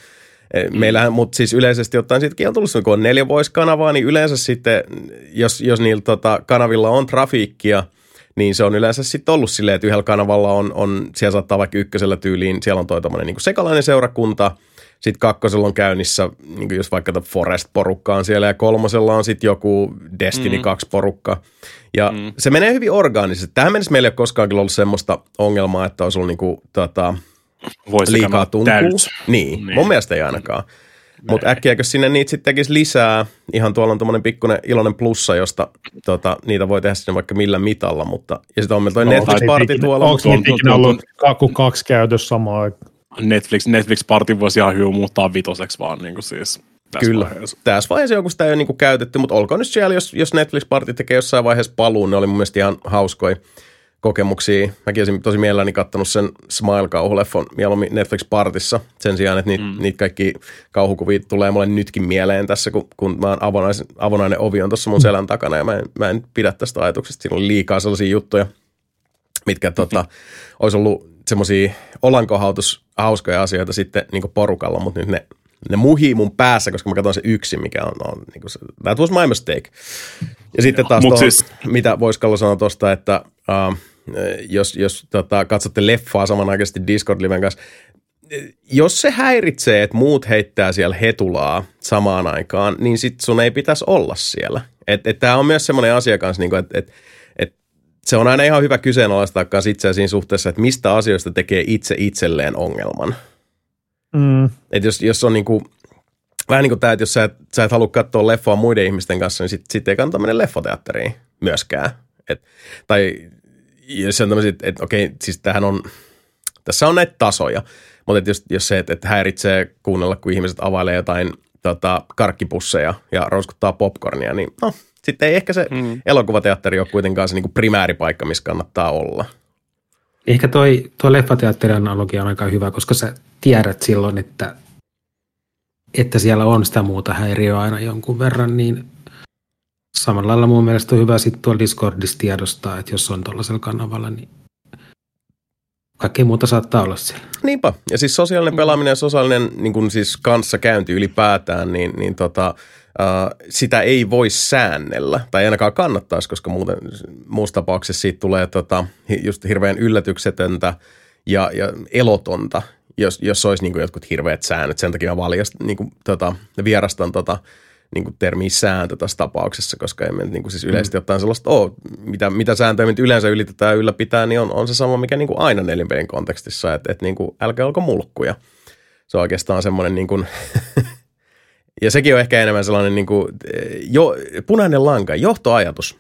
Mm. Meillähän, mutta siis yleisesti ottaen sittenkin on tullut, kun on neljä voice-kanavaa, niin yleensä sitten, jos, jos niillä tota, kanavilla on trafiikkia, niin se on yleensä sitten ollut silleen, että yhdellä kanavalla on, on siellä saattaa vaikka ykkösellä tyyliin, siellä on toi tommonen niin sekalainen seurakunta, sitten kakkosella on käynnissä, niin jos vaikka The Forest-porukka on siellä, ja kolmosella on sitten joku Destiny Mm. 2-porukka. Ja Mm. se menee hyvin orgaanisesti. Tähän mennessä meillä ei ole koskaan kyllä ollut semmoista ongelmaa, että olisi ollut niin kuin, tota, liikaa täys. Niin, niin, Niin. mun mielestä ei ainakaan. Mutta äkkiäkö sinne niitä sitten tekisi lisää? Ihan tuolla on tuommoinen pikkuinen iloinen plussa, josta tota, niitä voi tehdä sinne vaikka millä mitalla. Mutta, ja sitten on meillä toi No, Netflix-party tuolla. Onko niitä ikinä ollut kaksi käytössä samaan aikaan? Netflix, Netflix Party voisi ihan hyvin muuttaa vitoseksi vaan niin kuin siis tässä Kyllä. vaiheessa. Tässä vaiheessa joku sitä ei ole niinku käytetty, mutta olkoon nyt siellä, jos, jos Netflix-party tekee jossain vaiheessa paluun, ne oli mun mielestä ihan hauskoja kokemuksia. Mäkin olisin tosi mielelläni kattonut sen Smile-kauhuleffon mieluummin Netflix-partissa sen sijaan, että niitä, mm. niitä kaikki kauhukuvia tulee mulle nytkin mieleen tässä, kun, kun mä oon avonainen, avonainen ovi on tuossa mun selän takana ja mä en, mä en pidä tästä ajatuksesta. Siinä oli liikaa sellaisia juttuja, mitkä tota, olisi ollut semmoisia olankohautus hauskoja asioita sitten niin porukalla, mutta nyt ne, ne muhii mun päässä, koska mä katson se yksin, mikä on, on niin se, that was my mistake. Ja sitten taas Mut tohon, siis- mitä voisi Kallo sanoa tuosta, että uh, jos, jos tota, katsotte leffaa samanaikaisesti Discord-liven kanssa, jos se häiritsee, että muut heittää siellä hetulaa samaan aikaan, niin sit sun ei pitäisi olla siellä. Tämä on myös semmoinen asia kanssa, niin että et, et, se on aina ihan hyvä kyseenalaistaa kanssa itseä siinä suhteessa, että mistä asioista tekee itse itselleen ongelman. Mm. Et jos, jos on niin kuin, vähän niin kuin tämä, että jos sä et, sä et halua katsoa leffoa muiden ihmisten kanssa, niin sitten sit ei kannata mennä leffoteatteriin myöskään. Et, tai jos on tämmöisiä, että okei, siis tämähän on, tässä on näitä tasoja, mutta jos, jos se, että, että häiritsee kuunnella, kun ihmiset availee jotain tota, karkkipusseja ja rouskuttaa popcornia, niin no, sitten ei ehkä se mm. elokuvateatteri ole kuitenkaan se niin kuin primääripaikka, missä kannattaa olla. Ehkä toi, toi leffateatterin analogia on aika hyvä, koska sä tiedät silloin, että, että siellä on sitä muuta häiriöä aina jonkun verran, niin samalla lailla mun mielestä on hyvä sitten tuolla Discordissa tiedostaa, että jos on tuollaisella kanavalla, niin kaikkea muuta saattaa olla siellä. Niinpä. Ja siis sosiaalinen pelaaminen ja sosiaalinen niin kuin siis kanssakäynti ylipäätään, niin, niin tota, Uh, sitä ei voi säännellä, tai ainakaan kannattaisi, koska muuten muussa tapauksessa siitä tulee tota, just hirveän yllätyksetöntä ja, ja elotonta, jos, jos olisi niin jotkut hirveät säännöt. Sen takia valjast, niin kuin, tota, vierastan tota, niin kuin termiä sääntö tässä tapauksessa, koska emme niin kuin siis yleisesti mm. ottaen sellaista, oh, mitä, mitä sääntöjä nyt yleensä ylitetään ja ylläpitää, niin on, on se sama, mikä niin kuin aina nelinpelin kontekstissa, että, että niin kuin, älkää olko mulkkuja. Se on oikeastaan semmoinen niin kuin ja sekin on ehkä enemmän sellainen niin kuin, jo, punainen lanka, johtoajatus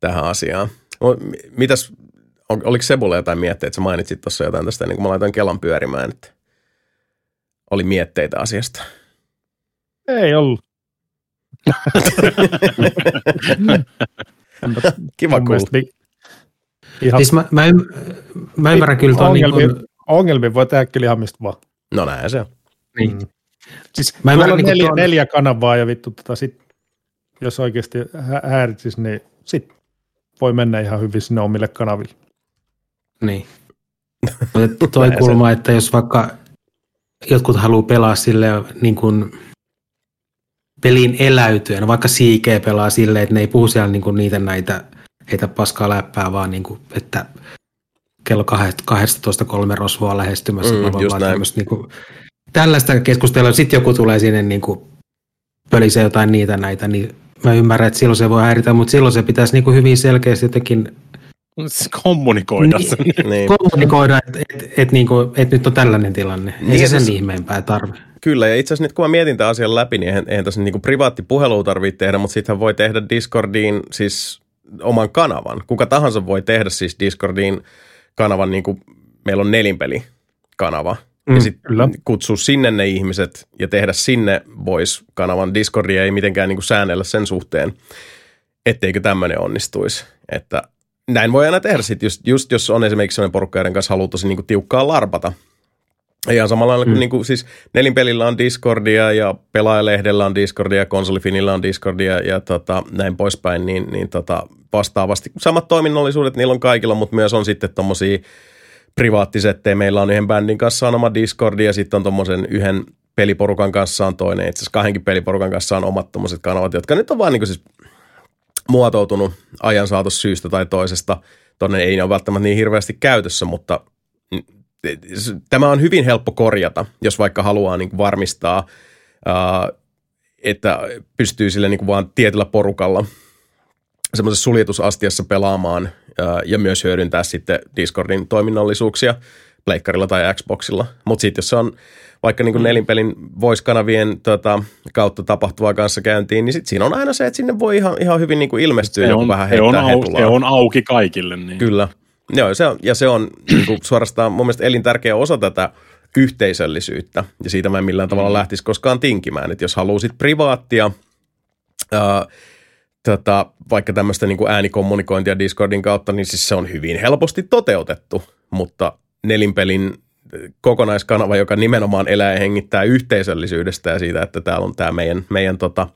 tähän asiaan. Mitäs, oliko Sebulle jotain mietteitä, että sä mainitsit tuossa jotain tästä, niin kuin mä laitoin Kelan pyörimään, että oli mietteitä asiasta? Ei ollut. Kiva kuulla. Ihan... Siis mä, mä, ym, mä ymmärrän kyllä tuon... Ongelmia, niin kun... ongelmia voi tehdä kyllä ihan mistä vaan. No näin se on. Niin. Mm. Siis mä ymmärrän, niin neljä, tuon... neljä kanavaa ja vittu, tota, sit, jos oikeasti häiritsisi, niin sit voi mennä ihan hyvin sinne omille kanaville. Niin. Toi kulma, että jos vaikka jotkut haluaa pelaa sille niin kuin pelin eläytyen, vaikka siikeä pelaa sille, että ne ei puhu siellä niin kuin niitä näitä, heitä paskaa läppää, vaan niin kuin, että kello 12.3 rosvoa lähestymässä, mm, vaan tämmöistä niin kuin, tällaista keskustelua, sitten joku tulee sinne niin kuin pölisee jotain niitä näitä, niin mä ymmärrän, että silloin se voi häiritä, mutta silloin se pitäisi niin kuin hyvin selkeästi jotenkin kommunikoida niin, niin. Kommunikoida, että et, et, niin kuin, et nyt on tällainen tilanne. Niin, Ei se sen siis, ihmeempää tarve. Kyllä, ja itse asiassa nyt kun mä mietin tämän asian läpi, niin eihän, eihän tässä niin privaattipuhelua tarvitse tehdä, mutta sittenhän voi tehdä Discordiin siis oman kanavan. Kuka tahansa voi tehdä siis Discordiin kanavan, niin kuin meillä on nelinpeli kanava – Mm, ja sitten kutsua sinne ne ihmiset ja tehdä sinne Voice-kanavan. Discordia ei mitenkään niin kuin säännellä sen suhteen, etteikö tämmöinen onnistuisi. Että näin voi aina tehdä sitten, just, just jos on esimerkiksi sellainen porukka, joiden kanssa haluaa tosi niin kuin tiukkaa larpata. Ihan samalla lailla mm. kuin, niin kuin siis nelinpelillä on Discordia ja pelaajalehdellä on Discordia, konsolifinillä on Discordia ja tota, näin poispäin, niin, niin tota, vastaavasti samat toiminnallisuudet niillä on kaikilla, mutta myös on sitten tommosia privaattisettejä. Meillä on yhden bändin kanssa on oma Discord ja sitten on tuommoisen yhden peliporukan kanssa on toinen. Itse asiassa kahdenkin peliporukan kanssa on omat tuommoiset kanavat, jotka nyt on vaan niin siis muotoutunut ajan saatossa syystä tai toisesta. Tuonne ei ole välttämättä niin hirveästi käytössä, mutta tämä on hyvin helppo korjata, jos vaikka haluaa niin varmistaa, että pystyy sille niin vaan tietyllä porukalla semmoisessa suljetusastiassa pelaamaan ja myös hyödyntää sitten Discordin toiminnallisuuksia pleikkarilla tai Xboxilla. Mutta sitten jos se on vaikka niin kuin mm. nelinpelin voice-kanavien tota, kautta tapahtuvaa kanssa käyntiin, niin sitten siinä on aina se, että sinne voi ihan, ihan hyvin niin kuin ilmestyä joku vähän heittää on, auki, se on auki kaikille. Niin. Kyllä. Joo, se on, ja se on niin kuin suorastaan mun mielestä elintärkeä osa tätä yhteisöllisyyttä, ja siitä mä en millään tavalla mm. lähtisi koskaan tinkimään. Että jos haluaisit privaattia, ää, tota, vaikka tämmöistä niin kuin äänikommunikointia Discordin kautta, niin siis se on hyvin helposti toteutettu, mutta nelinpelin kokonaiskanava, joka nimenomaan elää ja hengittää yhteisöllisyydestä ja siitä, että täällä on tämä meidän, meidän tota,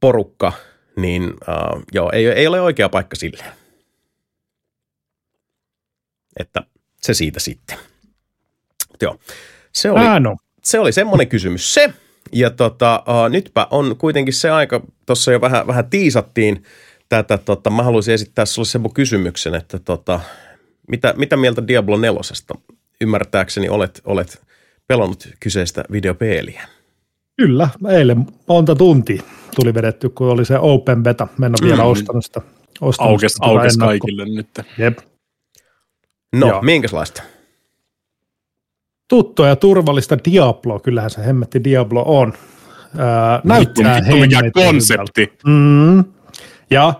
porukka, niin uh, joo, ei, ei ole oikea paikka sille. Että se siitä sitten. Joo. Se oli, se oli semmoinen kysymys se. Ja tota, uh, nytpä on kuitenkin se aika, tuossa jo vähän, vähän tiisattiin tätä, tota, mä haluaisin esittää sulle sen kysymyksen, että tota, mitä, mitä mieltä Diablo nelosesta ymmärtääkseni olet, olet pelannut kyseistä videopeliä. Kyllä, eilen monta tuntia tuli vedetty, kun oli se open beta. Mä en ole vielä Mm. ostanut sitä. Ostanut Aukes, sitä aukes kaikille nyt. Jep. No, Joo. minkälaista? Tuttua ja turvallista Diablo, kyllähän se hemmetti Diablo on. Ää, näyttää hyvältä. konsepti. Mm. Ja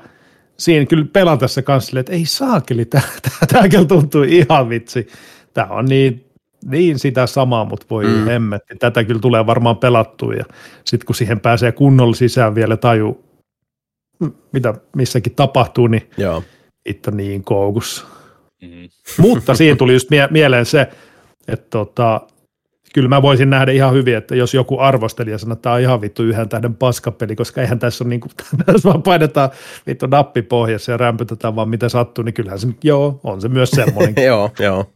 siinä kyllä pelatessa kanssa silleen, että ei saakeli, tämä kyllä tuntuu ihan vitsi. Tämä on niin, niin sitä samaa, mutta voi Mm. mm. hemmetti. Tätä kyllä tulee varmaan pelattua ja sitten kun siihen pääsee kunnolla sisään vielä taju, mitä missäkin tapahtuu, niin Joo. itse niin koukussa. Mm. Mutta siinä tuli just mie- mieleen se, että tota, kyllä mä voisin nähdä ihan hyvin, että jos joku arvostelija sanoo, että tämä on ihan vittu yhden tähden paskapeli, koska eihän tässä ole niin kuin, tässä vaan painetaan vittu nappi pohjassa ja rämpytetään vaan mitä sattuu, niin kyllähän se, joo, on se myös semmoinen. joo, joo.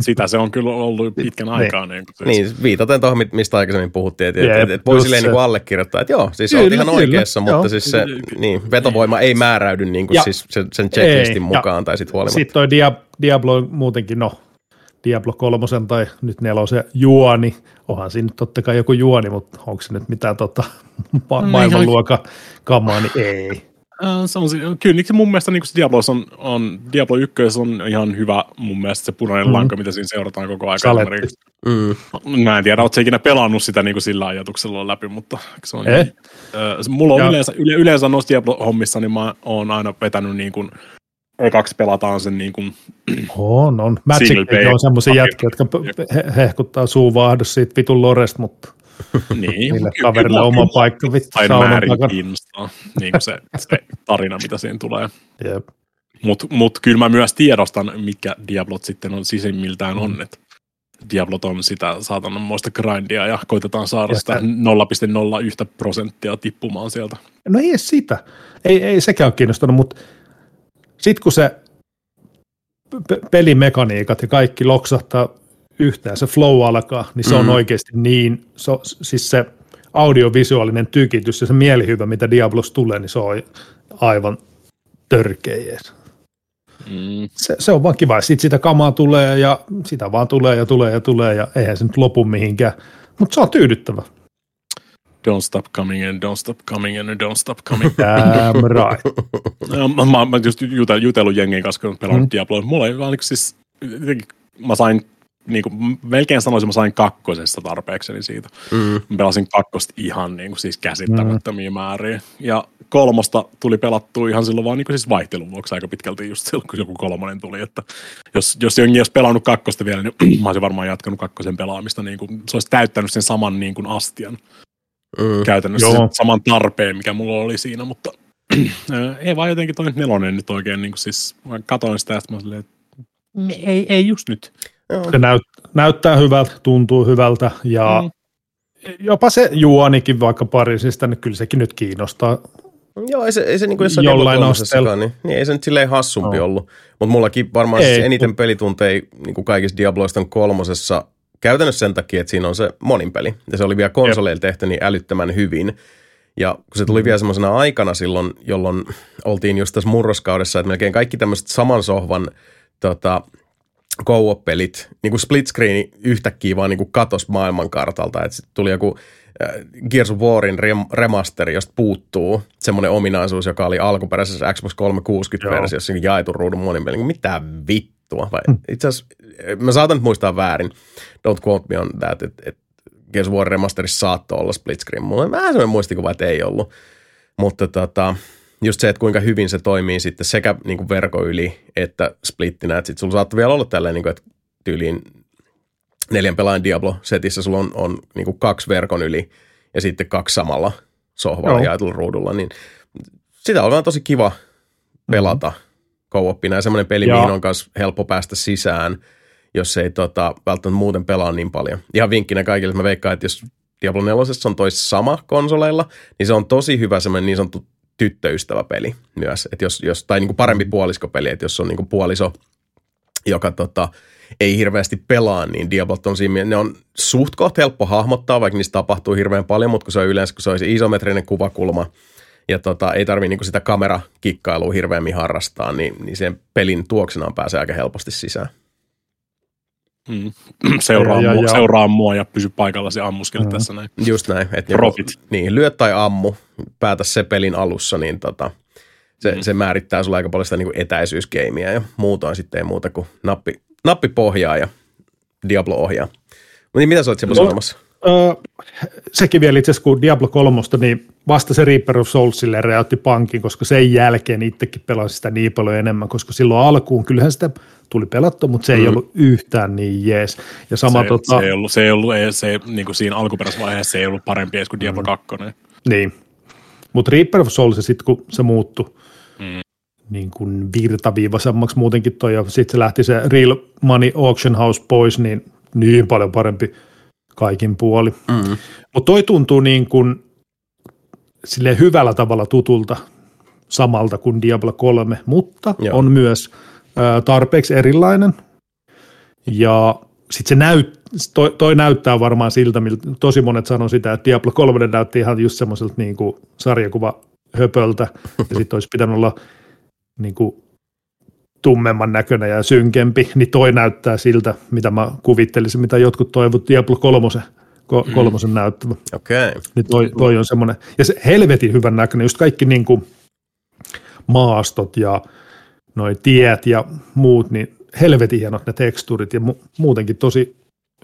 Sitä se on kyllä ollut pitkän aikaa. Niin, siis. Niin, viitaten tuohon, mistä aikaisemmin puhuttiin, että et, Jep, et, et voi silleen niin kuin allekirjoittaa, että joo, siis Kyllä, olet ihan kyllä, oikeassa, joo. mutta siis se niin, vetovoima ei määräydy niin kuin Ja- siis sen, sen checklistin Ei, mukaan tai sitten huolimatta. Sitten toi Dia- Diablo on muutenkin, no, Diablo kolmosen tai nyt nelosen juoni, onhan siinä nyt totta kai joku juoni, mutta onko se nyt mitään tota, ma- No, maailmanluokan kamaa, niin ei. Äh, se- kyllä niin se mun mielestä niin se Diablo on, on, Diablo 1 on ihan hyvä mun mielestä se punainen mm. lanka, mitä siinä seurataan koko ajan. Mm. Mä en tiedä, ootko ikinä pelannut sitä niin kuin sillä ajatuksella läpi, mutta se on... Eh? Äh, se- mulla on Ja- yleensä, yle, yleensä noissa Diablo-hommissa, niin mä oon aina vetänyt niin kuin, ekaksi pelataan sen niin kuin, On, on. Magic on semmoisia jätkiä, jotka he- hehkuttaa suu vaahdos siitä vitun loresta, mutta niin, niille kyllä- kaverille kyllä- oma paikka vittu Aina saunan määrin takana. kiinnostaa niin kuin se, se tarina, mitä siinä tulee. Jep. Mutta mut kyllä mä myös tiedostan, mikä Diablot sitten on sisimmiltään on. Et Diablot on sitä saatananmoista grindia ja koitetaan saada Ja sitä sitä- 0,01 prosenttia tippumaan sieltä. No ei sitä. Ei, ei sekään ole kiinnostanut, mutta sitten kun se pe- pelimekaniikat ja kaikki loksahtaa yhteen, se flow alkaa, niin se mm. On oikeasti niin, se, on- siis se audiovisuaalinen tykitys ja se mielihyvä, mitä Diablos tulee, niin se on aivan törkeä jees. Mm. se, se on vaan kiva. Sitten sitä kamaa tulee ja sitä vaan tulee ja tulee ja tulee ja eihän se nyt lopu mihinkään. Mutta se on tyydyttävä. Don't stop coming and don't stop coming and don't stop coming. Damn right. Mä, mä, mä just jutel, jutellut jengin kanssa, kun pelannut Mm. Diabloa. Mulla ei vaan niin siis, jotenkin mä sain, niin kuin, melkein sanoisin, mä sain kakkosesta tarpeekseni siitä. Mm. Mä pelasin kakkosta ihan niin kuin, siis käsittämättömiä mm. määriä. Ja kolmosta tuli pelattua ihan silloin vaan niin kuin, siis vaihtelun vuoksi aika pitkälti just silloin, kun joku kolmonen tuli. Että jos, jos jengi olisi pelannut kakkosta vielä, niin mä olisin varmaan jatkanut kakkosen pelaamista. Niin kuin, se olisi täyttänyt sen saman niin kuin astian. Mm. Käytännössä Joo. saman tarpeen, mikä mulla oli siinä, mutta ei vaan jotenkin toi nelonen nyt oikein, niin kuin siis mä katoin sitä, että mä olin silleen, että ei, ei just nyt. Joo. Se näyt, näyttää hyvältä, tuntuu hyvältä ja Mm. jopa se juonikin vaikka Pariisista, niin kyllä sekin nyt kiinnostaa. Joo, ei se, ei se niin kuin jossain Jollain asteella. niin, niin ei se nyt silleen hassumpi No. ollut. Mutta mullakin varmaan Ei, siis eniten pelitunteja niin kuin kaikissa Diabloista on kolmosessa käytännössä sen takia, että siinä on se monin peli. Ja se oli vielä konsoleilla tehty niin älyttömän hyvin. Ja kun se tuli Mm. vielä semmoisena aikana silloin, jolloin oltiin just tässä murroskaudessa, että melkein kaikki tämmöiset saman sohvan tota, co-op-pelit, niin kuin split screeni yhtäkkiä vaan niin kuin katos maailmankartalta. Että tuli joku äh, Gears of Warin rem- remasteri, josta puuttuu semmoinen ominaisuus, joka oli alkuperäisessä Xbox 360-versiossa niin jaetun ruudun monin peli. Mitä vittua? Vai, itse asiassa, mä saatan nyt muistaa väärin. Don't quote me on that, että et Gears War remasterissa saattoi olla split screen. Mulla on vähän semmoinen muistikuva, että ei ollut. Mutta tota, just se, että kuinka hyvin se toimii sitten sekä niin kuin verkon yli että splittinä. Että sitten sulla saattaa vielä olla tälleen, niin kuin, että tyyliin neljän pelaajan Diablo-setissä sulla on, on niin kuin kaksi verkon yli ja sitten kaksi samalla sohvalla Joo. jaetulla ruudulla. Niin sitä on vaan tosi kiva pelata co-opina ja semmoinen peli, Ja- mihin on myös helppo päästä sisään, jos ei tota, välttämättä muuten pelaa niin paljon. Ihan vinkkinä kaikille, että mä veikkaan, että jos Diablo 4 on toi sama konsoleilla, niin se on tosi hyvä semmoinen niin sanottu tyttöystäväpeli myös. Että jos, jos, tai niin kuin parempi puoliskopeli, että jos on niin kuin puoliso, joka tota, ei hirveästi pelaa, niin Diablot on siinä, ne on suht helppo hahmottaa, vaikka niistä tapahtuu hirveän paljon, mutta kun se on yleensä, kun se on se isometrinen kuvakulma, ja tota, ei tarvitse niinku sitä kamerakikkailua hirveämmin harrastaa, niin, niin sen pelin tuoksenaan pääsee aika helposti sisään. Mm. Seuraa, Ja- ja- mua, ja- seuraa mua ja pysy paikallasi ammuskele tässä näin. Just näin. Että joko, Profit. niin, lyö tai ammu, päätä se pelin alussa, niin tota, se, mm. se määrittää sulla aika paljon sitä niin etäisyysgeimiä ja muutoin sitten ei muuta kuin nappi, nappi pohjaa ja Diablo ohjaa. Niin, mitä sä olet siellä No. sanomassa? Öö, sekin vielä itse asiassa, kun Diablo 3, niin vasta se Reaper of Soulsille räjäytti pankin, koska sen jälkeen itsekin pelasin sitä niin paljon enemmän, koska silloin alkuun kyllähän sitä tuli pelattua, mutta se ei Mm. ollut yhtään niin jees. Ja sama se, tota, se, ei ollut, se, ei ollut, ei, se, niin kuin siinä alkuperäisessä vaiheessa se ei ollut parempi edes kuin Diablo 2. Niin. Mutta Reaper of Souls, sitten kun se muuttui Mm. niin kuin virtaviivaisemmaksi muutenkin toi, ja sitten se lähti se Real Money Auction House pois, niin niin paljon parempi kaikin puoli. Mm. Mutta toi tuntuu niin kuin sille hyvällä tavalla tutulta samalta kuin Diablo 3, mutta Joo. On myös ää, tarpeeksi erilainen. Ja sitten se näyt, toi, toi, näyttää varmaan siltä, miltä tosi monet sanoo sitä, että Diablo 3 näytti ihan just semmoiselta niin kuin sarjakuva höpöltä, ja sitten olisi pitänyt olla niin kuin tummemman näköinen ja synkempi, niin toi näyttää siltä, mitä mä kuvittelisin, mitä jotkut toivot Diablo 3, ko, kolmosen mm. näyttävä. Okei. Okay. Niin toi, toi on semmoinen, ja se helvetin hyvän näköinen, just kaikki niin kuin maastot ja noi tiet ja muut, niin helvetin hienot ne tekstuurit ja mu- muutenkin tosi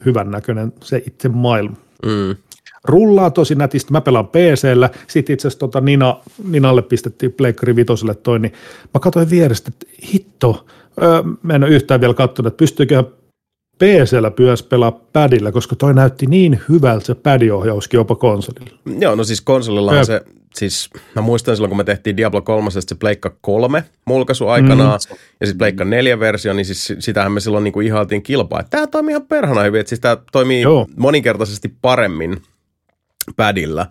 hyvän näköinen se itse maailma. Mm. Rullaa tosi nätisti, mä pelaan PC-llä, sitten itse asiassa tota Nina, Ninalle pistettiin Pleikkari Vitoselle toi, niin mä katsoin vierestä, että hitto, öö, mä en ole yhtään vielä katsonut, että pystyyköhän PC-llä myös pelaa padilla, koska toi näytti niin hyvältä se padiohjauskin jopa konsolilla. Joo, no siis konsolillahan Jep. se, siis mä muistan silloin, kun me tehtiin Diablo 3, se Pleikka 3 mulkaisu aikanaan, mm. ja sitten Pleikka 4 versio, niin siis sitähän me silloin niinku ihailtiin kilpaa. Tämä toimii ihan perhana hyvin, että siis tämä toimii. Joo. moninkertaisesti paremmin padilla.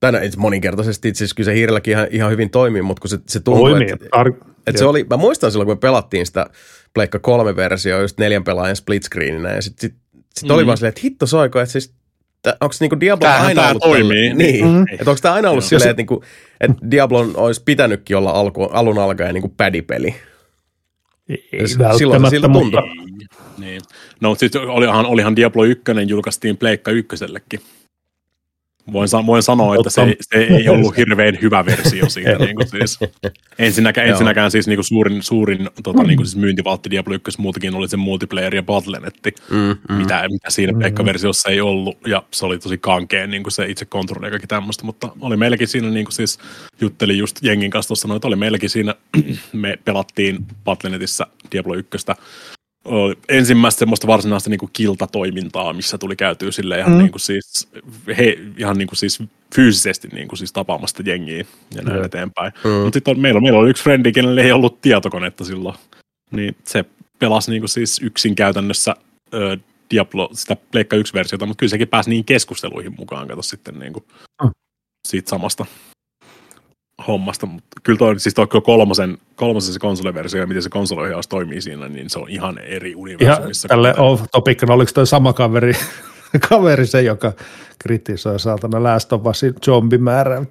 Tai no, itse moninkertaisesti, itse asiassa kyllä se hiirelläkin ihan, ihan hyvin toimii, mutta kun se, se tuntuu, Toimii. että Tar- et se oli, mä muistan silloin, kun me pelattiin sitä Pleikka 3 versiota just neljän pelaajan split screeninä, ja sitten sit, sit mm. oli vaan silleen, että hitto soiko, että siis onko niinku Diablo Tämähän aina tää ollut toimii. tällä- Niin, Mm. mm. että onko tämä aina ollut silleen, että, niinku, että Diablon olisi pitänytkin olla alku, alun alkaen niinku padipeli. Ei silloin siltä mutta Niin. niin. No, sitten olihan, olihan Diablo 1 julkaistiin Pleikka ykkösellekin. Voin, sa- voin sanoa, että se, ei- se ei ollut hirveän hyvä versio siitä. niin kuin siis. Ensinnäkään, ensinnäkään siis niin kuin suurin, suurin tota, niin kuin siis myyntivaltti Diablo 1 muutakin oli se multiplayer ja battlenetti, Mm, mm. mm. mitä, mitä siinä Mm. Pleikka-versiossa ei ollut, ja se oli tosi kankea niin kuin se itse kontrolli ja kaikki tämmöistä, mutta oli meilläkin siinä, niin kuin siis juttelin just jengin kanssa tuossa, että oli meilläkin siinä, me pelattiin Battlenetissä Diablo 1 oli ensimmäistä semmoista varsinaista niin kuin kiltatoimintaa, missä tuli käytyä sille ihan, Mm. mm. niin kuin siis, he, ihan niin kuin siis fyysisesti niin kuin siis tapaamasta jengiä ja näin Joo. eteenpäin. Mm. Mm. Mutta sitten meillä, meillä oli yksi frendi, kenelle ei ollut tietokonetta silloin, niin se pelasi niin kuin siis yksin käytännössä ö, Diablo, sitä Pleikka 1-versiota, mutta kyllä sekin pääsi niin keskusteluihin mukaan, kato sitten niin kuin Mm. siitä samasta hommasta, mutta kyllä toi, siis toi kolmosen, kolmosen se konsoliversio ja miten se konsoliohjaus toimii siinä, niin se on ihan eri ihan universumissa. tälle kuin- off topic, oliko toi sama kaveri, kaveri se, joka kritisoi saatana Last of Usin zombimäärää?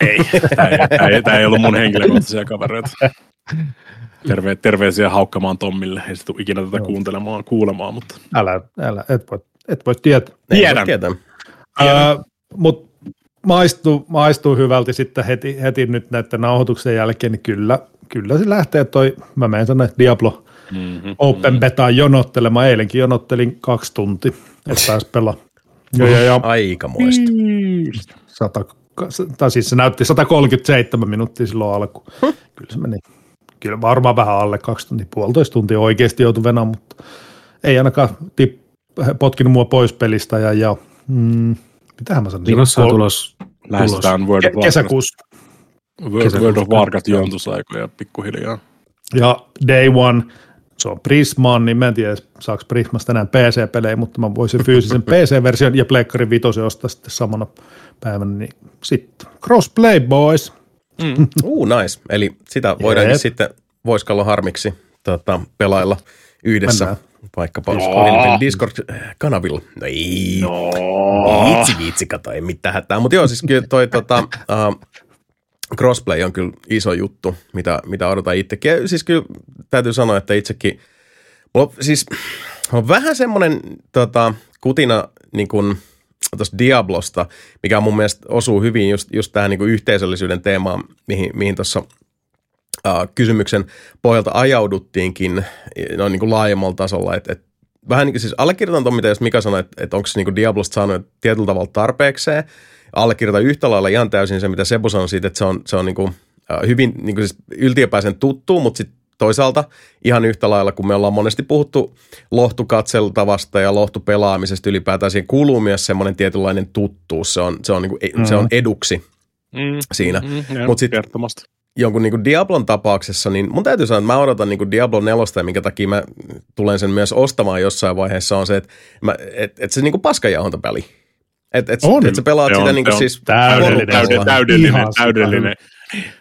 Ei, tämä ei, tämä ei, tämä ei ollut mun henkilökohtaisia kavereita. Terve, terveisiä haukkamaan Tommille, ei se tule ikinä tätä Joo. kuuntelemaan, kuulemaan, mutta Älä, älä, et voi, et voi tietää. Tiedän. tietää. Öö, Mutta maistuu, maistuu hyvältä sitten heti, heti nyt näiden nauhoituksen jälkeen, niin kyllä, kyllä se lähtee toi, mä menen tänne Diablo mm-hmm. Open Betaan jonottelemaan, eilenkin jonottelin kaksi tuntia, että pääsi pelaa. Ja, ja, ja Aikamoista. sata, tai siis se näytti 137 minuuttia silloin alku. Kyllä se meni, kyllä varmaan vähän alle kaksi tuntia, puolitoista tuntia oikeasti joutui venään, mutta ei ainakaan tip, potkinut mua pois pelistä ja, ja mm, mitähän mä sanoin? Milloin se on tulos? Lähestytään World of Warcraft. kesäkuussa. World, World of Warcraft juontusaikoja pikkuhiljaa. Ja Day One, se on Prismaan, niin mä en tiedä, saako Prismasta enää PC-pelejä, mutta mä voisin fyysisen PC-version ja Pleikkari Vitosen ostaa sitten samana päivänä, niin sitten crossplay boys. Uh, nice. Eli sitä voidaankin Jep. sitten Voiskallon harmiksi tota, pelailla yhdessä. Mennään. Vaikkapa Joo. Discord-kanavilla. No ei. No. Viitsi, viitsi, kato, ei mitään hätää. Mutta joo, siis kyllä toi tota, uh, crossplay on kyllä iso juttu, mitä, mitä odotan itsekin. Ja siis kyllä täytyy sanoa, että itsekin, mulla, siis on vähän semmoinen tota, kutina niin kuin tuosta Diablosta, mikä mun mielestä osuu hyvin just, just tähän niin kuin yhteisöllisyyden teemaan, mihin, mihin tuossa kysymyksen pohjalta ajauduttiinkin noin niin kuin laajemmalla tasolla, että, että vähän niin kuin siis allekirjoitan tuon, mitä jos Mika sanoi, että, että onko se niin kuin Diablosta saanut tietyllä tavalla tarpeekseen. Allekirjoitan yhtä lailla ihan täysin se, mitä Sebu sanoi siitä, että se on, se on niin kuin, uh, hyvin niin kuin siis yltiöpäisen tuttu, mutta sitten toisaalta ihan yhtä lailla, kun me ollaan monesti puhuttu lohtukatseltavasta ja lohtupelaamisesta ylipäätään, siihen kuuluu myös semmoinen tietynlainen tuttuus. Se on, se on, niin kuin, mm. se on eduksi mm. siinä. Mm, Mutta sitten jonkun niin kuin Diablon tapauksessa, niin mun täytyy sanoa, että mä odotan niin kuin Diablo 4, ja minkä takia mä tulen sen myös ostamaan jossain vaiheessa, on se, että, mä, et, et se niin kuin paskajauhontapeli. Että et, et, et sä pelaat sitä niin kuin siis täydellinen, täydellinen, täydellinen, täydellinen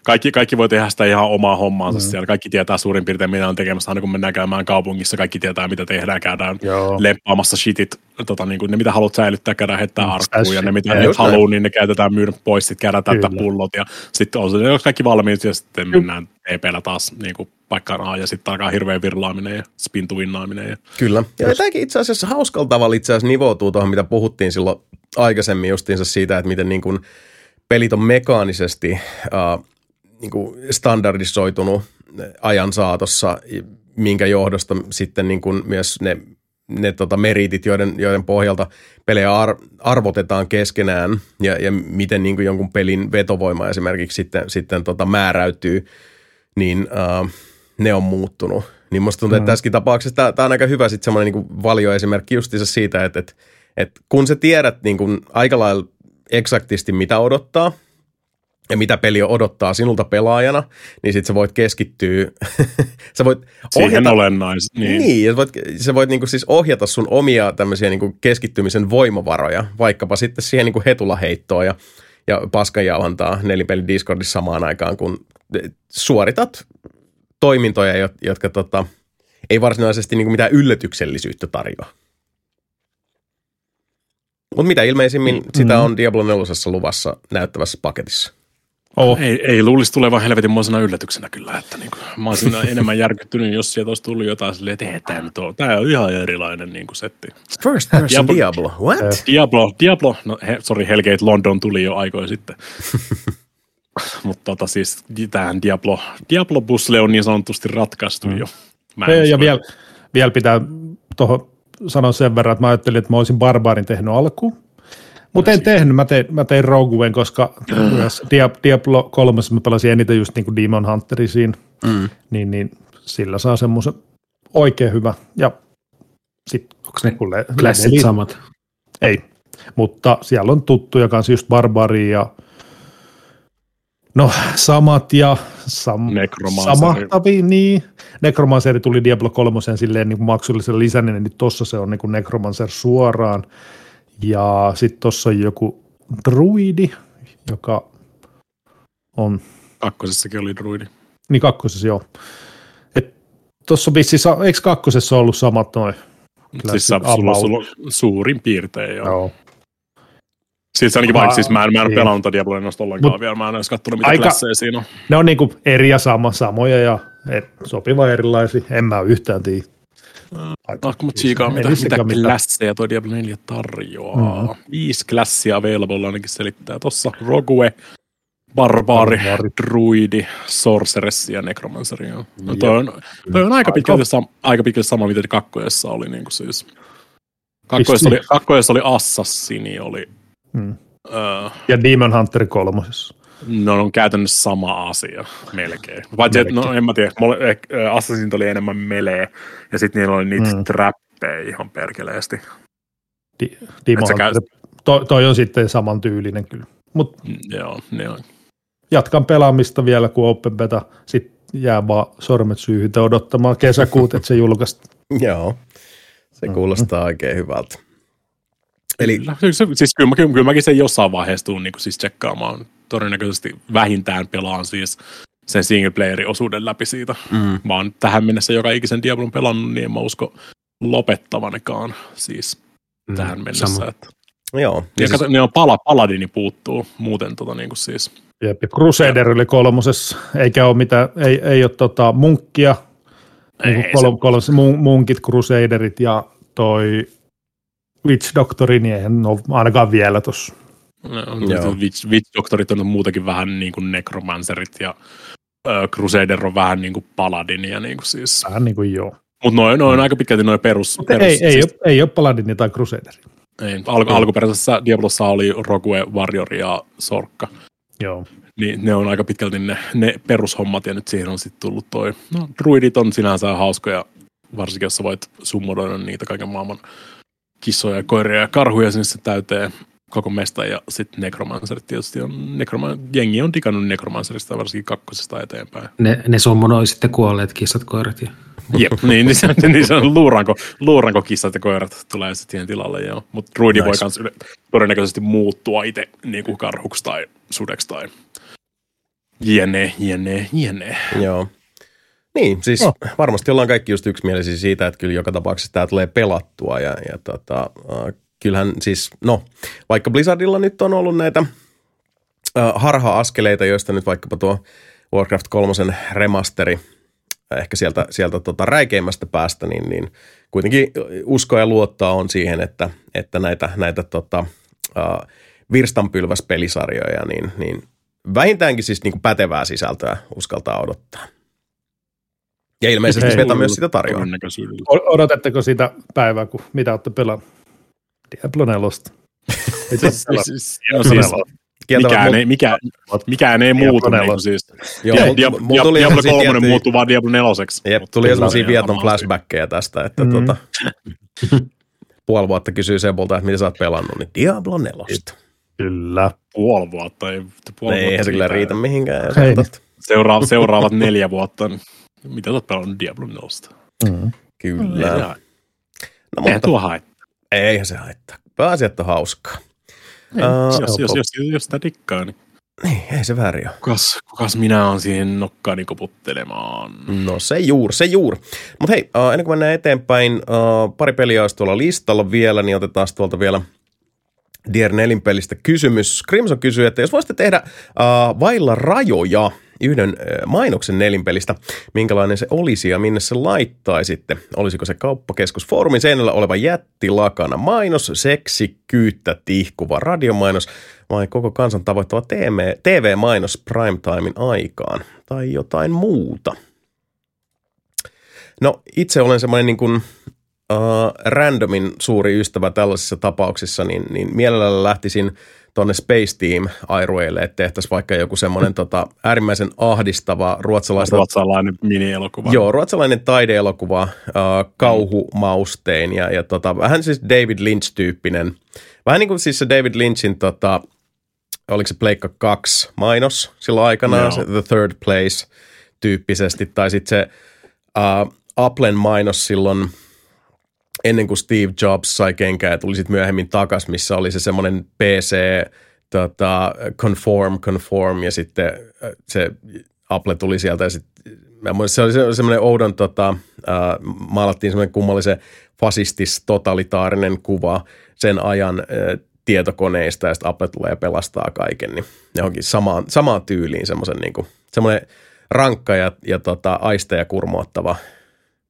kaikki, kaikki voi tehdä sitä ihan omaa hommaansa mm. siellä. Kaikki tietää suurin piirtein, mitä on tekemässä. Aina kun mennään käymään kaupungissa, kaikki tietää, mitä tehdään. Käydään Joo. lemppaamassa shitit. Tota, niin kuin ne, mitä haluat säilyttää, käydään heittää mm, arkkuun. Ja ne, mitä ne haluaa, niin ne käytetään myydä pois. Sitten käydään täyttää pullot. Ja sitten on se kaikki valmiit. Ja sitten Juh. mennään EPllä taas niin kuin paikkaan A. Ja sitten alkaa hirveä virlaaminen ja spintuvinnaaminen. Ja... Kyllä. Ja tämäkin itse asiassa hauskalla tavalla itse asiassa nivoutuu tuohon, mitä puhuttiin silloin aikaisemmin justiinsa siitä, että miten niin kuin – pelit on mekaanisesti äh, niin kuin standardisoitunut ajan saatossa, minkä johdosta sitten niin kuin myös ne, ne tota meritit, joiden, joiden pohjalta pelejä ar, arvotetaan keskenään ja, ja miten niin kuin jonkun pelin vetovoima esimerkiksi sitten, sitten tota määräytyy, niin äh, ne on muuttunut. Niin musta tuntuu, mm. että tässäkin tapauksessa tämä on aika hyvä sitten semmoinen niin valioesimerkki justiinsa siitä, että, että, että kun sä tiedät niin kuin aika lailla eksaktisti mitä odottaa ja mitä peli odottaa sinulta pelaajana, niin sitten sä voit keskittyä, sä voit Siihen olennais, niin. Niin, sä voit, sä voit niinku siis ohjata sun omia tämmöisiä niinku keskittymisen voimavaroja, vaikkapa sitten siihen niinku hetulaheittoon ja, ja paskanjauhantaa nelipeli Discordissa samaan aikaan, kun suoritat toimintoja, jotka tota, ei varsinaisesti niinku mitään yllätyksellisyyttä tarjoa. Mutta mitä ilmeisimmin mm. sitä on Diablo 4 luvassa näyttävässä paketissa. Oh. Ei, ei luulisi tulevan helvetinmoisena yllätyksenä kyllä, että niin kuin, mä olisin enemmän järkyttynyt, jos sieltä olisi tullut jotain silleen, että tämä nyt on, tämä on ihan erilainen niin kuin setti. First person Diablo, Diablo. what? Diablo, Diablo, no he, sorry, Hellgate London tuli jo aikoja sitten. Mutta tota siis tähän Diablo, Diablo Busle on niin sanotusti ratkaistu mm. jo. Mä ja, ja vielä, vielä pitää tuohon sanoa sen verran, että mä ajattelin, että mä olisin Barbarin tehnyt alkuun. Mutta en tehnyt, mä tein, mä tein Rogueen, koska myös Diablo 3 mä pelasin eniten just niin kuin Demon Hunterin siinä, mm. niin, niin sillä saa semmoisen oikein hyvä. Ja sit, Onko ne klassit samat? Ei, mutta siellä on tuttuja kanssa just Barbari ja No samat ja sam, samahtavia, niin. Necromancer tuli Diablo 3 silleen niin maksullisen lisäninen, niin tossa se on niin kuin Necromancer suoraan. Ja sitten tuossa on joku druidi, joka on... Kakkosessakin oli druidi. Niin kakkosessa joo. Tuossa vissiin, eikö kakkosessa ollut samat noin? Siis sulla, sulla, suurin piirtein joo. joo. Siis ainakin vaikka, siis mä en, mä en niin. pelannut Diablo Innosta ollenkaan Mut, vielä, mä en edes katsonut mitä aika, klasseja siinä on. Ne on niinku eri ja sama, samoja ja et, sopiva erilaisia, en mä yhtään tiedä. Tahko mut siikaa, mitä, mitä klasseja toi Diablo 4 tarjoaa. Mm-hmm. Viisi klassia available ainakin selittää. Tossa Rogue, Barbari, Barbari. Druidi, Sorceress ja Necromancer. No, toi, on, toi on aika pitkälti, sama, aika pitkälti sama, mitä kakkojessa oli. Niin kuin siis. Kakkojessa oli, kakkojessa oli Assassini, oli Uh, ja Demon Hunter kolmosessa. No on käytännössä sama asia, melkein. Paitsi, että no en mä tiedä, eh, Assassin oli enemmän melee, ja sitten niillä oli niitä hmm. trappeja ihan perkeleesti. Di- Demon Hunter, käy... to, toi on sitten saman tyylinen kyllä. Mut mm, joo, ne on. Jatkan pelaamista vielä, kun Open Beta, sitten jää vaan sormet syyhytä odottamaan kesäkuut, että se julkaistaan. joo, se kuulostaa mm-hmm. oikein hyvältä. Eli... Kyllä. Siis kyllä, kyllä, kyllä mäkin sen jossain vaiheessa tuun niin siis tsekkaamaan. Todennäköisesti vähintään pelaan siis sen single playerin osuuden läpi siitä. Mm. Mä oon tähän mennessä joka ikisen Diablon pelannut, niin en mä usko lopettavanikaan siis mm. tähän mennessä. Sama. Että... Joo. Ja siis... ne on pala, paladini puuttuu muuten tota niin kuin siis. Jep, Crusader oli kolmosessa, eikä ole mitään, ei, ei ole tota munkkia, ei, niin kol, kol, munkit, Crusaderit ja toi Witch Doctori, niin eihän ole ainakaan vielä tuossa. No, Witch, Witch Doctorit on muutenkin vähän niin kuin Necromancerit ja äh, Crusader on vähän niin kuin Paladinia. Niin kuin siis. Vähän niin kuin joo. Mutta noin noin aika pitkälti noin perus. perus ei, ei, siis, ole, ei ole Paladini tai Crusader. Ei, al- alkuperäisessä Diablossa oli Rogue Warrior ja Sorkka. Joo. Niin ne on aika pitkälti ne, ne perushommat ja nyt siihen on sitten tullut toi. No, druidit on sinänsä hauskoja, varsinkin jos sä voit summodoida niitä kaiken maailman kissoja, koiria ja karhuja sinne se täyteen koko mesta ja sitten Necromancerit tietysti on, Necroman, jengi on digannut Necromancerista varsinkin kakkosesta eteenpäin. Ne, ne summonoi sitten kuolleet kissat, koirat ja Jep, niin, niin, se, niin se on luuranko, luuranko kissat ja koirat tulee sitten siihen tilalle, joo. Mutta druidi nice. voi kans todennäköisesti muuttua itse niin kuin karhuksi tai sudeksi tai jne, jne, jne. Joo. Niin, siis oh. varmasti ollaan kaikki just yksimielisiä siitä, että kyllä joka tapauksessa tämä tulee pelattua ja, ja tota, äh, kyllähän siis, no, vaikka Blizzardilla nyt on ollut näitä äh, harha-askeleita, joista nyt vaikkapa tuo Warcraft 3 remasteri ehkä sieltä, sieltä tota räikeimmästä päästä, niin, niin kuitenkin usko ja luottaa on siihen, että, että näitä, näitä tota, uh, virstanpylväspelisarjoja, niin, niin vähintäänkin siis niin kuin pätevää sisältöä uskaltaa odottaa. Ja ilmeisesti Hei, Beta myös sitä tarjoaa. Odotatteko sitä päivää, kun mitä olette pelannut? Diablo 4. siis, siis, siis, mikään, ei, mikä, mikään ei muutu. Niin siis. Joo, Diablo, Diablo, Diablo 3 tiettyjä... muuttuu vaan Diablo 4. Jep, tuli jo sellaisia Vietnam flashbackkejä tästä, että mm. tota, puoli vuotta kysyy Sebolta, että mitä sä oot pelannut, niin Diablo 4. Kyllä. Puoli vuotta. Ei, puoli ei vuotta se kyllä riitä mihinkään. Seura- seuraavat neljä vuotta, niin mitä sä oot pelannut Diablo 4? Mm. Kyllä. No, mutta, tuo haittaa. Eihän se haittaa. Pääasiat on hauskaa. Niin, uh, jos, jos, jos, jos sitä dikkaa, niin... Niin, ei se väärin ole. Kukas, kukas minä on siihen nokkaani koputtelemaan? No se juur, se juur. Mutta hei, uh, ennen kuin mennään eteenpäin, uh, pari peliä olisi tuolla listalla vielä, niin otetaan tuolta vielä Dier pelistä kysymys. Crimson kysyy, että jos voisitte tehdä uh, vailla rajoja yhden mainoksen nelinpelistä, minkälainen se olisi ja minne se laittaisitte. Olisiko se kauppakeskus Foorumin seinällä oleva jättilakana mainos, seksi, kyyttä, tihkuva radiomainos vai koko kansan tavoittava TV-mainos primetimein aikaan tai jotain muuta? No itse olen semmoinen niin kuin, uh, randomin suuri ystävä tällaisissa tapauksissa, niin, niin mielelläni lähtisin – tuonne Space Team airueille, että tehtäisiin vaikka joku semmoinen tota, äärimmäisen ahdistava ruotsalaista... Ruotsalainen mini-elokuva. Joo, ruotsalainen taideelokuva, äh, kauhumaustein ja, ja tota, vähän siis David Lynch-tyyppinen. Vähän niin kuin siis se David Lynchin, tota, oliko se Pleikka 2 mainos silloin aikanaan, se The Third Place tyyppisesti, tai sitten se uh, Applen mainos silloin – ennen kuin Steve Jobs sai kenkää ja tuli sitten myöhemmin takas, missä oli se semmoinen PC tota, conform, conform ja sitten äh, se Apple tuli sieltä ja sitten se oli semmoinen oudon, tota, äh, maalattiin semmoinen kummallisen fasistis totalitaarinen kuva sen ajan äh, tietokoneista ja sitten Apple tulee pelastaa kaiken, niin johonkin samaan, samaan tyyliin semmoisen niin kuin, semmoinen rankka ja, ja tota, aisteja kurmoottava,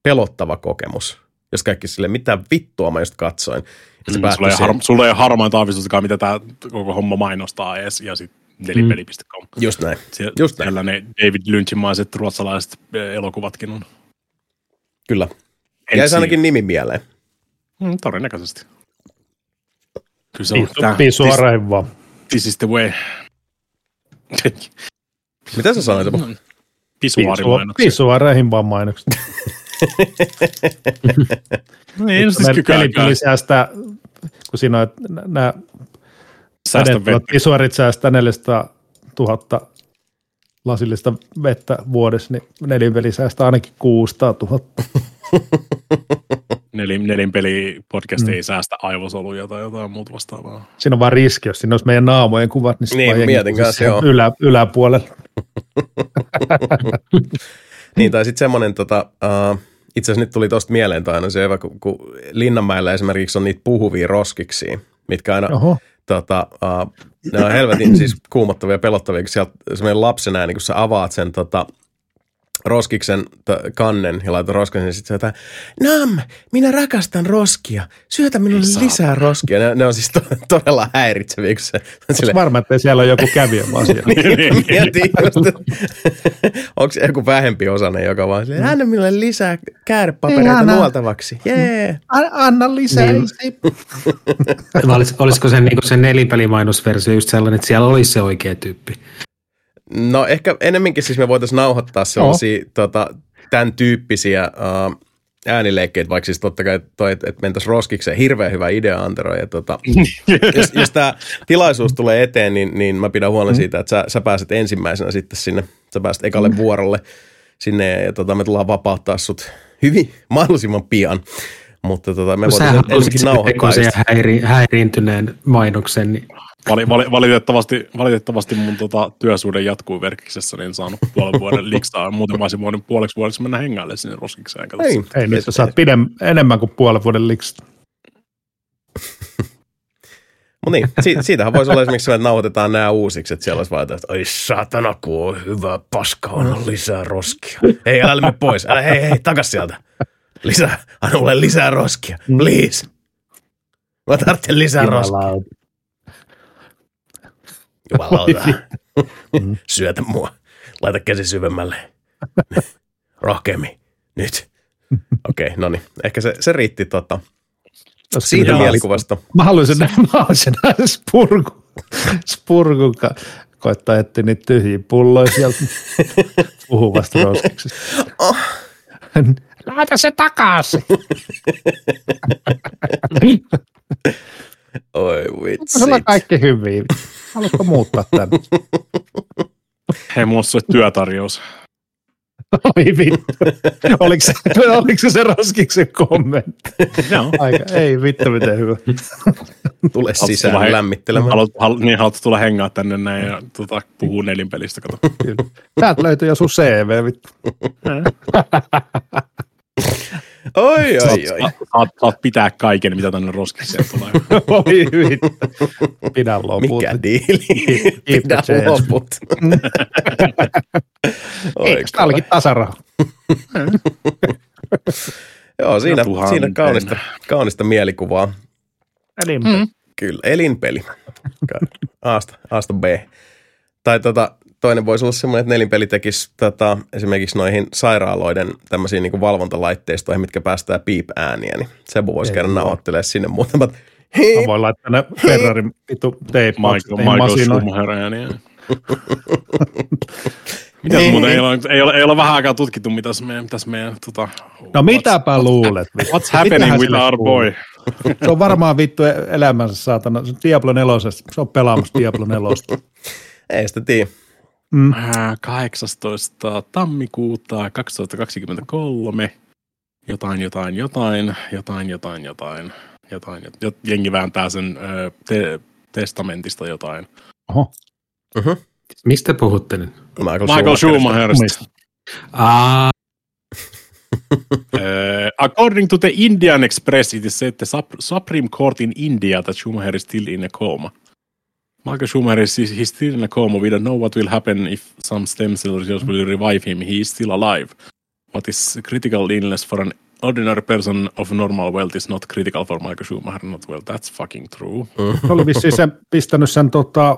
pelottava kokemus jos kaikki sille, mitä vittua mä just katsoin. Ja mm, sulla, ei har, sulla ei ole harmain aavistustakaan, mitä tämä koko homma mainostaa edes, ja sitten nelipeli.com. Mm. Just näin. Sie- just näin. Siellä ne David Lynchinmaiset ruotsalaiset eh, elokuvatkin on. Kyllä. Jäisi ainakin nimi mieleen. Mm, todennäköisesti. Kyllä se on tämä. Suoraan vaan. This is the way. Mitä sä sanoit? Pisuaarimainoksia. Pisuaareihin vaan mainokset. niin, no siis Pelipeli säästää, kun siinä on nämä visuaarit säästää 400 000 lasillista vettä vuodessa, niin nelinpeli säästää ainakin 600 000. Nelin, nelinpeli podcast mm. ei säästä aivosoluja tai jotain muuta vastaavaa. Siinä on vaan riski, jos siinä olisi meidän naamojen kuvat, niin, niin mietin kanssa, joo. Ylä, yläpuolella. niin, tai sitten semmoinen tota, uh, itse asiassa nyt tuli tuosta mieleen aina se kun, kun Linnanmäellä esimerkiksi on niitä puhuvia roskiksi, mitkä aina, Oho. tota, uh, ne on helvetin siis kuumottavia ja pelottavia, kun sieltä semmoinen lapsen ääni, kun sä avaat sen tota, roskiksen t- kannen ja laitoin roskiksen ja sitten jotain, Nam, minä rakastan roskia. Syötä minulle Ei lisää roskia. Ne, ne on siis to, todella häiritseviä, kun se on Onko silleen, varma, että siellä on joku kävijä asia? niin, mietin just, onko se joku vähempi osainen, joka vaan silleen, anna minulle lisää käärepapereita Ihana. nuoltavaksi. Jee. Anna lisää. Niin. Olis, olisiko se, niin se nelipelimainosversio just sellainen, että siellä olisi se oikea tyyppi? No ehkä enemmänkin siis me voitaisiin nauhoittaa sellaisia tota, tämän tyyppisiä uh, äänileikkeitä, vaikka siis totta kai toi, että et mentäisiin roskikseen. Hirveän hyvä idea, Antero. Ja tota, jos, jos tämä tilaisuus tulee eteen, niin, niin mä pidän huolen siitä, että sä, sä pääset ensimmäisenä sitten sinne, sä pääset ekalle vuorolle sinne ja, ja tota, me tullaan vapauttaa sut hyvin, mahdollisimman pian. Mutta tota, me No, voitaisiin sähän ensinnäkin nauhoittaa. ja häiri, häiriintyneen mainoksen, niin Vali, vali, valitettavasti, valitettavasti mun tota, työsuhde jatkuu verkiksessä, niin en saanut puolen vuoden liksaa. Muuten mä olisin voinut puoleksi vuodeksi mennä hengaille sinne roskikseen. Ei, Ei, nyt sä saat pidem, enemmän kuin puolen vuoden liksta. Mutta niin, si- siitähän voisi olla esimerkiksi sellainen, että nauhoitetaan nämä uusiksi, että siellä olisi vaan, että oi saatana, kun on hyvä paska, on lisää roskia. Hei, älä mene pois, älä, hei, hei, takas sieltä. Lisää, anna mulle lisää roskia, please. Mä tarvitsen lisää roskia. Jumalauta. Syötä mua. Laita käsi syvemmälle. Rohkeammin. Nyt. Okei, okay, no niin. Ehkä se, se riitti tota, siitä mielikuvasta. Mä haluaisin nähdä, spurku, spurkun ka- koittaa etsiä niitä tyhjiä pulloja sieltä puhuvasta roskiksesta. Laita se takaisin. Oi vitsi. Sulla on kaikki hyviä. Haluatko muuttaa tänne? Hei, mulla on työtarjous. Oi vittu. Oliko se, oliko se, se roskiksen kommentti? Joo. Aika, ei vittu miten hyvä. Tule sisään he- lämmittelemään. Haluat, halu, niin haluat tulla hengaa tänne näin ja tota, puhuu nelinpelistä, kato. Kyllä. Täältä löytyy jo sun CV, vittu. Oi, oi, oi. Saat, saat, pitää kaiken, mitä tänne roskikseen tulee. Oi. Pidä loput. Mikä diili? Pidä loput. Oi, Eikö tää olikin tasaraha? Joo, siinä, tuhannen. siinä kaunista, kaunista mielikuvaa. Eli mm. Kyllä, elinpeli. Aasta, Aasta B. Tai tota, toinen voisi olla semmoinen, että nelinpeli tekisi tota, esimerkiksi noihin sairaaloiden tämmöisiin niin valvontalaitteistoihin, mitkä päästää piip-ääniä, niin Sebu voisi Ei käydä nauhoittelemaan sinne muutamat Mä voin laittaa ne Ferrarin teippaukset Michael. Schumacher ääniä. Mitäs muuten, ei ole, ei, ole, ei ole vähän aikaa tutkittu, mitäs meidän, mitäs meidän tota, No mitäpä luulet? vittu? what's happening with our boy? Se on varmaan vittu elämänsä saatana. Se on Diablo 4. Se on pelaamassa Diablo 4. Ei sitä tiedä. Äh, 18. tammikuuta 2023. Jotain, jotain, jotain, jotain, jotain, jotain, jotain. jot- Jengi vääntää sen ö, te- testamentista jotain. Oho. Uh-huh. mistä puhutte nyt? Michael, Michael Schumacherista. Uh, according to the Indian Express, it is said the Sup- Supreme Court in India that Schumacher is still in a coma. Michael Schumacher is he's still in a coma. We don't know what will happen if some stem cells will revive him. He is still alive. What is critical illness for an ordinary person of normal wealth is not critical for Michael Schumacher. Not well. That's fucking true. Se oli vissiin sen, pistänyt sen, tota,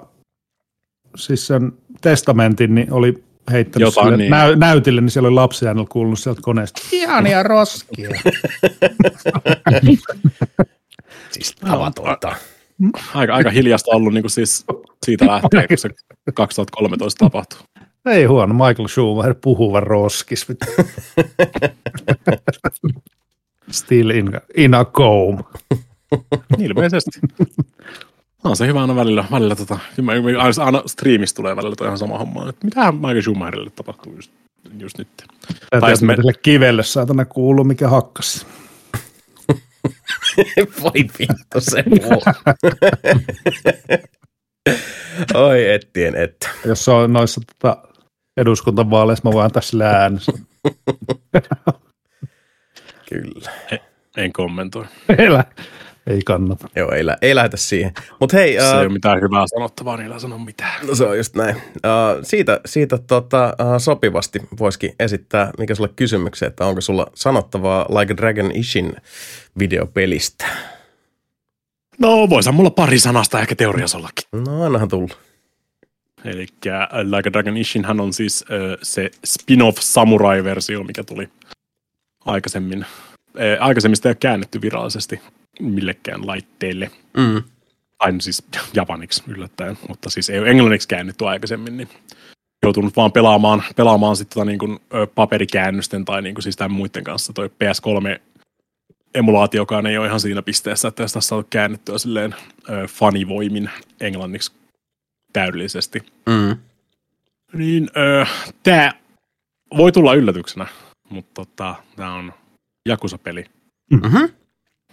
siis sen testamentin, niin oli heittänyt Jotain sille niin. näy, näytille, niin siellä oli lapsi äänellä kuulunut sieltä koneesta. Ihania roskia. Siis tavatonta. Aika, aika hiljasta ollut niin kuin siis siitä lähtien, kun se 2013 tapahtui. Ei huono, Michael Schumacher puhuva roskis. Still in, in a comb. Ilmeisesti. On se hyvä aina välillä, välillä tota, aina, aina striimissä tulee välillä toi ihan sama homma, että mitähän Michael Schumacherille tapahtuu just, just nyt. Tai Tai me... kivelle saatana kuuluu, mikä hakkas. Voi vittu se muu. Oi ettien että. Jos se on noissa tota, eduskuntavaaleissa, mä voin antaa sille äänessä. Kyllä. En kommentoi. Elä. Ei kannata. Joo, ei, lä- ei lähetä siihen. Mutta hei, Se ei uh, ole mitään hyvää sanottavaa, niillä sano mitään. no se on just näin. Uh, siitä siitä tota, uh, sopivasti voisikin esittää, mikä sulle kysymyksen, että onko sulla sanottavaa Like a Dragon Ishin videopelistä? No, voisihan mulla pari sanasta ehkä teoriassa ollakin. No, annahan tulla. Eli Like a Dragon Ishinhän on siis ö, se spin-off samurai-versio, mikä tuli aikaisemmin. Aikaisemmin sitä ei ole käännetty virallisesti millekään laitteelle. Mm. Aina siis japaniksi yllättäen, mutta siis ei ole englanniksi käännetty aikaisemmin, niin joutunut vaan pelaamaan, pelaamaan sitten tota niin kuin, ö, paperikäännösten tai niin kuin siis tämän muiden kanssa. Toi PS3 emulaatiokaan ei ole ihan siinä pisteessä, että jos tässä on käännettyä silleen fanivoimin englanniksi täydellisesti. Mm. Niin öö, tämä voi tulla yllätyksenä, mutta tota, tämä on Jakusa-peli. Mm-hmm.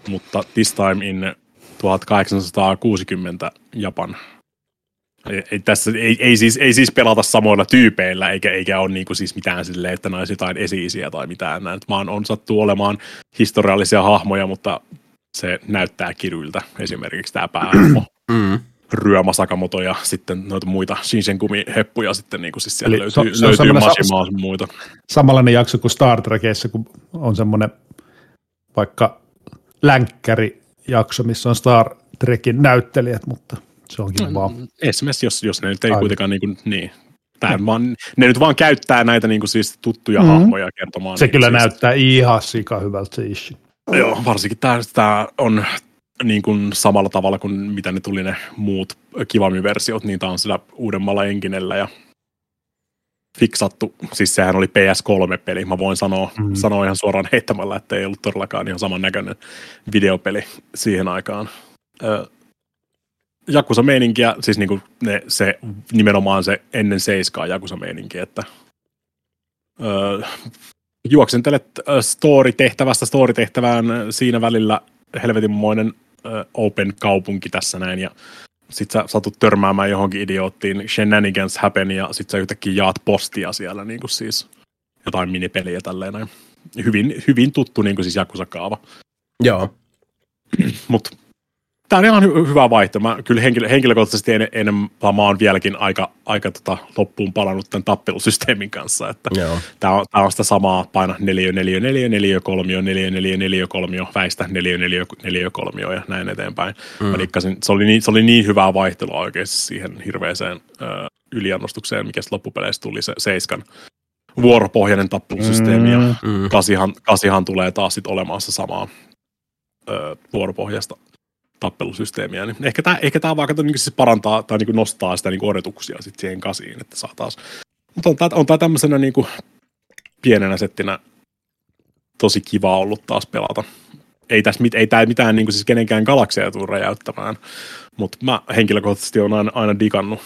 Mutta this time in 1860 Japan. Ei, ei, tässä, ei, ei, siis, ei siis pelata samoilla tyypeillä, eikä, eikä ole niinku siis mitään silleen, että näisi jotain esi tai mitään näin. Vaan on sattuu olemaan historiallisia hahmoja, mutta se näyttää kiryltä. Esimerkiksi tämä päähahmo. Mm. Ryöma Sakamoto ja sitten noita muita Shinsengumi-heppuja sitten niin kuin siis siellä Eli löytyy, se se löytyy Mashimaa ja muita. Samanlainen jakso kuin Star Trekissä, kun on semmoinen vaikka länkkäri-jakso, missä on Star Trekin näyttelijät, mutta se onkin mm. vaan. Esimerkiksi jos, jos ne nyt ei Aivan. kuitenkaan niin kuin, niin, Tää vaan, ne nyt vaan käyttää näitä niin kuin siis tuttuja Mhm. mm-hmm. hahmoja kertomaan. Se niin kyllä siis, näyttää ihan sika hyvältä se Ishi. Joo, varsinkin tämä, tämä on niin kuin samalla tavalla kuin mitä ne tuli ne muut Kivami-versiot, niin tämä on sillä uudemmalla enkinellä ja fiksattu. Siis sehän oli PS3-peli. Mä voin sanoa, Mm. sanoa ihan suoraan heittämällä, että ei ollut todellakaan ihan samannäköinen videopeli siihen aikaan. Ö, Jakusa meininkiä, siis niinku ne, se, nimenomaan se ennen seiskaa Jakusa meininki, että ö, juoksentelet story-tehtävästä story-tehtävään siinä välillä helvetinmoinen ö, open kaupunki tässä näin ja sit sä satut törmäämään johonkin idioottiin, shenanigans happen ja sit sä yhtäkkiä jaat postia siellä niin kuin siis jotain minipeliä tälleen näin. Hyvin, hyvin tuttu niin kuin siis Jakusa-kaava. Joo. Mutta tämä on ihan hy- hyvä vaihto. Mä kyllä henkilö, henkilökohtaisesti en, en, mä oon vieläkin aika, aika tota, loppuun palannut tämän tappelusysteemin kanssa. Että Joo. Tämä on, tää on sitä samaa paina 4, 4, 4, 4, 3, 4, 4, 4, 3, väistä 4, 4, 4, 3 ja näin eteenpäin. Mm. Mä dikkasin, se, oli niin, se oli niin hyvää vaihtelua oikeasti siihen hirveäseen ö, yliannostukseen, mikä loppupeleissä tuli se Seiskan vuoropohjainen tappelusysteemi. Mm. Ja Mm. kasihan, kasihan tulee taas sit olemaan se samaa ö, vuoropohjaista tappelusysteemiä. Niin ehkä tämä ehkä tää vaikka niin siis parantaa tai niin nostaa sitä niin odotuksia sit siihen kasiin, että saa taas. Mutta on tämä on tää tämmöisenä niin pienenä settinä tosi kiva ollut taas pelata. Ei, tässä, ei tämä mitään niin siis kenenkään galakseja tule räjäyttämään, mutta mä henkilökohtaisesti olen aina, aina digannut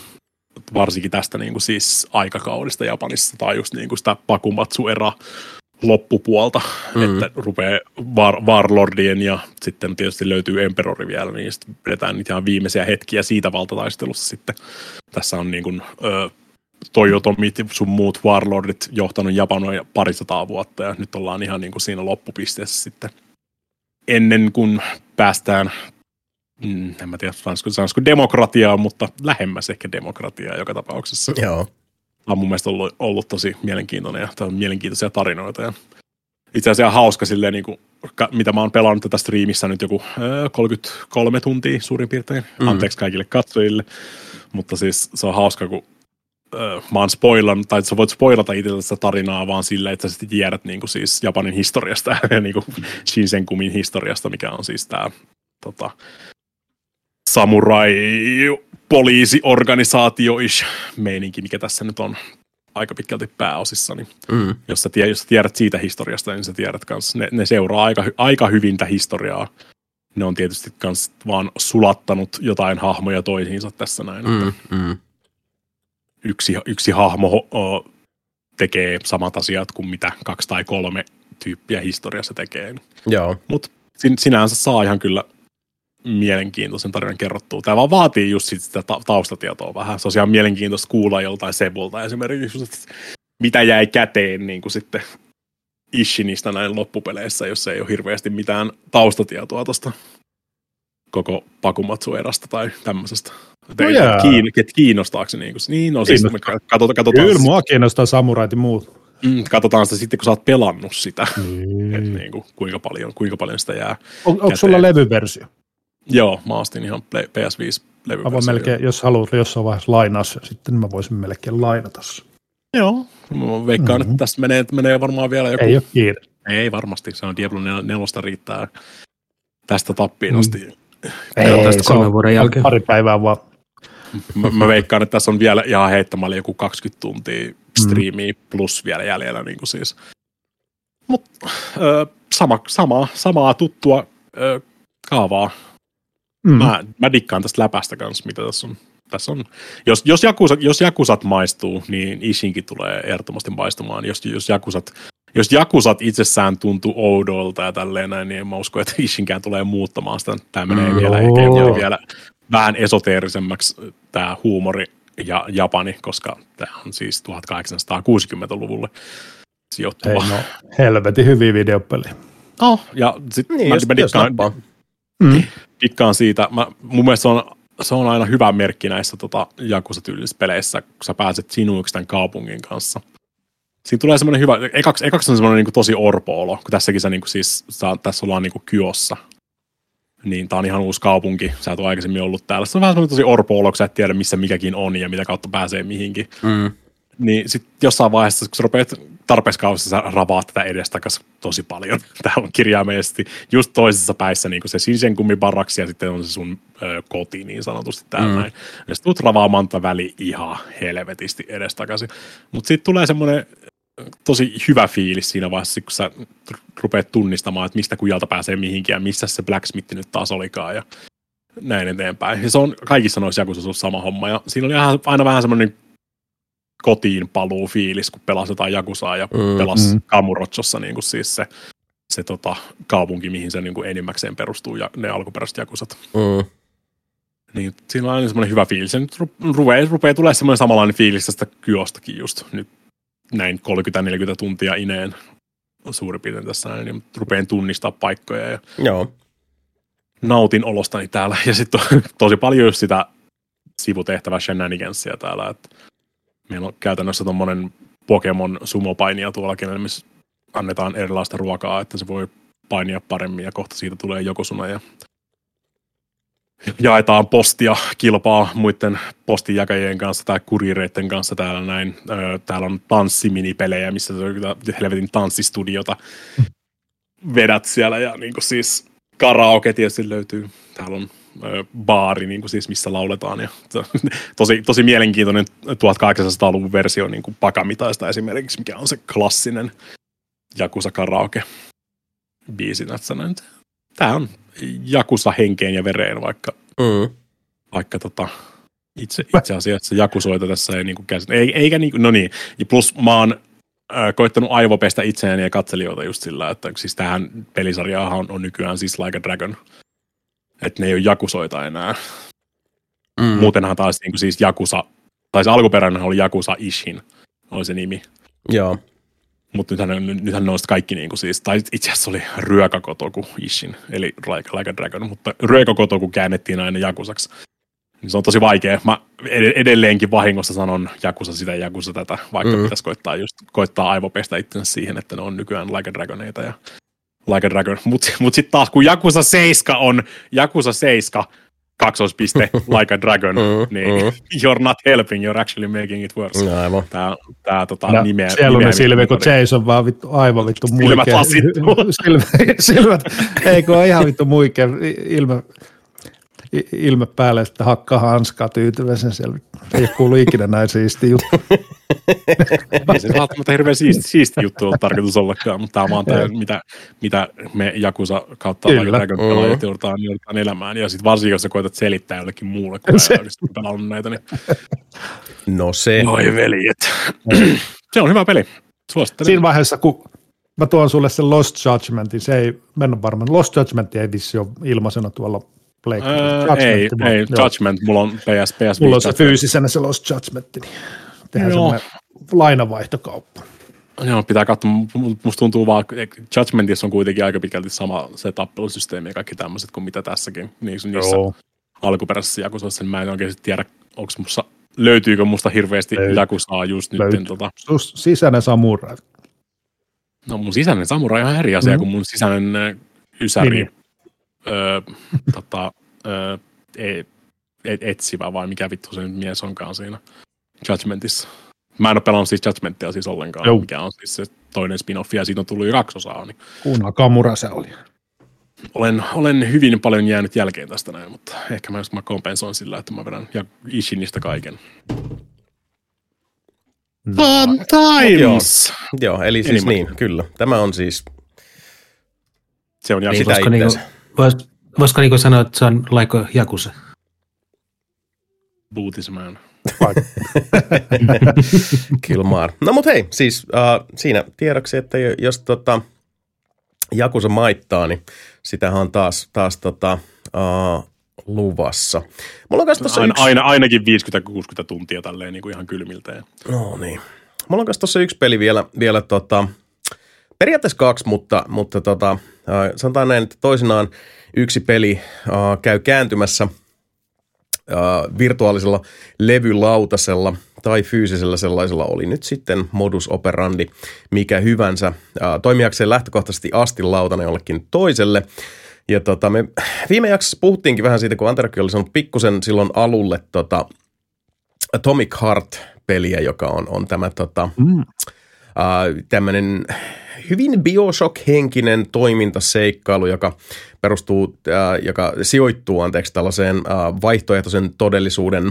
varsinkin tästä niin siis aikakaudesta Japanissa tai just niin sitä Pakumatsu-era loppupuolta, Mm. että rupeaa var, Warlordien ja sitten tietysti löytyy Emperori vielä, niin sitten pidetään niitä ihan viimeisiä hetkiä siitä valtataistelussa sitten. Tässä on niin kuin, ö, Toyotomit sun muut Warlordit johtanut Japanoja parisataa vuotta ja nyt ollaan ihan niin kuin siinä loppupisteessä sitten. Ennen kuin päästään, mm, en mä tiedä sanoisiko, sanoisiko demokratiaa, mutta lähemmäs ehkä demokratiaa joka tapauksessa. Joo. Tämä on mun mielestä ollut, ollut tosi mielenkiintoinen ja tämä on mielenkiintoisia tarinoita. Ja itse asiassa hauska silleen, niin kuin, mitä mä oon pelannut tätä striimissä nyt joku ö, 33 tuntia suurin piirtein. Mm. Mm. Anteeksi kaikille katsojille. Mutta siis se on hauska, kun ö, mä oon spoilannut, tai sä voit spoilata sitä tarinaa vaan sillä, että sä sitten tiedät niin kuin siis Japanin historiasta ja niin kuin Shinsenkumin historiasta, mikä on siis tämä tota, samurai poliisiorganisaatio meininki, mikä tässä nyt on aika pitkälti pääosissa, niin Mm. jos sä, tiedät, jos sä tiedät siitä historiasta, niin sä tiedät kans, ne, ne seuraa aika, aika hyvintä historiaa. Ne on tietysti kans vaan sulattanut jotain hahmoja toisiinsa tässä näin. Mm. Mm. Mm. Yksi, yksi hahmo o, tekee samat asiat kuin mitä kaksi tai kolme tyyppiä historiassa tekee. Joo. Mutta sin, sinänsä saa ihan kyllä mielenkiintoisen tarinan kerrottua. Tämä vaan vaatii just sit sitä ta- taustatietoa vähän. Se on ihan mielenkiintoista kuulla joltain Sebulta esimerkiksi, että mitä jäi käteen niin kuin sitten Ishinistä näin loppupeleissä, jos ei ole hirveästi mitään taustatietoa tuosta koko Pakumatsu-erasta tai tämmöisestä. No jaa. kiin, kiinnostaako se niin kuin, niin no siis me katsotaan, katsotaan, Kyllä mua kiinnostaa samurait ja muut. mm, katsotaan sitä sitten, kun sä oot pelannut sitä, Mm. että niin kuin, kuinka, paljon, kuinka paljon sitä jää. On, onko sulla levyversio? Joo, mä ostin ihan Play- PS5-levy. Mä voin melkein, jos haluat jossain vaiheessa lainaa sen, sitten mä voisin melkein lainata sen. Joo, mä veikkaan, mm-hmm. että tästä menee, menee varmaan vielä joku... Ei ole kiire. Ei varmasti, se on Diablo 4 riittää tästä tappiin Mm. asti. Ei, tästä kolmen vuoden jälkeen. Pari päivää vaan. Mä, mä veikkaan, että tässä on vielä ihan heittämällä joku 20 tuntia striimiä plus vielä jäljellä niin kuin siis. Mut, ö, sama, sama, samaa tuttua ö, kaavaa. Mm. Mä, mä dikkaan tästä läpästä kanssa, mitä tässä on. Tässä on jos, jos, jakusat, jos jakusat maistuu, niin Ishinkin tulee ehdottomasti maistumaan. Jos, jos, jakusat, jos jakusat itsessään tuntuu oudolta ja tälleen näin, niin en mä usko, että Ishinkään tulee muuttamaan sitä. Tämä menee Mm, vielä, ehkä vielä vähän esoteerisemmaksi tämä huumori ja Japani, koska tämä on siis 1860-luvulle Ei sijoittuva. no, helvetin hyviä videopelejä. Oh, ja sitten Niin, mä, jos, mä dikkaan. Mm. dikkaan siitä. Mä, mun mielestä se on, se on aina hyvä merkki näissä tota, Jakusa-tyylisissä peleissä, kun sä pääset sinuiksi tämän kaupungin kanssa. Siinä tulee semmoinen hyvä, ekaksi, ekaksi on semmoinen niin tosi orpo-olo, kun tässäkin sä, niin kuin siis, sä, tässä ollaan niin kuin Kyossa. Niin tää on ihan uusi kaupunki, sä et ole aikaisemmin ollut täällä. Se on vähän semmoinen tosi orpo-olo, kun sä et tiedä missä mikäkin on ja mitä kautta pääsee mihinkin. Mm. Niin sitten jossain vaiheessa, kun sä rupeat tarpeeksi kauas, sä ravaat tätä edestakas tosi paljon. Täällä on kirjaimellisesti just toisessa päissä niin se Shinsengumi barraksi ja sitten on se sun ö, koti niin sanotusti täällä Mm. näin. Ja sitten tulet ravaamaan tätä väli ihan helvetisti edestakaisin. Mutta sitten tulee semmoinen tosi hyvä fiilis siinä vaiheessa, kun sä rupeat tunnistamaan, että mistä kujalta pääsee mihinkin ja missä se Blacksmith nyt taas olikaan ja näin eteenpäin. Ja se on kaikissa noissa jakuissa ollut sama homma ja siinä oli aina vähän semmoinen kotiin paluu fiilis, kun pelasi jotain Jakusaa ja Mm, pelasi mm. Kamurochossa niin kuin siis se, se tota, kaupunki, mihin se niin kuin enimmäkseen perustuu ja ne alkuperäiset Jakusat. Mm. Niin siinä on aina semmoinen hyvä fiilis. Ja nyt ru- rupeaa, rupeaa tulee semmoinen samanlainen fiilis tästä Kyostakin just nyt näin 30-40 tuntia ineen suurin piirtein tässä näin, niin rupean tunnistaa paikkoja ja Joo. nautin olostani täällä. Ja sitten on tosi paljon just sitä sivutehtävää shenanigansia täällä. Että meillä on käytännössä tuommoinen Pokemon sumopainia tuolla, kenelle missä annetaan erilaista ruokaa, että se voi painia paremmin ja kohta siitä tulee jokosuna ja jaetaan postia, kilpaa muiden postinjakajien kanssa tai kuriireiden kanssa täällä näin. Täällä on tanssiminipelejä, missä se helvetin tanssistudiota vedät siellä ja niin siis karaoke tietysti löytyy. Täällä on baari, niin kuin siis, missä lauletaan. Ja, tosi, tosi mielenkiintoinen 1800-luvun versio niin kuin Pakamitaista esimerkiksi, mikä on se klassinen Jakusa karaoke biisi. Tämä on Jakusa henkeen ja vereen, vaikka, Mm. vaikka tota, itse, itse asiassa Jakusoita tässä ei niinku käsitä. Ei, eikä niinku, no niin, ja plus mä oon koittanut aivopestä itseäni ja katselijoita just sillä, että siis tähän pelisarjaahan on, on nykyään siis Like a Dragon. Että ne ei ole Jakusoita enää. Mm. Muutenhan taas niinku siis Jakusa, tai se alkuperäinen oli Jakusa Ishin, oli se nimi. Joo. Mutta nythän, nythän ne on kaikki niinku siis, tai itse asiassa oli Ryökakotoku Ishin, eli Like, like a Dragon, mutta Ryökakotoku käännettiin aina Jakusaksi. Niin se on tosi vaikea. Mä ed- edelleenkin vahingossa sanon Jakusa sitä ja Jakusa tätä, vaikka mm. pitäisi koittaa, just, koittaa aivopestä itsensä siihen, että ne on nykyään Like a Dragoneita ja Like a Dragon. Mutta mut sitten taas, kun Jakusa 7 on Jakusa 7 kaksoispiste Like a Dragon, Mm, niin mm. you're not helping, you're actually making it worse. No, aivan. Tää, tää tota, No, nimeä, siellä on ne kun Jason vaan vittu aivan vittu muikea. Silmät lasittuu. silmät, silmät, ei kun on ihan vittu muikea ilme, ilme päälle, sitten hakkaa hanskaa tyytyväisen siellä. Ei ole kuullut ikinä näin siisti juttu. Ei se välttämättä hirveän siisti, siisti juttu ole tarkoitus ollakaan, mutta tämä on vaan tämä, mitä, mitä me Jakusa kautta. Dragon Mm. pelaajat joudutaan, joudutaan elämään. Ja sitten varsinkin, jos sä koetat selittää jollekin muulle, kun Se- ei oikeasti pelannut näitä, niin No se. oi veljet. se on hyvä peli. Suosittelen. Siinä vaiheessa, kun mä tuon sulle sen Lost Judgmentin, se ei, mä en ole varma, Lost Judgment ei vissi ole ilmaisena tuolla Pleikkarilla. Öö, ei, vaan, ei, joo. Judgment, mulla on PS, PS Mulla on se fyysisenä se Lost Judgment, niin tehdään Joo. semmoinen lainavaihtokauppa. Joo, pitää katsoa. Musta tuntuu vaan, että Judgmentissa on kuitenkin aika pitkälti sama se tappelusysteemi ja kaikki tämmöiset kuin mitä tässäkin. Niissä, niissä alkuperäisissä jakusoissa, niin mä en oikein tiedä, onko musta, löytyykö musta hirveästi jakusaa just nyt. Tota... Sisäinen samurai. No mun sisäinen samurai on ihan eri asia mm. kuin mun sisäinen ysäri. Niin. Öö, tota, öö, e, et, etsivä vai mikä vittu se nyt mies onkaan siinä Judgmentissa. Mä en ole pelannut siis Judgmentia siis ollenkaan, Jou. mikä on siis se toinen spin-off, ja siitä on tullut jo kaksi osaa. Niin. Kuna Kamura se oli. Olen, olen hyvin paljon jäänyt jälkeen tästä näin, mutta ehkä mä, mä kompensoin sillä, että mä vedän ja Ishinistä kaiken. Fun times! Joo, joo eli siis Enemmän. niin, kyllä. Tämä on siis... Se on niin, sitä voisiko, niinku, vois, voisiko niinku sanoa, että se on laiko Jakuse? Bootisman. Kilmar. No mut hei, siis uh, siinä tiedoksi, että jos tota, Jakusa maittaa, niin sitähän on taas, taas tota, uh, luvassa. Mulla on tossa aina, yksi... aina, ainakin 50-60 tuntia tälleen niin kuin ihan kylmiltä. No niin. Mulla on tuossa yksi peli vielä, vielä tota, periaatteessa kaksi, mutta, mutta tota, sanotaan näin, että toisinaan yksi peli uh, käy kääntymässä – äh, virtuaalisella levylautasella tai fyysisellä sellaisella oli nyt sitten modus operandi mikä hyvänsä. Äh, toimijakseen lähtökohtaisesti astin lautana jollekin toiselle. Ja tota, me viime jaksossa puhuttiinkin vähän siitä, kun Anterkki oli sanonut pikkusen silloin alulle tota, Atomic Heart-peliä, joka on, on tämä tota, mm. äh, tämmöinen hyvin Bioshock-henkinen toimintaseikkailu, joka perustuu, äh, joka sijoittuu anteeksi tällaiseen äh, vaihtoehtoisen todellisuuden,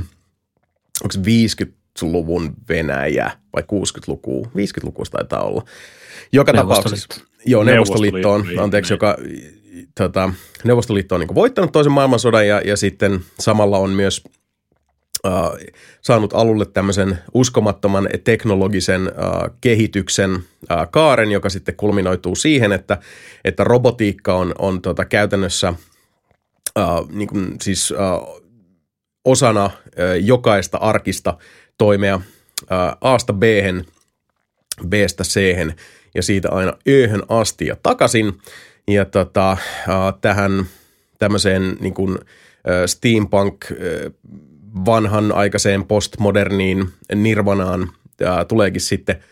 onko 50-luvun Venäjä vai 60-luku, 50-luku taitaa olla. Joka tapauksessa, joo, Neuvostoliitto on, anteeksi, joka tota, Neuvostoliitto on niin voittanut toisen maailmansodan ja, ja sitten samalla on myös äh, saanut alulle tämmöisen uskomattoman teknologisen äh, kehityksen äh, kaaren, joka sitten kulminoituu siihen, että, että robotiikka on, on tota, käytännössä niin kuin, siis osana jokaista arkista toimea A-sta b B-stä c ja siitä aina Öhön asti ja takaisin. Ja tota, äh, tähän tämmöiseen niin kuin, steampunk vanhan aikaiseen postmoderniin nirvanaan ja tuleekin sitten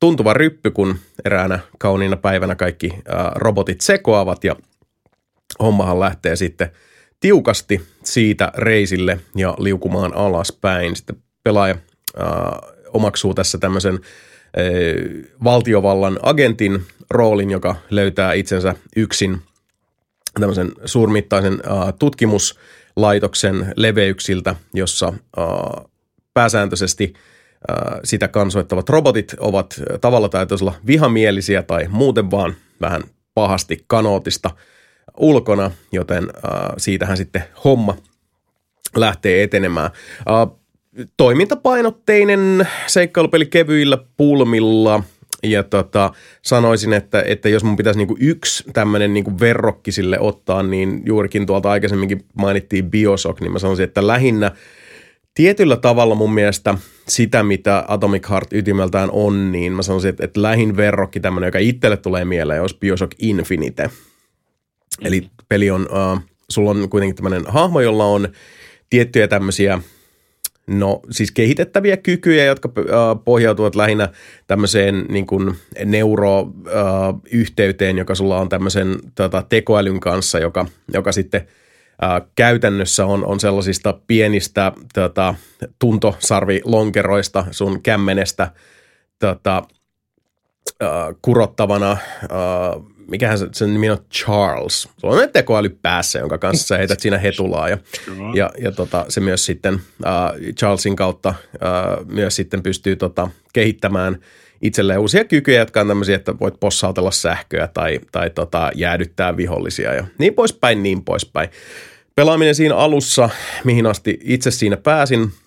tuntuva ryppy, kun eräänä kauniina päivänä kaikki robotit sekoavat ja hommahan lähtee sitten tiukasti siitä reisille ja liukumaan alaspäin. Sitten pelaaja omaksuu tässä tämmöisen valtiovallan agentin roolin, joka löytää itsensä yksin tämmöisen suurmittaisen tutkimus- laitoksen leveyksiltä, jossa pääsääntöisesti sitä kansoittavat robotit ovat tavalla tai toisella vihamielisiä tai muuten vaan vähän pahasti kanootista ulkona, joten äh, siitähän sitten homma lähtee etenemään. Toimintapainotteinen seikkailupeli kevyillä pulmilla – ja tota, sanoisin, että, että jos mun pitäisi niinku yksi tämmöinen niinku verrokki sille ottaa, niin juurikin tuolta aikaisemminkin mainittiin Bioshock, niin mä sanoisin, että lähinnä tietyllä tavalla mun mielestä sitä, mitä Atomic Heart ytimeltään on, niin mä sanoisin, että, että lähin verrokki tämmöinen, joka itselle tulee mieleen, olisi Bioshock Infinite. Eli peli on, uh, sulla on kuitenkin tämmöinen hahmo, jolla on tiettyjä tämmöisiä – No siis kehitettäviä kykyjä, jotka äh, pohjautuvat lähinnä tämmöiseen niin kuin neuroyhteyteen, äh, joka sulla on tämmöisen tota, tekoälyn kanssa, joka, joka sitten äh, käytännössä on, on sellaisista pienistä tota, tuntosarvilonkeroista sun kämmenestä tota, kurottavana mikähän se, sen nimi on Charles. Sulla on tekoäly päässä, jonka kanssa sä heität siinä hetulaa. Ja, ja, ja tota, se myös sitten uh, Charlesin kautta uh, myös sitten pystyy tota, kehittämään itselleen uusia kykyjä, jotka on tämmöisiä, että voit possautella sähköä tai, tai tota, jäädyttää vihollisia ja niin poispäin, niin poispäin. Pelaaminen siinä alussa, mihin asti itse siinä pääsin –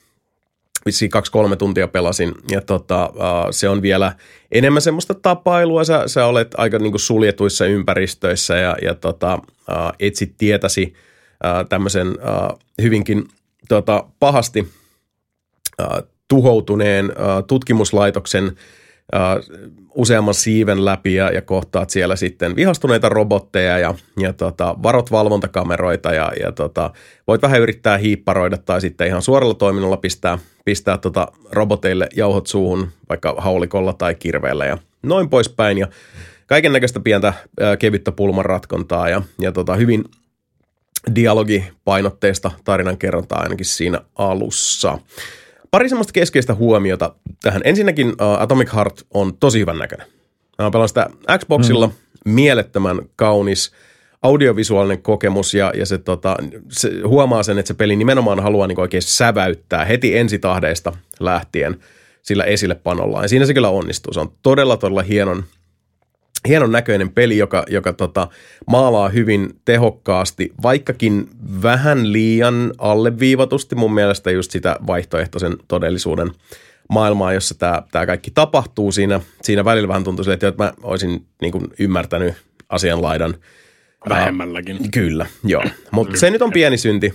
vissiin kaksi-kolme tuntia pelasin. Ja tota, uh, se on vielä enemmän semmoista tapailua. Sä, sä olet aika niin kuin suljetuissa ympäristöissä ja, ja tota, uh, etsit tietäsi uh, tämmöisen hyvinkin tota, pahasti uh, tuhoutuneen uh, tutkimuslaitoksen useamman siiven läpi ja, ja kohtaat siellä sitten vihastuneita robotteja ja, ja tota, varot valvontakameroita ja, ja tota, voit vähän yrittää hiipparoida tai sitten ihan suoralla toiminnalla pistää, pistää tota roboteille jauhot suuhun vaikka haulikolla tai kirveellä ja noin poispäin ja kaiken näköistä pientä ää, kevyttä pulman ratkontaa ja, ja tota, hyvin dialogipainotteista tarinankerrontaa ainakin siinä alussa. Pari semmoista keskeistä huomiota tähän. Ensinnäkin uh, Atomic Heart on tosi hyvän näköinen. Mä pelaan sitä Xboxilla, mm. mielettömän kaunis audiovisuaalinen kokemus ja, ja se, tota, se, huomaa sen, että se peli nimenomaan haluaa niin oikein säväyttää heti ensitahdeista lähtien sillä esille panolla. Ja siinä se kyllä onnistuu. Se on todella, todella hienon, hienon näköinen peli, joka, joka tota, maalaa hyvin tehokkaasti, vaikkakin vähän liian alleviivatusti mun mielestä just sitä vaihtoehtoisen todellisuuden maailmaa, jossa tämä, tämä kaikki tapahtuu. Siinä, siinä välillä vähän tuntuu siltä, että mä olisin niin kuin ymmärtänyt asianlaidan. Vähemmälläkin. Äh, kyllä, joo. Mutta se nyt on pieni synti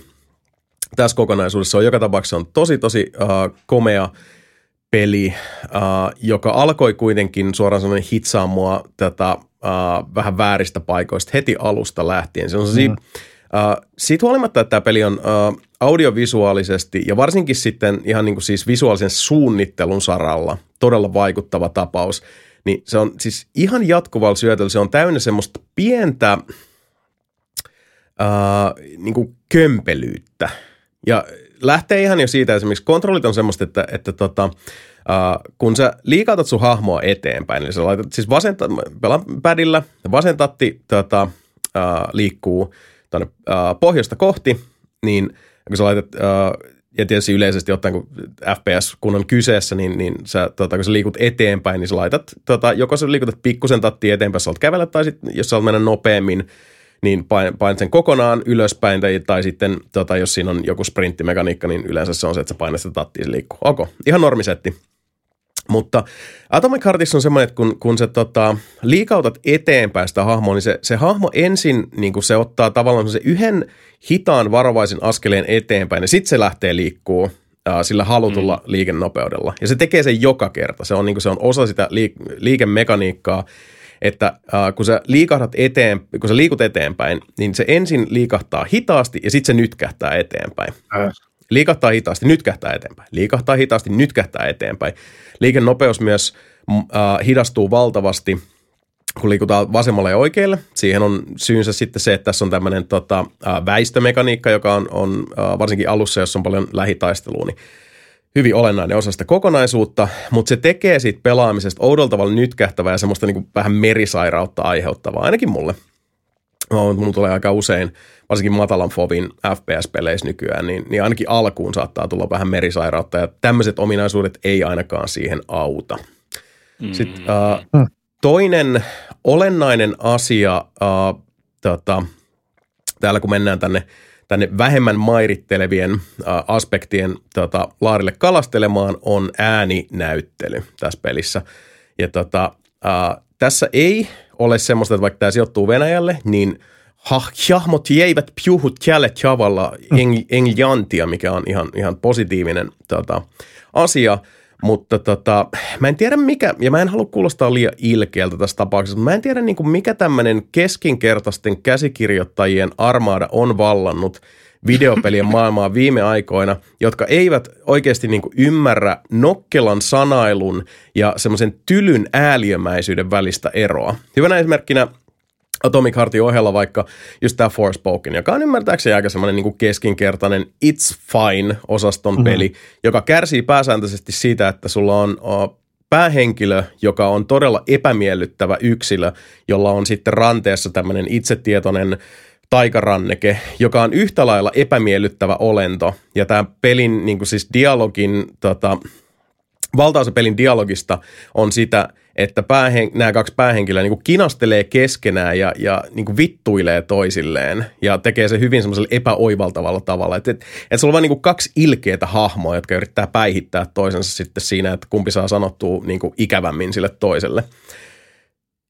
tässä kokonaisuudessa. On joka tapauksessa on tosi, tosi uh, komea peli, uh, joka alkoi kuitenkin suoraan sanoen hitsaa mua tätä uh, vähän vääristä paikoista heti alusta lähtien. Se on mm. uh, siitä huolimatta, että tämä peli on uh, audiovisuaalisesti ja varsinkin sitten ihan niin kuin siis visuaalisen suunnittelun saralla todella vaikuttava tapaus, niin se on siis ihan jatkuvalla syötöllä, se on täynnä semmoista pientä uh, niin kuin kömpelyyttä. Ja lähtee ihan jo siitä esimerkiksi, kontrollit on semmoista, että, että tota, uh, kun sä liikautat sun hahmoa eteenpäin, niin sä laitat siis vasenta, pelaan padilla, vasentatti tota, uh, liikkuu tuonne uh, pohjoista kohti, niin kun sä laitat, uh, ja tietysti yleisesti ottaen, kun FPS kun on kyseessä, niin, niin sä, tota, kun sä liikut eteenpäin, niin sä laitat, tota, joko sä liikutat pikkusen tatti eteenpäin, sä kävellä, tai sitten jos sä olet mennä nopeammin, niin pain, pain sen kokonaan ylöspäin, tai, tai sitten tota, jos siinä on joku sprinttimekaniikka, niin yleensä se on se, että sä painat sitä tattia, se liikkuu. Ok, ihan normisetti. Mutta Atomic Heartissa on semmoinen, että kun, kun sä tota, liikautat eteenpäin sitä hahmoa, niin se, se hahmo ensin niin se ottaa tavallaan se yhden hitaan varovaisen askeleen eteenpäin, ja sitten se lähtee liikkuu sillä halutulla mm. liikennopeudella. Ja se tekee sen joka kerta. Se on, niin se on osa sitä liik- liikemekaniikkaa, että äh, kun sä liikahdat eteen, kun sä liikut eteenpäin, niin se ensin liikahtaa hitaasti ja sitten se nytkähtää eteenpäin. Äh. Liikahtaa hitaasti, nytkähtää eteenpäin. Liikahtaa hitaasti, nytkähtää eteenpäin. Liikennopeus myös äh, hidastuu valtavasti, kun liikutaan vasemmalle ja oikealle. Siihen on syynsä sitten se, että tässä on tämmöinen tota, äh, väistömekaniikka, joka on, on äh, varsinkin alussa, jossa on paljon lähitaistelua, niin hyvin olennainen osa sitä kokonaisuutta, mutta se tekee siitä pelaamisesta oudolla tavalla nytkähtävää ja semmoista niin kuin vähän merisairautta aiheuttavaa, ainakin mulle. Mun tulee aika usein, varsinkin matalan fovin FPS-peleissä nykyään, niin, niin ainakin alkuun saattaa tulla vähän merisairautta ja tämmöiset ominaisuudet ei ainakaan siihen auta. Mm. Sitten uh, toinen olennainen asia uh, tota, täällä kun mennään tänne tänne vähemmän mairittelevien äh, aspektien tota, laarille kalastelemaan on ääninäyttely tässä pelissä. Ja tota, äh, tässä ei ole semmoista, että vaikka tämä sijoittuu Venäjälle, niin hahmot eivät puhu tälle tavalla eng- englantia, mikä on ihan, ihan positiivinen tota, asia – mutta tota, mä en tiedä mikä, ja mä en halua kuulostaa liian ilkeältä tässä tapauksessa, mutta mä en tiedä niin kuin mikä tämmöinen keskinkertaisten käsikirjoittajien armaada on vallannut videopelien maailmaa viime aikoina, jotka eivät oikeasti niin kuin ymmärrä nokkelan sanailun ja semmoisen tylyn ääliömäisyyden välistä eroa. Hyvänä esimerkkinä Atomic Heartin ohella vaikka just tämä Forspoken, joka on ymmärtääkseni aika semmoinen niin keskinkertainen It's Fine-osaston mm-hmm. peli, joka kärsii pääsääntöisesti siitä, että sulla on uh, päähenkilö, joka on todella epämiellyttävä yksilö, jolla on sitten ranteessa tämmöinen itsetietoinen taikaranneke, joka on yhtä lailla epämiellyttävä olento. Ja tämä pelin, niin kuin siis dialogin, tota, valtaosa pelin dialogista on sitä, että päähen, nämä kaksi päähenkilöä niin kinastelee keskenään ja, ja niin vittuilee toisilleen ja tekee se hyvin semmoisella epäoivaltavalla tavalla. Että et, et sulla on vain niin kaksi ilkeitä hahmoa, jotka yrittää päihittää toisensa sitten siinä, että kumpi saa sanottua niin ikävämmin sille toiselle.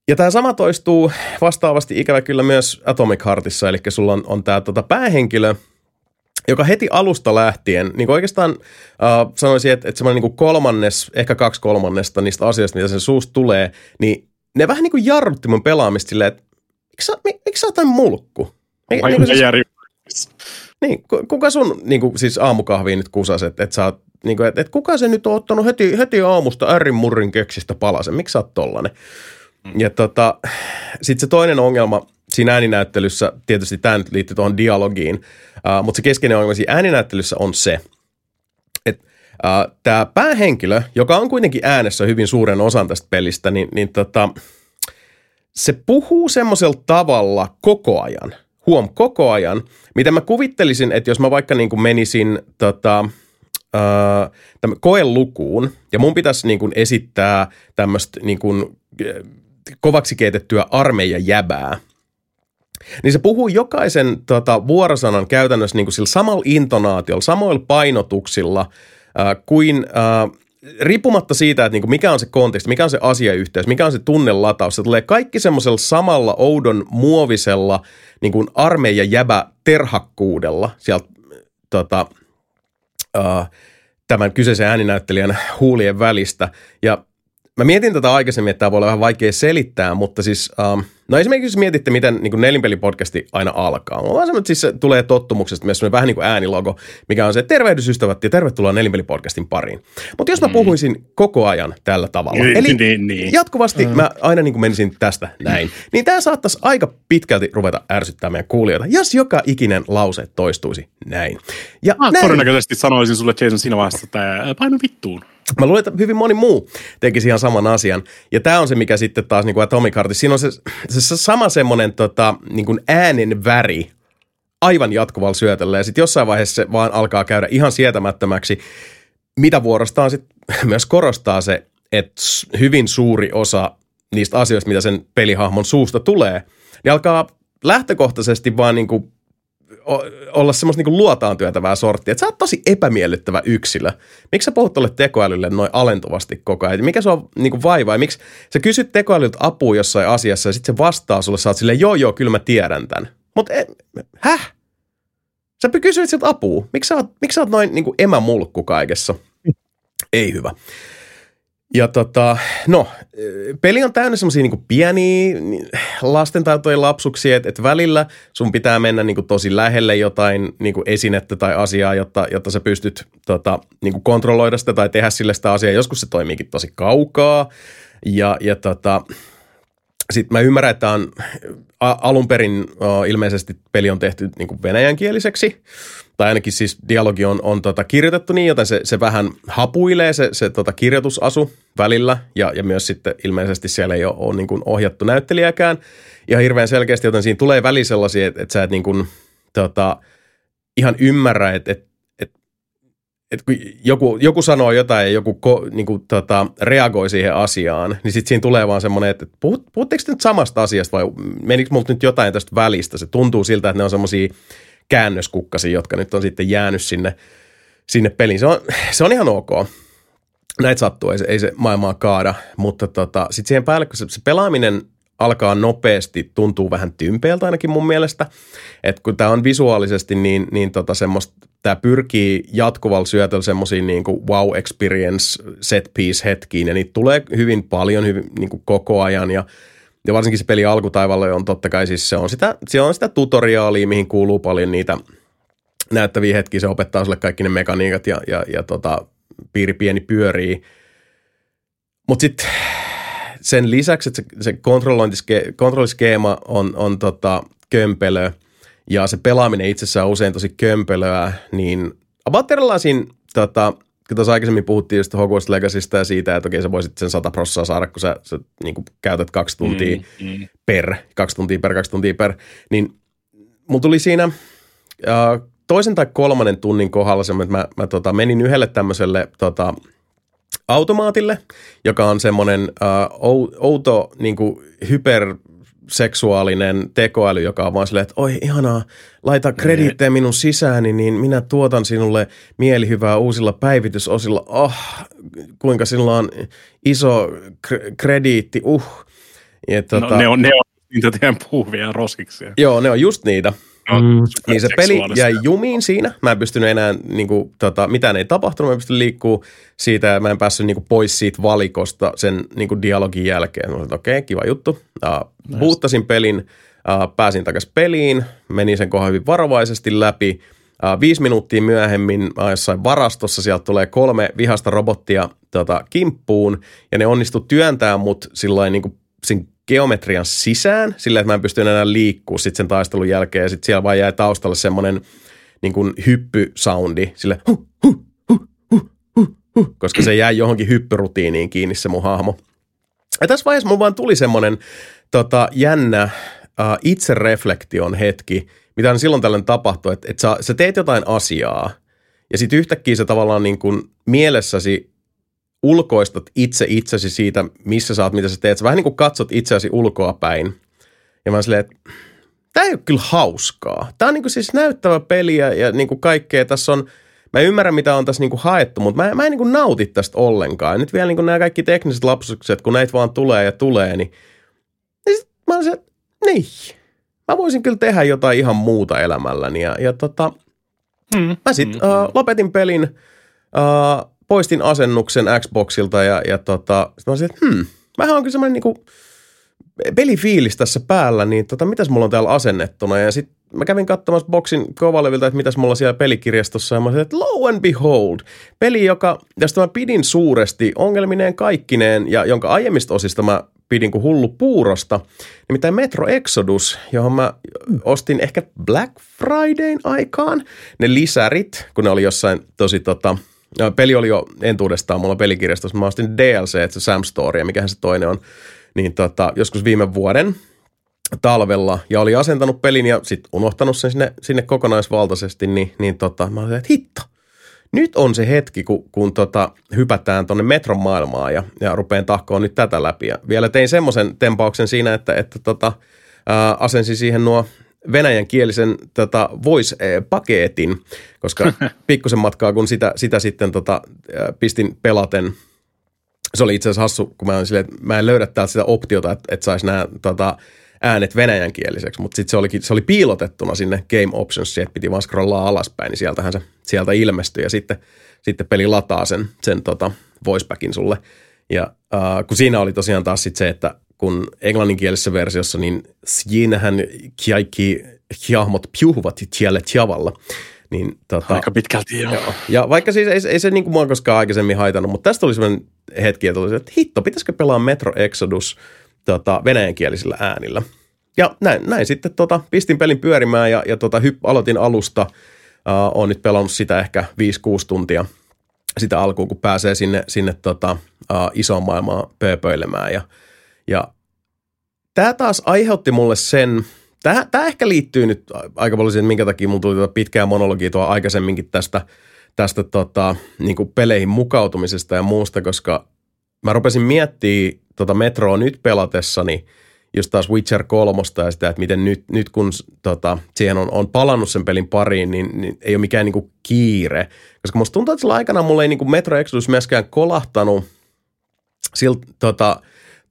Ja tämä sama toistuu vastaavasti ikävä kyllä myös Atomic Heartissa, eli sulla on, on tämä tota päähenkilö, joka heti alusta lähtien, niin kuin oikeastaan äh, sanoisin, että, että semmoinen niin kolmannes, ehkä kaksi kolmannesta niistä asioista, mitä sen suusta tulee, niin ne vähän niin kuin jarrutti mun pelaamista silleen, että miksi sä, miksi sä oot mulkku? Niin, niin, siis, niin, kuka sun niin kuin, siis aamukahviin nyt kusas, että, että sä oot, niin kuin, että, että kuka se nyt on ottanut heti, heti aamusta ärrin murrin keksistä palasen, miksi sä oot tollanen? Mm. Ja tota, sitten se toinen ongelma siinä ääninäyttelyssä, tietysti tämä nyt liittyy tuohon dialogiin, uh, mutta se keskeinen ongelma siinä ääninäyttelyssä on se, että uh, tämä päähenkilö, joka on kuitenkin äänessä hyvin suuren osan tästä pelistä, niin, niin tota, se puhuu semmoisella tavalla koko ajan, huom, koko ajan, mitä mä kuvittelisin, että jos mä vaikka niin kuin menisin tota, uh, koelukuun, ja mun pitäisi niin kuin esittää tämmöistä niin kuin, kovaksi keitettyä armeijajäbää, niin se puhuu jokaisen tota, vuorosanan käytännössä niin kuin sillä samalla intonaatiolla, samoilla painotuksilla äh, kuin äh, riippumatta siitä, että niin kuin mikä on se konteksti, mikä on se asiayhteys, mikä on se tunnelataus, se tulee kaikki semmoisella samalla oudon muovisella niin kuin armeija jäbä terhakkuudella sieltä tota, äh, tämän kyseisen ääninäyttelijän huulien välistä. Ja Mä mietin tätä aikaisemmin, että tämä voi olla vähän vaikea selittää, mutta siis, um, no esimerkiksi jos mietitte, miten niin nelinpelipodcasti aina alkaa. Mulla on semmoinen, siis se tulee tottumuksesta myös vähän niin kuin äänilogo, mikä on se tervehdysystävät ja tervetuloa nelinpelipodcastin pariin. Mutta jos mä mm. puhuisin koko ajan tällä tavalla, niin, eli niin, niin. jatkuvasti mm. mä aina niin kuin menisin tästä näin, niin tämä saattaisi aika pitkälti ruveta ärsyttämään meidän kuulijoita, jos joka ikinen lause toistuisi näin. Ja mä näin. todennäköisesti sanoisin sulle Jason siinä vaiheessa, että paino vittuun. Mä luulen, että hyvin moni muu tekisi ihan saman asian. Ja tämä on se, mikä sitten taas niin kuin Atomic Heartissa, siinä on se, se sama semmoinen tota, niin kuin äänen väri aivan jatkuvalla syötöllä. Ja sitten jossain vaiheessa se vaan alkaa käydä ihan sietämättömäksi, mitä vuorostaan sitten myös korostaa se, että hyvin suuri osa niistä asioista, mitä sen pelihahmon suusta tulee, niin alkaa lähtökohtaisesti vaan niin kuin olla semmoista niin luotaan työtävää sorttia, että sä oot tosi epämiellyttävä yksilö. Miksi sä puhut tuolle tekoälylle noin alentuvasti koko ajan? Mikä se on niin vaivaa? Miksi sä kysyt tekoälyltä apua jossain asiassa ja sitten se vastaa sulle, sä oot silleen, joo joo, kyllä mä tiedän tämän. Mutta häh? Sä kysyit siltä apua. Miksi sä oot, miksi sä oot noin niin emämulkku kaikessa? Ei hyvä. Ja tota, no, peli on täynnä semmoisia niin pieniä lastentaitojen lapsuksia, että, että välillä sun pitää mennä niin tosi lähelle jotain niin esinettä tai asiaa, jotta, jotta sä pystyt tota, niin kontrolloida sitä tai tehdä sille sitä asiaa. Joskus se toimiikin tosi kaukaa ja, ja tota, sitten mä ymmärrän, että on alun perin uh, ilmeisesti peli on tehty niin kuin venäjänkieliseksi, tai ainakin siis dialogi on, on tota kirjoitettu niin, joten se, se vähän hapuilee se, se tota kirjoitusasu välillä, ja, ja myös sitten ilmeisesti siellä ei ole, ole niin kuin ohjattu näyttelijäkään ihan hirveän selkeästi, joten siinä tulee väli sellaisia, että, että sä et niin kuin, tota, ihan ymmärrä, että, että että kun joku, joku sanoo jotain ja joku ko, niin kuin, tota, reagoi siihen asiaan, niin sitten siinä tulee vaan semmoinen, että puhut, puhutteko te nyt samasta asiasta vai menikö multa nyt jotain tästä välistä? Se tuntuu siltä, että ne on semmoisia käännöskukkasia, jotka nyt on sitten jäänyt sinne, sinne peliin. Se on, se on ihan ok. Näitä sattuu, ei se, ei se maailmaa kaada, mutta tota, sitten siihen päälle, kun se, se pelaaminen alkaa nopeasti, tuntuu vähän tympeältä ainakin mun mielestä. että kun tämä on visuaalisesti niin, niin tota semmoista, tämä pyrkii jatkuvalla syötöllä semmoisiin niin wow experience set piece hetkiin ja niitä tulee hyvin paljon hyvin, niin kuin koko ajan ja ja varsinkin se peli alkutaivalle on totta kai siis se on sitä, se on sitä tutoriaalia, mihin kuuluu paljon niitä näyttäviä hetkiä. Se opettaa sulle kaikki ne mekaniikat ja, ja, ja tota, piiri pieni pyörii. Mutta sitten sen lisäksi, että se, se kontrolliskeema on, on tota, kömpelö ja se pelaaminen itsessään on usein tosi kömpelöä, niin about erilaisiin, tota, kun tuossa aikaisemmin puhuttiin just Hogwarts Legacysta ja siitä, että okei sä voisit sen 100 prossaa saada, kun sä, sä niin kuin käytät kaksi tuntia mm, mm. per, kaksi tuntia per, kaksi tuntia per, niin mulla tuli siinä äh, toisen tai kolmannen tunnin kohdalla semmoinen, että mä, mä tota, menin yhdelle tämmöiselle tota, automaatille, joka on semmoinen uh, outo niin kuin hyperseksuaalinen tekoäly, joka on vaan silleen, että oi ihanaa, laita krediittejä minun sisääni, niin minä tuotan sinulle mielihyvää uusilla päivitysosilla. Oh, kuinka sinulla on iso krediitti, uh. Ja, tota, no, ne, on, ne on niitä teidän puhuvia roskiksia. Joo, ne on just niitä. Mm. Niin se peli jäi jumiin siinä. Mä en pystynyt enää, niin kuin, tota, mitään ei tapahtunut, mä en pystynyt liikkuu siitä ja mä en päässyt niin kuin, pois siitä valikosta sen niin kuin, dialogin jälkeen. Mä olin, okei, okay, kiva juttu. Uh, nice. Buuttasin pelin, uh, pääsin takaisin peliin, menin sen kohan hyvin varovaisesti läpi. Uh, viisi minuuttia myöhemmin mä jossain varastossa, sieltä tulee kolme vihasta robottia tota, kimppuun ja ne onnistu työntää mut sillä niin kuin, sen geometrian sisään, sillä että mä en pysty enää liikkua sitten sen taistelun jälkeen, ja sitten siellä vaan jäi taustalle semmoinen niin kuin hyppysoundi, sille huh, huh, huh, huh, huh, huh, koska se jäi johonkin hyppyrutiiniin kiinni se mun hahmo. Ja tässä vaiheessa mulla vaan tuli semmoinen tota, jännä uh, itsereflektion hetki, mitä on silloin tällöin tapahtuu, että, että sä, sä teet jotain asiaa, ja sitten yhtäkkiä se tavallaan niin kuin mielessäsi ulkoistat itse itsesi siitä, missä sä oot, mitä sä teet. Sä vähän niin kuin katsot itseäsi ulkoa päin. Ja mä silleen, että tämä ei ole kyllä hauskaa. Tämä on niin kuin siis näyttävä peli ja, ja niin kuin kaikkea. Tässä on, mä ymmärrän mitä on tässä niin kuin haettu, mutta mä, mä en niin kuin nauti tästä ollenkaan. Ja nyt vielä niin kuin nämä kaikki tekniset lapsukset, kun näitä vaan tulee ja tulee, niin, niin sit mä olisin, että niin. Mä voisin kyllä tehdä jotain ihan muuta elämälläni. Ja, ja tota, hmm. mä sitten hmm. uh, lopetin pelin. Uh, poistin asennuksen Xboxilta ja, ja tota, sit mä olisin, että hmm, mähän on kyllä semmoinen niinku pelifiilis tässä päällä, niin tota, mitäs mulla on täällä asennettuna? Ja sitten mä kävin katsomassa boksin kovalevilta, että mitäs mulla siellä pelikirjastossa, ja mä olisin, että low and behold, peli, joka, josta mä pidin suuresti, ongelmineen kaikkineen, ja jonka aiemmista osista mä pidin kuin hullu puurosta, nimittäin Metro Exodus, johon mä ostin ehkä Black Fridayn aikaan, ne lisärit, kun ne oli jossain tosi tota, peli oli jo entuudestaan mulla pelikirjastossa. Mä ostin DLC, että se Sam Story, mikähän se toinen on. Niin tota, joskus viime vuoden talvella ja oli asentanut pelin ja sitten unohtanut sen sinne, sinne kokonaisvaltaisesti, niin, niin tota, mä olin, että hitto, nyt on se hetki, kun, kun tota, hypätään tuonne metron maailmaan ja, ja rupeen tahkoon nyt tätä läpi. Ja vielä tein semmoisen tempauksen siinä, että, että tota, ää, asensin siihen nuo venäjänkielisen tota, voice-paketin, koska pikkusen matkaa, kun sitä, sitä sitten tota, pistin pelaten, se oli itse asiassa hassu, kun mä, silleen, että mä en löydä täältä sitä optiota, että, että saisi nämä tota, äänet venäjänkieliseksi, mutta sitten se, olikin, se oli piilotettuna sinne Game Options, että piti vaan scrollaa alaspäin, niin sieltähän se sieltä ilmestyi ja sitten, sitten peli lataa sen, sen tota, voicepackin sulle. Ja äh, kun siinä oli tosiaan taas sit se, että kun englanninkielisessä versiossa, niin siinähän kaikki hahmot piuhuvat tielle tjavalla. Niin, tota, Aika pitkälti joo. joo. Ja vaikka siis ei, ei se niin kuin mua koskaan aikaisemmin haitannut, mutta tästä oli sellainen hetki, että, oli, että hitto, pitäisikö pelaa Metro Exodus tota, venäjänkielisillä äänillä. Ja näin, näin sitten tota, pistin pelin pyörimään ja, ja tota, hypp, aloitin alusta. Uh, olen nyt pelannut sitä ehkä 5-6 tuntia sitä alkuun, kun pääsee sinne, sinne tota, uh, isoon maailmaan pööpöilemään. Ja, ja tämä taas aiheutti mulle sen, tämä, tämä ehkä liittyy nyt aika paljon siihen, minkä takia mulla tuli tuota pitkää monologia tuo aikaisemminkin tästä, tästä tota, niin kuin peleihin mukautumisesta ja muusta, koska mä rupesin miettimään tota Metroa nyt pelatessani, just taas Witcher 3 ja sitä, että miten nyt, nyt kun tota, siihen on, on palannut sen pelin pariin, niin, niin ei ole mikään niin kuin kiire. Koska musta tuntuu, että sillä aikana mulla ei niin kuin Metro Exodus myöskään kolahtanut sillä tota,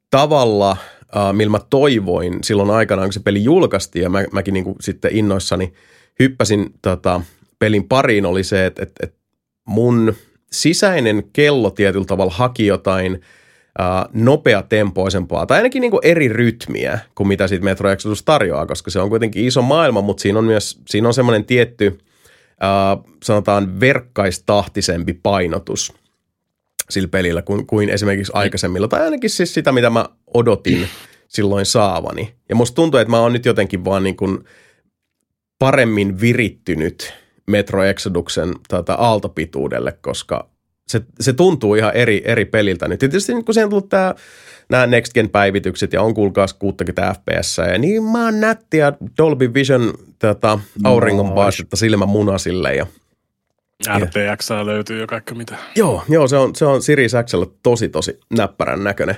tavalla, uh, millä mä toivoin silloin aikanaan, kun se peli julkaistiin ja mä, mäkin niin kuin sitten innoissani hyppäsin tota, pelin pariin, oli se, että, että, että mun sisäinen kello tietyllä tavalla haki jotain uh, nopeatempoisempaa tai ainakin niin kuin eri rytmiä kuin mitä siitä Metro Exodus tarjoaa, koska se on kuitenkin iso maailma, mutta siinä on myös siinä on semmoinen tietty, uh, sanotaan verkkaistahtisempi painotus – sillä pelillä kuin, kuin esimerkiksi aikaisemmilla. Tai ainakin siis sitä, mitä mä odotin silloin saavani. Ja musta tuntuu, että mä oon nyt jotenkin vaan niin kuin paremmin virittynyt Metro Exoduksen tota, aaltopituudelle, koska se, se tuntuu ihan eri, eri peliltä nyt. Ja tietysti kun siihen on tullut tämä, nämä Next Gen-päivitykset ja on kuulkaas 60 fps ja niin mä oon nättiä Dolby Vision tota, auringonpaastetta silmä munasille ja – RTX löytyy jo kaikki mitä. Joo, joo se on, se on Series Xllä tosi tosi näppärän näköinen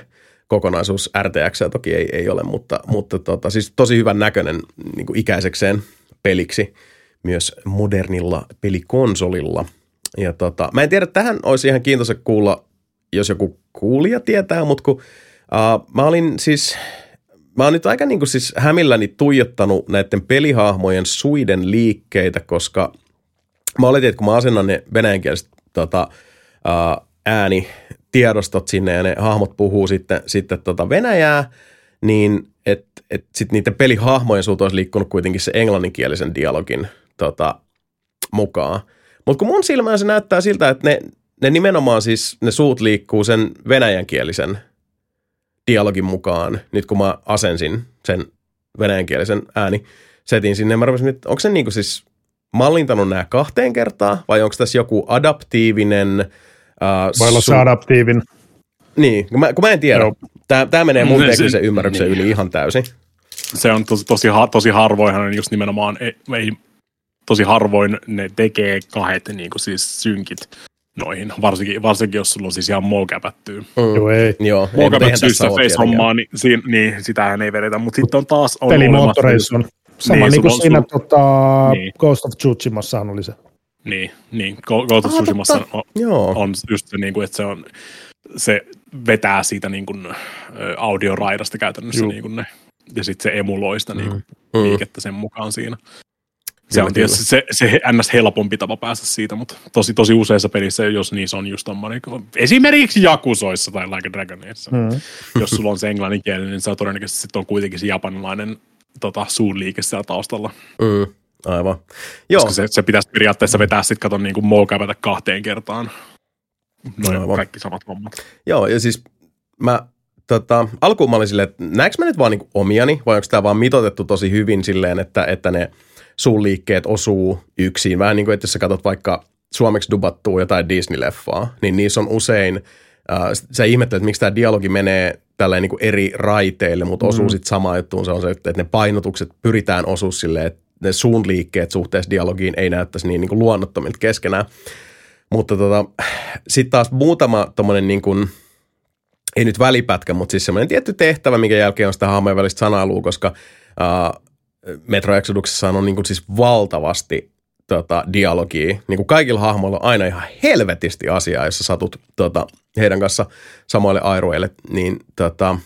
kokonaisuus. RTX toki ei, ei ole, mutta, mutta tota, siis tosi hyvän näköinen niin kuin ikäisekseen peliksi myös modernilla pelikonsolilla. Ja tota, mä en tiedä, tähän olisi ihan kiintoisa kuulla, jos joku kuulija tietää, mutta kun uh, mä olin siis mä oon nyt aika niin kuin siis hämilläni tuijottanut näiden pelihahmojen suiden liikkeitä, koska mä oletin, että kun mä asennan ne venäjänkieliset tota, ää, ääni tiedostot sinne ja ne hahmot puhuu sitten, sitten tota Venäjää, niin että et sitten niiden pelihahmojen suut olisi liikkunut kuitenkin se englanninkielisen dialogin tota, mukaan. Mutta kun mun silmään se näyttää siltä, että ne, ne nimenomaan siis, ne suut liikkuu sen venäjänkielisen dialogin mukaan, nyt kun mä asensin sen venäjänkielisen ääni setin sinne. Mä rupesin, että onko se niin kuin siis mallintanut nämä kahteen kertaan vai onko tässä joku adaptiivinen Uh, Voi olla su- se adaptiivin. Niin, kun mä, kun mä en tiedä. Tämä, tämä menee mun teknisen ymmärryksen niin. yli ihan täysin. Se on tosi, tosi, tosi harvoinhan just nimenomaan, ei, ei, tosi harvoin ne tekee kahdet niin kuin siis synkit noihin, varsinkin, varsinkin jos sulla on siis ihan mokäpättyy. Mm. Joo, ei. Joo, mokäpättyy sitä face-hommaa, niin, siinä, niin sitähän ei vedetä, mutta sitten on taas... On Pelimoottoreissa on sama niin, niin kuin siinä sun... tota, niin. Ghost of Tsushimassahan oli se. Niin, niin. Ghost of Tsushimassa on, Joo. on just se, niin kuin, että se on, se vetää siitä niin kuin, audioraidasta käytännössä niin kuin ne, ja sitten se emuloi sitä niin kuin, mm. liikettä sen mukaan siinä. Se kyllä, on tietysti se, se ns. helpompi tapa päästä siitä, mutta tosi, tosi useissa pelissä, jos niissä on just tommoinen, esimerkiksi Jakusoissa tai Like a Dragonissa, mm. jos sulla on se englanninkielinen, niin se on todennäköisesti sit on kuitenkin se japanilainen tota, suun liike siellä taustalla. Mm. Aivan. Joo. Koska se, se pitäisi periaatteessa vetää sitten katon niin kuin kahteen kertaan. Noin Aivan. kaikki samat hommat. Joo, ja siis mä tota, alkuun mä olin silleen, että näekö mä nyt vaan niin omiani, vai onko tämä vaan mitotettu tosi hyvin silleen, että, että ne sun liikkeet osuu yksin. Vähän niin kuin, että jos sä katsot vaikka suomeksi dubattua jotain Disney-leffaa, niin niissä on usein, äh, sä ihmettelet, että miksi tämä dialogi menee tällä niin eri raiteille, mutta osuu mm. sitten samaan juttuun. Se on se, että ne painotukset pyritään osuu silleen, että ne suun liikkeet suhteessa dialogiin ei näyttäisi niin, niin kuin luonnottomilta keskenään. Mutta tota, sitten taas muutama tommonen niin kuin, ei nyt välipätkä, mutta siis semmoinen tietty tehtävä, mikä jälkeen on sitä hahmojen välistä sanailua, koska uh, Metro Exoduksessa on niin kuin siis valtavasti tota, dialogia. Niin kuin kaikilla hahmoilla on aina ihan helvetisti asiaa, jos sä satut tota, heidän kanssa samoille airueille. Niin tota,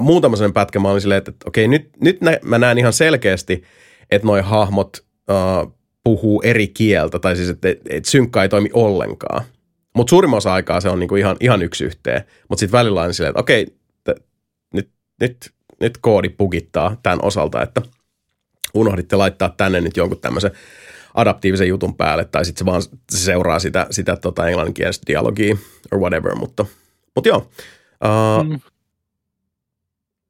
muutama sellainen pätkä mä olin silleen, että, että okei, nyt, nyt nä, mä näen ihan selkeästi – että noi hahmot uh, puhuu eri kieltä, tai siis että et, et synkka ei toimi ollenkaan. Mutta suurimman osa aikaa se on niinku ihan, ihan yksi yhteen. Mutta sitten välillä on silleen, että okei, t- nyt, nyt, nyt koodi pugittaa tämän osalta, että unohditte laittaa tänne nyt jonkun tämmöisen adaptiivisen jutun päälle, tai sitten se vaan se seuraa sitä, sitä tota englanninkielistä dialogia or whatever, mutta, mutta joo. Uh, mm.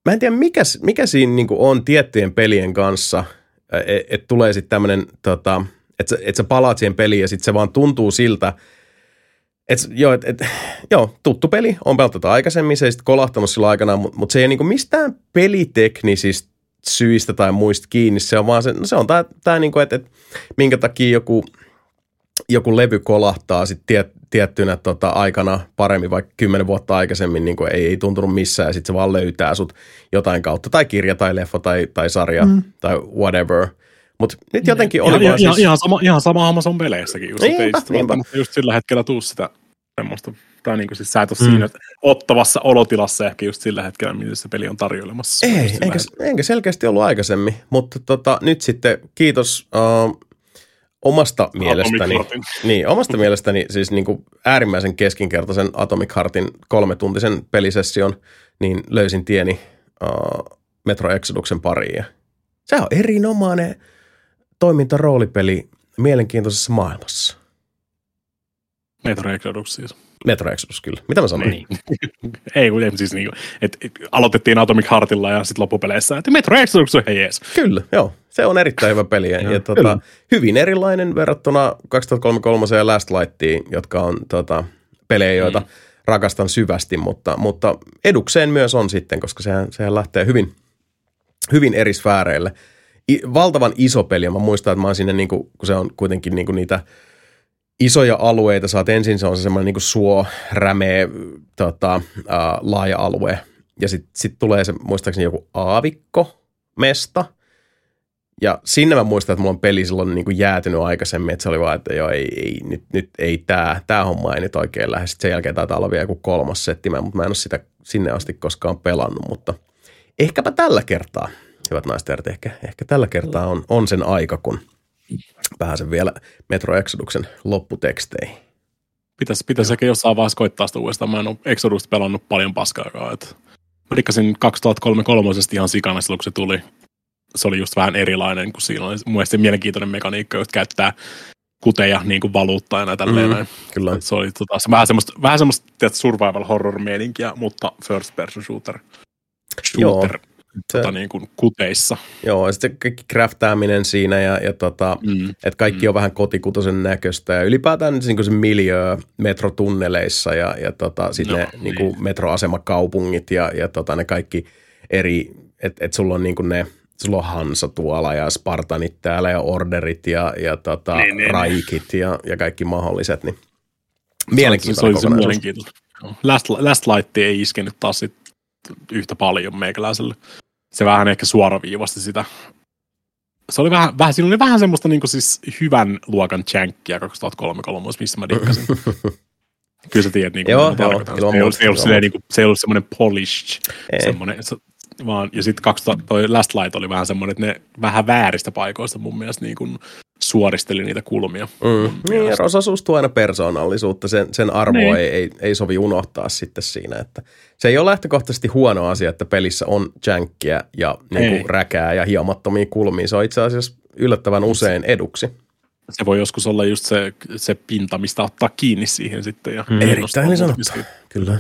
Mä en tiedä, mikä, mikä siinä niinku on tiettyjen pelien kanssa – että et tulee sitten tämmöinen, tota, että et sä palaat siihen peliin ja sitten se vaan tuntuu siltä, et, joo, et, et, joo, tuttu peli, on pelattu aikaisemmin, se ei sitten kolahtanut sillä aikana, mutta mut se ei niinku mistään peliteknisistä syistä tai muista kiinni, se on vaan se, no se on tämä, tää niinku, että et, minkä takia joku, joku levy kolahtaa sitten tiet, tiettynä tota, aikana paremmin, vaikka kymmenen vuotta aikaisemmin niin ei, ei tuntunut missään ja sitten se vaan löytää sut jotain kautta, tai kirja tai leffa tai, tai sarja mm. tai whatever. Mutta nyt jotenkin oli ihan, ihan, siis... ihan, sama, ihan sama on peleissäkin, just, niinpä, ei niinpä. just sillä hetkellä tuu sitä semmoista, tai niin kuin siis sä et ole mm. siinä ottavassa olotilassa ehkä just sillä hetkellä, miten se peli on tarjoilemassa. Ei, enkä, enkä selkeästi ollut aikaisemmin, mutta tota, nyt sitten kiitos uh, omasta mielestäni, niin, omasta mielestäni siis niin kuin äärimmäisen keskinkertaisen Atomic Heartin kolmetuntisen pelisession, niin löysin tieni uh, Metro Exoduksen pariin. Ja se on erinomainen toimintaroolipeli mielenkiintoisessa maailmassa. Metro Exodus siis. Metro Exodus, kyllä. Mitä mä sanoin? Niin. ei, kun siis niin että aloitettiin Atomic Heartilla ja sitten loppupeleissä, että Metro Exodus on hei jees. Kyllä, joo. Se on erittäin hyvä peli ja, ja tota, hyvin erilainen verrattuna 2033 ja Last Lightiin, jotka on tota, pelejä, joita mm. rakastan syvästi, mutta, mutta edukseen myös on sitten, koska sehän, sehän lähtee hyvin, hyvin eri sfääreille. I, valtavan iso peli, ja mä muistan, että mä oon sinne, niin kuin, kun se on kuitenkin niin kuin niitä – isoja alueita. Saat ensin se on se semmoinen niin suo, rämeä, tota, ää, laaja alue. Ja sitten sit tulee se, muistaakseni joku aavikko, mesta. Ja sinne mä muistan, että mulla on peli silloin niin kuin jäätynyt aikaisemmin, että se oli vaan, että joo, ei, ei nyt, nyt ei tämä, tämä homma ei nyt oikein lähde. Sitten sen jälkeen taitaa olla vielä joku kolmas setti, mutta mä en ole sitä sinne asti koskaan pelannut, mutta ehkäpä tällä kertaa, hyvät naiset ehkä, ehkä tällä kertaa on, on sen aika, kun pääsen vielä Metro Exoduksen lopputeksteihin. Pitäisi, pitäisi ehkä jossain vaiheessa koittaa sitä uudestaan. Mä en ole Exodusta pelannut paljon paskaa. Että mä rikkasin 2003 kolmosesta ihan sikana silloin, kun se tuli. Se oli just vähän erilainen, kun siinä oli mun mielestä mielenkiintoinen mekaniikka, jotka käyttää kuteja niin kuin valuuttaa ja tälleen Mm. Kyllä. Se oli tota, se vähän semmoista, vähän semmoista tiedät, survival horror meininkiä, mutta first person shooter. Shooter se- tota, niin kuin kuteissa. Joo, ja sitten kaikki craftaaminen siinä ja, ja tota, Mm. että kaikki on vähän kotikutosen näköistä ja ylipäätään niin kuin se miljö metrotunneleissa ja, ja tota, sitten No, ne niin. Niin metroasemakaupungit ja, ja tota, ne kaikki eri, että et sulla on niin kuin ne, sulla on Hansa tuolla ja Spartanit täällä ja Orderit ja, ja tota, Niin, niin, niin, Raikit ja, ja kaikki mahdolliset, niin Se mielenkiintoinen oli se kokonaisuus. mielenkiintoinen. Last, Last Light ei iskenyt taas sit yhtä paljon meikäläiselle. Se vähän ehkä suoraviivasti sitä. Se oli vähän, vähän, siinä oli vähän semmoista niin siis hyvän luokan jankkia 2003 kolmos, missä mä dikkasin. Kyllä sä tiedät, niin kuin, Joo, joo, tarkoitan. se, ei ollut, se, ei ollut niin kuin, se ei ollut semmoinen polished, Ei. semmoinen, se, vaan, ja sitten 2000, toi Last Light oli vähän semmoinen, että ne vähän vääristä paikoista mun mielestä niin kuin suoristeli niitä kulmia. Mm. Niin, ja Rosasuus tuo aina persoonallisuutta, sen, sen arvoa Niin. ei, ei, ei sovi unohtaa sitten siinä, että se ei ole lähtökohtaisesti huono asia, että pelissä on jänkkiä ja niin kuin, räkää ja hiomattomia kulmia. Se on itse asiassa yllättävän usein eduksi. se voi joskus olla just se, se pinta, mistä ottaa kiinni siihen sitten. Ja Erittäin hyvin muuta sanottu. Kyllä.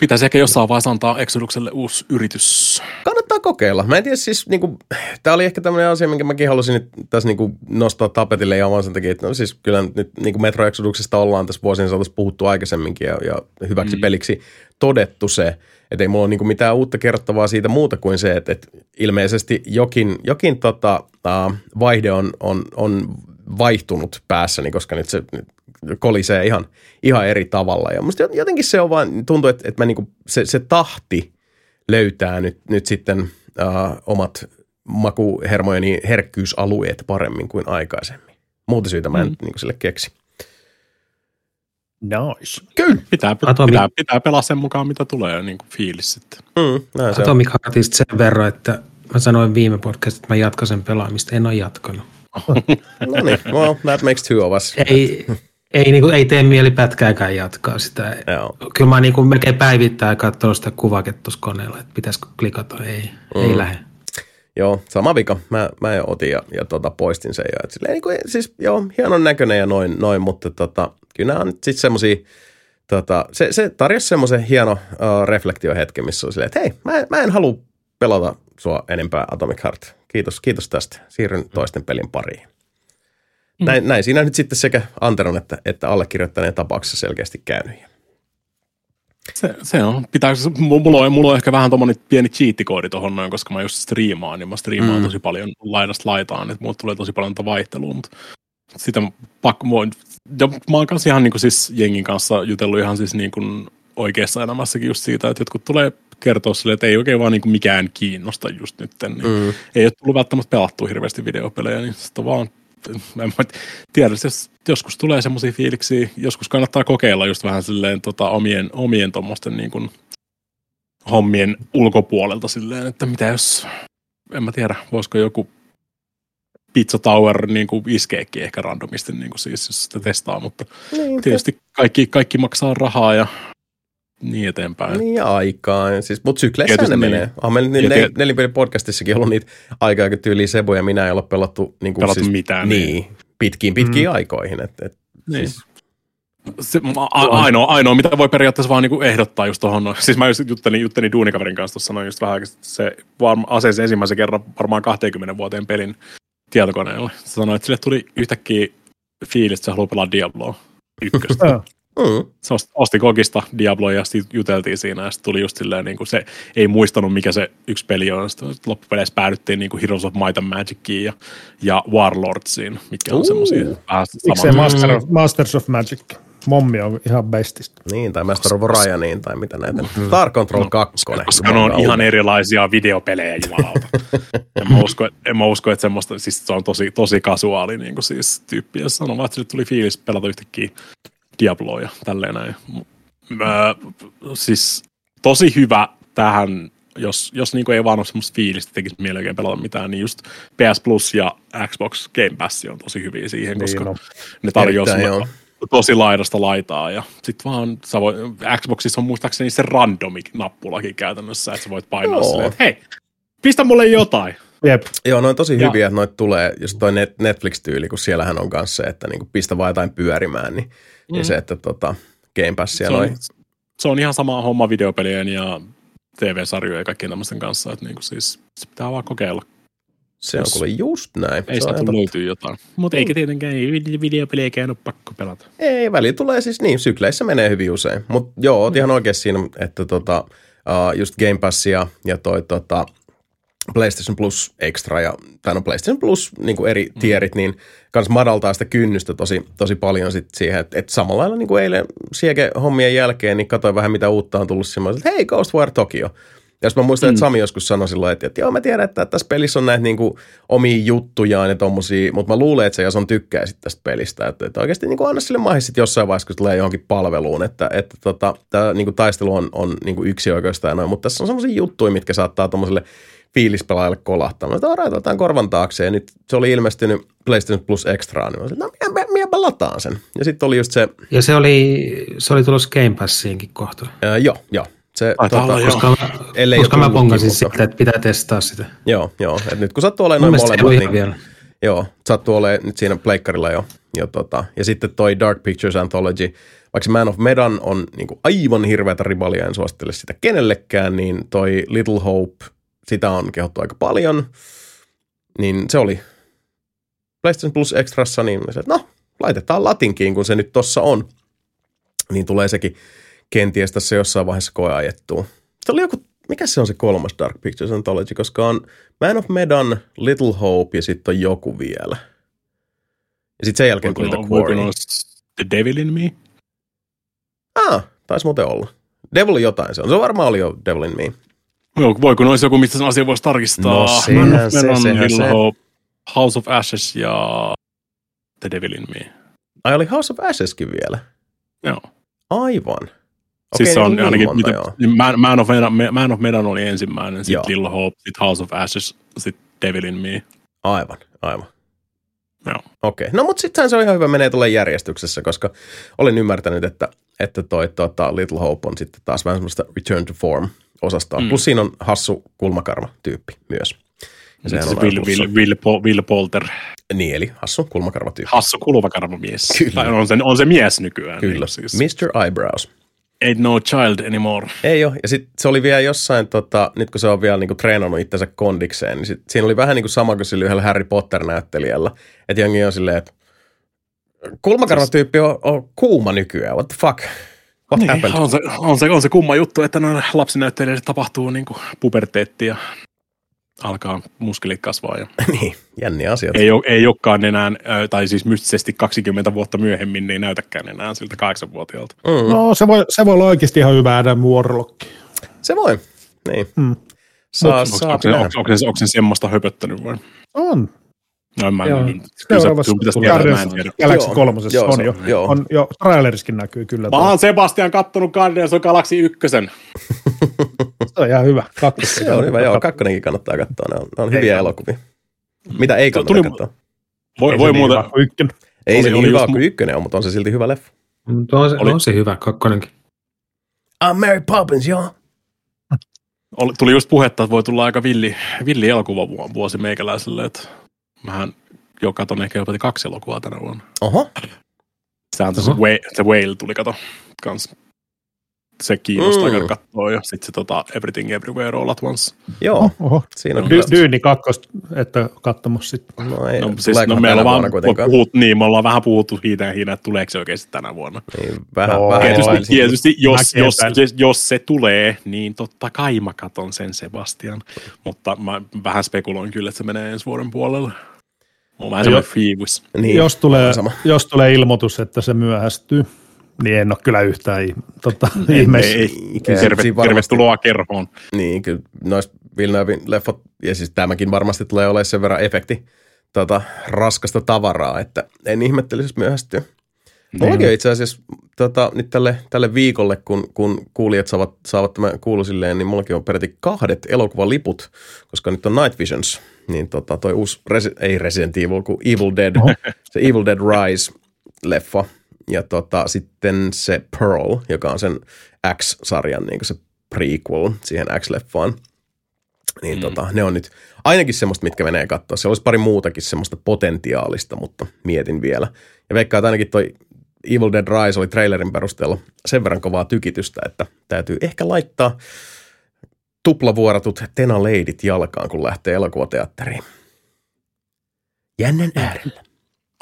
Pitäisi ehkä jossain vaiheessa antaa Exodukselle uusi yritys. Kannattaa kokeilla. Mä en tiedä siis, niin kuin, tämä oli ehkä tämmöinen asia, minkä mäkin halusin nyt tässä niin kuin, nostaa tapetille ja vaan sen takia, että no siis kyllä nyt niin kuin Metro Exoduksesta ollaan tässä vuosien saatossa puhuttu aikaisemminkin ja, ja hyväksi mm. peliksi todettu se, että ei mulla ole niin kuin mitään uutta kerrottavaa siitä muuta kuin se, että, että ilmeisesti jokin, jokin tota, uh, vaihde on, on, on vaihtunut päässäni, koska nyt se nyt kolisee ihan, ihan eri tavalla. Ja musta jotenkin se on vaan, tuntuu, että, että mä niinku, se, se tahti löytää nyt, nyt sitten uh, omat makuhermojeni herkkyysalueet paremmin kuin aikaisemmin. Muuta syytä mä en mm. niin sille keksi. Nice. Kyllä. Pitää, Atomi- pitää, pitää pelaa sen mukaan, mitä tulee niin kuin fiilis sitten. Mm, näin se on. Atomic Heartista sen verran, että mä sanoin viime podcastissa, että mä jatkan sen pelaamista. En ole jatkanut. No niin, well, that makes two of us. Ei, ei, niin kuin, ei tee mieli pätkääkään jatkaa sitä. Joo. Kyllä mä niin kuin melkein päivittäin katsonut sitä kuvaketta tuossa koneella, että pitäisikö klikata. Ei, mm. ei lähde. Joo, sama vika. Mä, mä jo otin ja, ja tota, poistin sen. Ja, et silleen, niin kuin, siis, joo, hienon näköinen ja noin, noin mutta tota, kyllä nämä on sitten semmoisia, tota, se, se tarjosi semmoisen hieno uh, reflektiohetken, missä on silleen, että hei, mä, mä en halua pelata sua enempää Atomic Heart. Kiitos, kiitos tästä. Siirryn toisten pelin pariin. Näin, näin siinä nyt sitten sekä Anteron että, että allekirjoittaneen tapauksessa selkeästi käynyt. Se, se on. Pitää, mulla, on, mulla on ehkä vähän tommonen pieni cheat-koodi tohon noin, koska mä just striimaan, niin mä striimaan Mm. mm. tosi paljon laidasta laitaan, että mulle tulee tosi paljon vaihtelua, mutta sitä pakko, mä, ja mä oon kanssa ihan niin kuin siis jengin kanssa jutellut ihan siis niin kuin oikeassa elämässäkin just siitä, että jotkut tulee kertoa sille, että ei oikein vaan niin kuin mikään kiinnosta just nyt, niin Mm. ei ole tullut välttämättä pelattua hirveästi videopelejä, niin sitten vaan, en mä tiedä, jos joskus tulee semmoisia fiiliksiä, joskus kannattaa kokeilla just vähän silleen tota, omien, omien tuommoisten niin kuin, hommien ulkopuolelta silleen, että mitä jos, en mä tiedä, voisiko joku Pizza Tower niin kuin iskeekin ehkä randomisti, niin kuin siis, jos sitä testaa, mutta Niin, tietysti kaikki, kaikki maksaa rahaa ja niin eteenpäin. Niin ja aikaa. Ja Siis, mutta sykleissä ne Tietysti menee. niin. On meillä Ja nel, tiet- nelipelin podcastissakin ollut niitä aikaa, kun tyyliin Sebu ja minä ei ole pelattu, niin kuin, Pelattu siis, mitään, Niin, niin. pitkiin pitkiin mm. aikoihin. Et, et, Niin. siis, Se, a, ainoa, ainoa, mitä voi periaatteessa vaan niinku ehdottaa just tuohon, siis mä just juttelin, juttelin duunikaverin kanssa tuossa sanoin just vähän, aikaa sitten, että se varma, ensimmäisen kerran varmaan 20 vuoteen pelin tietokoneelle. Se sanoi, että sille tuli yhtäkkiä fiilis, että se haluaa pelaa Diabloa ykköstä. Mm, se osti, kokista Diabloa ja sitten juteltiin siinä ja sitten tuli just silleen, niin kuin se ei muistanut mikä se yksi peli on. Sitten loppupeleissä päädyttiin niin kuin Heroes of Might and Magiciin ja, ja Warlordsiin, mitkä on Uu. semmoisia vähän Miksei saman- Master of, Masters of Magic? Mommi on ihan bestistä. niin, tai Master of Orioniin, tai mitä näitä. Star Control 2. koska ne on ihan erilaisia videopelejä, jumalauta. en, mä usko, en mä usko, että semmoista, siis se on tosi, tosi kasuaali niin kuin siis tyyppi, ja sanoo että sille tuli fiilis pelata yhtäkkiä Diabloa ja tälleen näin. Mä, siis tosi hyvä tähän jos, jos niin ei vaan ole semmoista fiilistä, tekisi mieli oikein pelata mitään, niin just PS Plus ja Xbox Game Pass on tosi hyviä siihen, koska Niin on. ne tarjoaa tosi laidasta laitaa ja sit vaan sä voi, Xboxissa on muistaakseni se randomi-nappulakin käytännössä, että sä voit painaa Joo. silleen, että hei, pistä mulle jotain. Jep. Joo, ne on tosi Ja- hyviä, että noita tulee, jos toi Net- Netflix-tyyli, kun siellähän on kanssa se, että niinku pistä vaan jotain pyörimään, niin, mm. ja se, että tota, Game Passia Se on, noin. se on ihan sama homma videopelien ja TV-sarjojen ja kaikkien tämmöisten kanssa, että niinku siis se pitää vaan kokeilla. Se on kuule just näin. Ei ihan löytyy jotain. Mutta eikä tietenkään videopeliäkään ole pakko pelata. Ei, väli tulee siis niin, sykleissä menee hyvin usein. Mutta joo, oot ihan oikeassa siinä, että tota, uh, just Game Passia ja toi tota, PlayStation Plus Extra ja, tai no PlayStation Plus niin kuin eri tierit, niin kans madaltaa sitä kynnystä tosi, tosi paljon sit siihen, että et samalla lailla niin kuin eilen Siege-hommien jälkeen, niin katsoin vähän mitä uutta on tullut semmoisen, että hei Ghostwire Tokyo. Ja jos mä muistan, että Sami joskus sanoi silloin, että, että joo mä tiedän, että tässä pelissä on näitä niin kuin omia juttujaan ja tommosia, mutta mä luulen, että se jos on tykkää sit tästä pelistä. Että, että oikeasti niin kuin anna sille mahis sit jossain vaiheessa, kun tulee johonkin palveluun, että, että tota, tämä niin kuin taistelu on, on niin kuin yksi oikeastaan noin, mutta tässä on semmoisia juttuja, mitkä saattaa tuommoiselle fiilispelaajalle kolahtaa. Mä sanoin, että korvan taakse ja nyt se oli ilmestynyt PlayStation Plus Extraan, niin mä sanoin, että no minä, minä, minä lataan sen. Ja sitten oli just se, Ja se oli, se oli tulossa Game Passiinkin kohta. ää, joo, joo. Se, Taitaa olla, joo. Koska, mä, Ellei koska mä pongasin mutta- sitä, että pitää testaa sitä. Joo, joo. Et nyt kun sattuu olemaan noin molemmat, niin, vielä. joo, sattuu olemaan nyt siinä pleikkarilla jo. jo tota. Ja sitten toi Dark Pictures Anthology, vaikka Man of Medan on niin kuin aivan hirveätä ribalia, en suosittele sitä kenellekään, niin toi Little Hope, sitä on kehottu aika paljon. Niin se oli PlayStation Plus Extrassa, niin että no, laitetaan latinkiin, kun se nyt tossa on. Niin tulee sekin kenties tässä jossain vaiheessa koeajettua. Sitten oli joku, mikä se on se kolmas Dark Pictures Anthology, koska on Man of Medan, Little Hope ja sitten on joku vielä. Ja sitten sen jälkeen tuli The Quarry. The Devil in Me? Ah, taisi muuten olla. Devil jotain se on. Se varmaan oli jo Devil in Me. Joo, voiko noissa joku, mistä sen asia voisi tarkistaa? No sehän se, sehän Little se. House of Ashes ja The Devil in Me. Ai oli House of Asheskin vielä. Joo. Aivan. Siis Okei, se on niin ainakin, monta, mitä, Man, Man, of Medan, Man of Medan oli ensimmäinen, sitten Little Hope, sitten House of Ashes, sitten Devil in Me. Aivan, aivan. Joo. Okei, no mutta sittenhän se on ihan hyvä menee tuolla järjestyksessä, koska olin ymmärtänyt, että, että toi tota, Little Hope on sitten taas vähän semmoista return to form osastoa. Mm. Plus siinä on hassu kulmakarva-tyyppi myös. Ja sehän Se on Will, Will. Will, Will Polter, Niin, eli hassu kulmakarva-tyyppi. hassu kulmakarvamies. Kyllä. Tai on se, on se mies nykyään. Kyllä, Niin, siis. Mr. Eyebrows. Ain't no child anymore. Ei ole. Ja sitten se oli vielä jossain, tota, nyt kun se on vielä niinku treenannut itsensä kondikseen, niin sit, siinä oli vähän niin kuin sama kuin sillä yhdellä Harry Potter-näyttelijällä. Että jengi on silleen, että kulmakarvatyyppi on, on kuuma nykyään. What the fuck? What Niin, happened? on, se, on, se, on se kumma juttu, että noille lapsinäyttelijöille tapahtuu niin kuin puberteetti ja alkaa muskelit kasvaa. Ja niin, jänniä asioita. ei, ole, ei olekaan enää, tai siis mystisesti 20 vuotta myöhemmin, niin ei näytäkään enää siltä kahdeksanvuotiaalta. Mm, No se voi, se voi olla oikeasti ihan hyvä Adam Warlock. Se voi. Niin. Mm. Saa, Onko, saa onko, se, onko, onko, se, onko se semmoista höpöttänyt vai? On. No en mä, Joo. kyllä se, Seuraavassa. Galaxy. 3 Joo, on se jo. on, joo. On jo, traileriskin näkyy kyllä. Mä oon Sebastian kattonut Guardians of Galaxy 1. Se on ihan hyvä. Kakkos. Se on hyvä, joo. Kakkonenkin kannattaa katsoa. Ne on, ne on hyviä Ei elokuvia. Mitä ei kannata Tuli- katsoa? Voi, voi muuten, Ykkönen. Ei oli- se niin oli hyvä just kuin ykkönen on, mutta on se silti hyvä leffa. Mutta on, se, Oli- on se hyvä, kakkonenkin. Ah, Mary Poppins, joo. oli, tuli just puhetta, että voi tulla aika villi, villi elokuva vu- vuosi meikäläiselle, että mähän jo katon ehkä jopa kaksi elokuvaa tänä vuonna. Oho. Sehän se, Oho. Whale, se Whale tuli kato kans. Se kiinnostaa Mm. katsoa ja sitten se tota, Everything Everywhere All at Once. Joo, Oho. siinä on Dy- kyllä. Dy- Dyyni kakkosta, että katsomassa sitten. No ei, No, no, siis, no, no meillä on vaan puhut, niin, me ollaan vähän puhuttu siitä ja hiinä, että tuleeko se oikeasti tänä vuonna. Niin, vähän, No, vähän Tietysti, tietysti jos, jos, jos, jos, se tulee, niin totta kai mä katon sen Sebastian. Mutta mä vähän spekuloin kyllä, että se menee ensi vuoden puolelle. On vähän semmoinen. Niin, jos, tulee, sama. jos tulee ilmoitus, että se myöhästyy, niin en ole kyllä yhtään tota, Ei, ihmeessä. ei, Kyllä, terve, siinä varmasti- tervetuloa kerhoon. Niin, kyllä noista Villeneuvein leffot, ja siis tämäkin varmasti tulee olemaan sen verran efekti tota, raskasta tavaraa, että en ihmettelisi, jos myöhästyy. Mullakin on itse asiassa tota, nyt tälle, tälle viikolle, kun, kun kuulijat saavat, saavat tämän kuulu silleen, niin mullakin on peräti kahdet elokuvaliput, koska nyt on Night Visions, niin tota, toi uusi, Resi- ei Resident Evil, kuin Evil Dead, se Evil Dead Rise-leffa, ja tota, sitten se Pearl, joka on sen X-sarjan niin se prequel siihen X-leffaan. Niin mm. tota, ne on nyt ainakin semmoista, mitkä menee katsoa. Se olisi pari muutakin semmoista potentiaalista, mutta mietin vielä. Ja veikkaa, että ainakin toi Evil Dead Rise oli trailerin perusteella sen verran kovaa tykitystä, että täytyy ehkä laittaa tuplavuoratut Tena Leidit jalkaan, kun lähtee elokuvateatteriin. Jännän äärellä.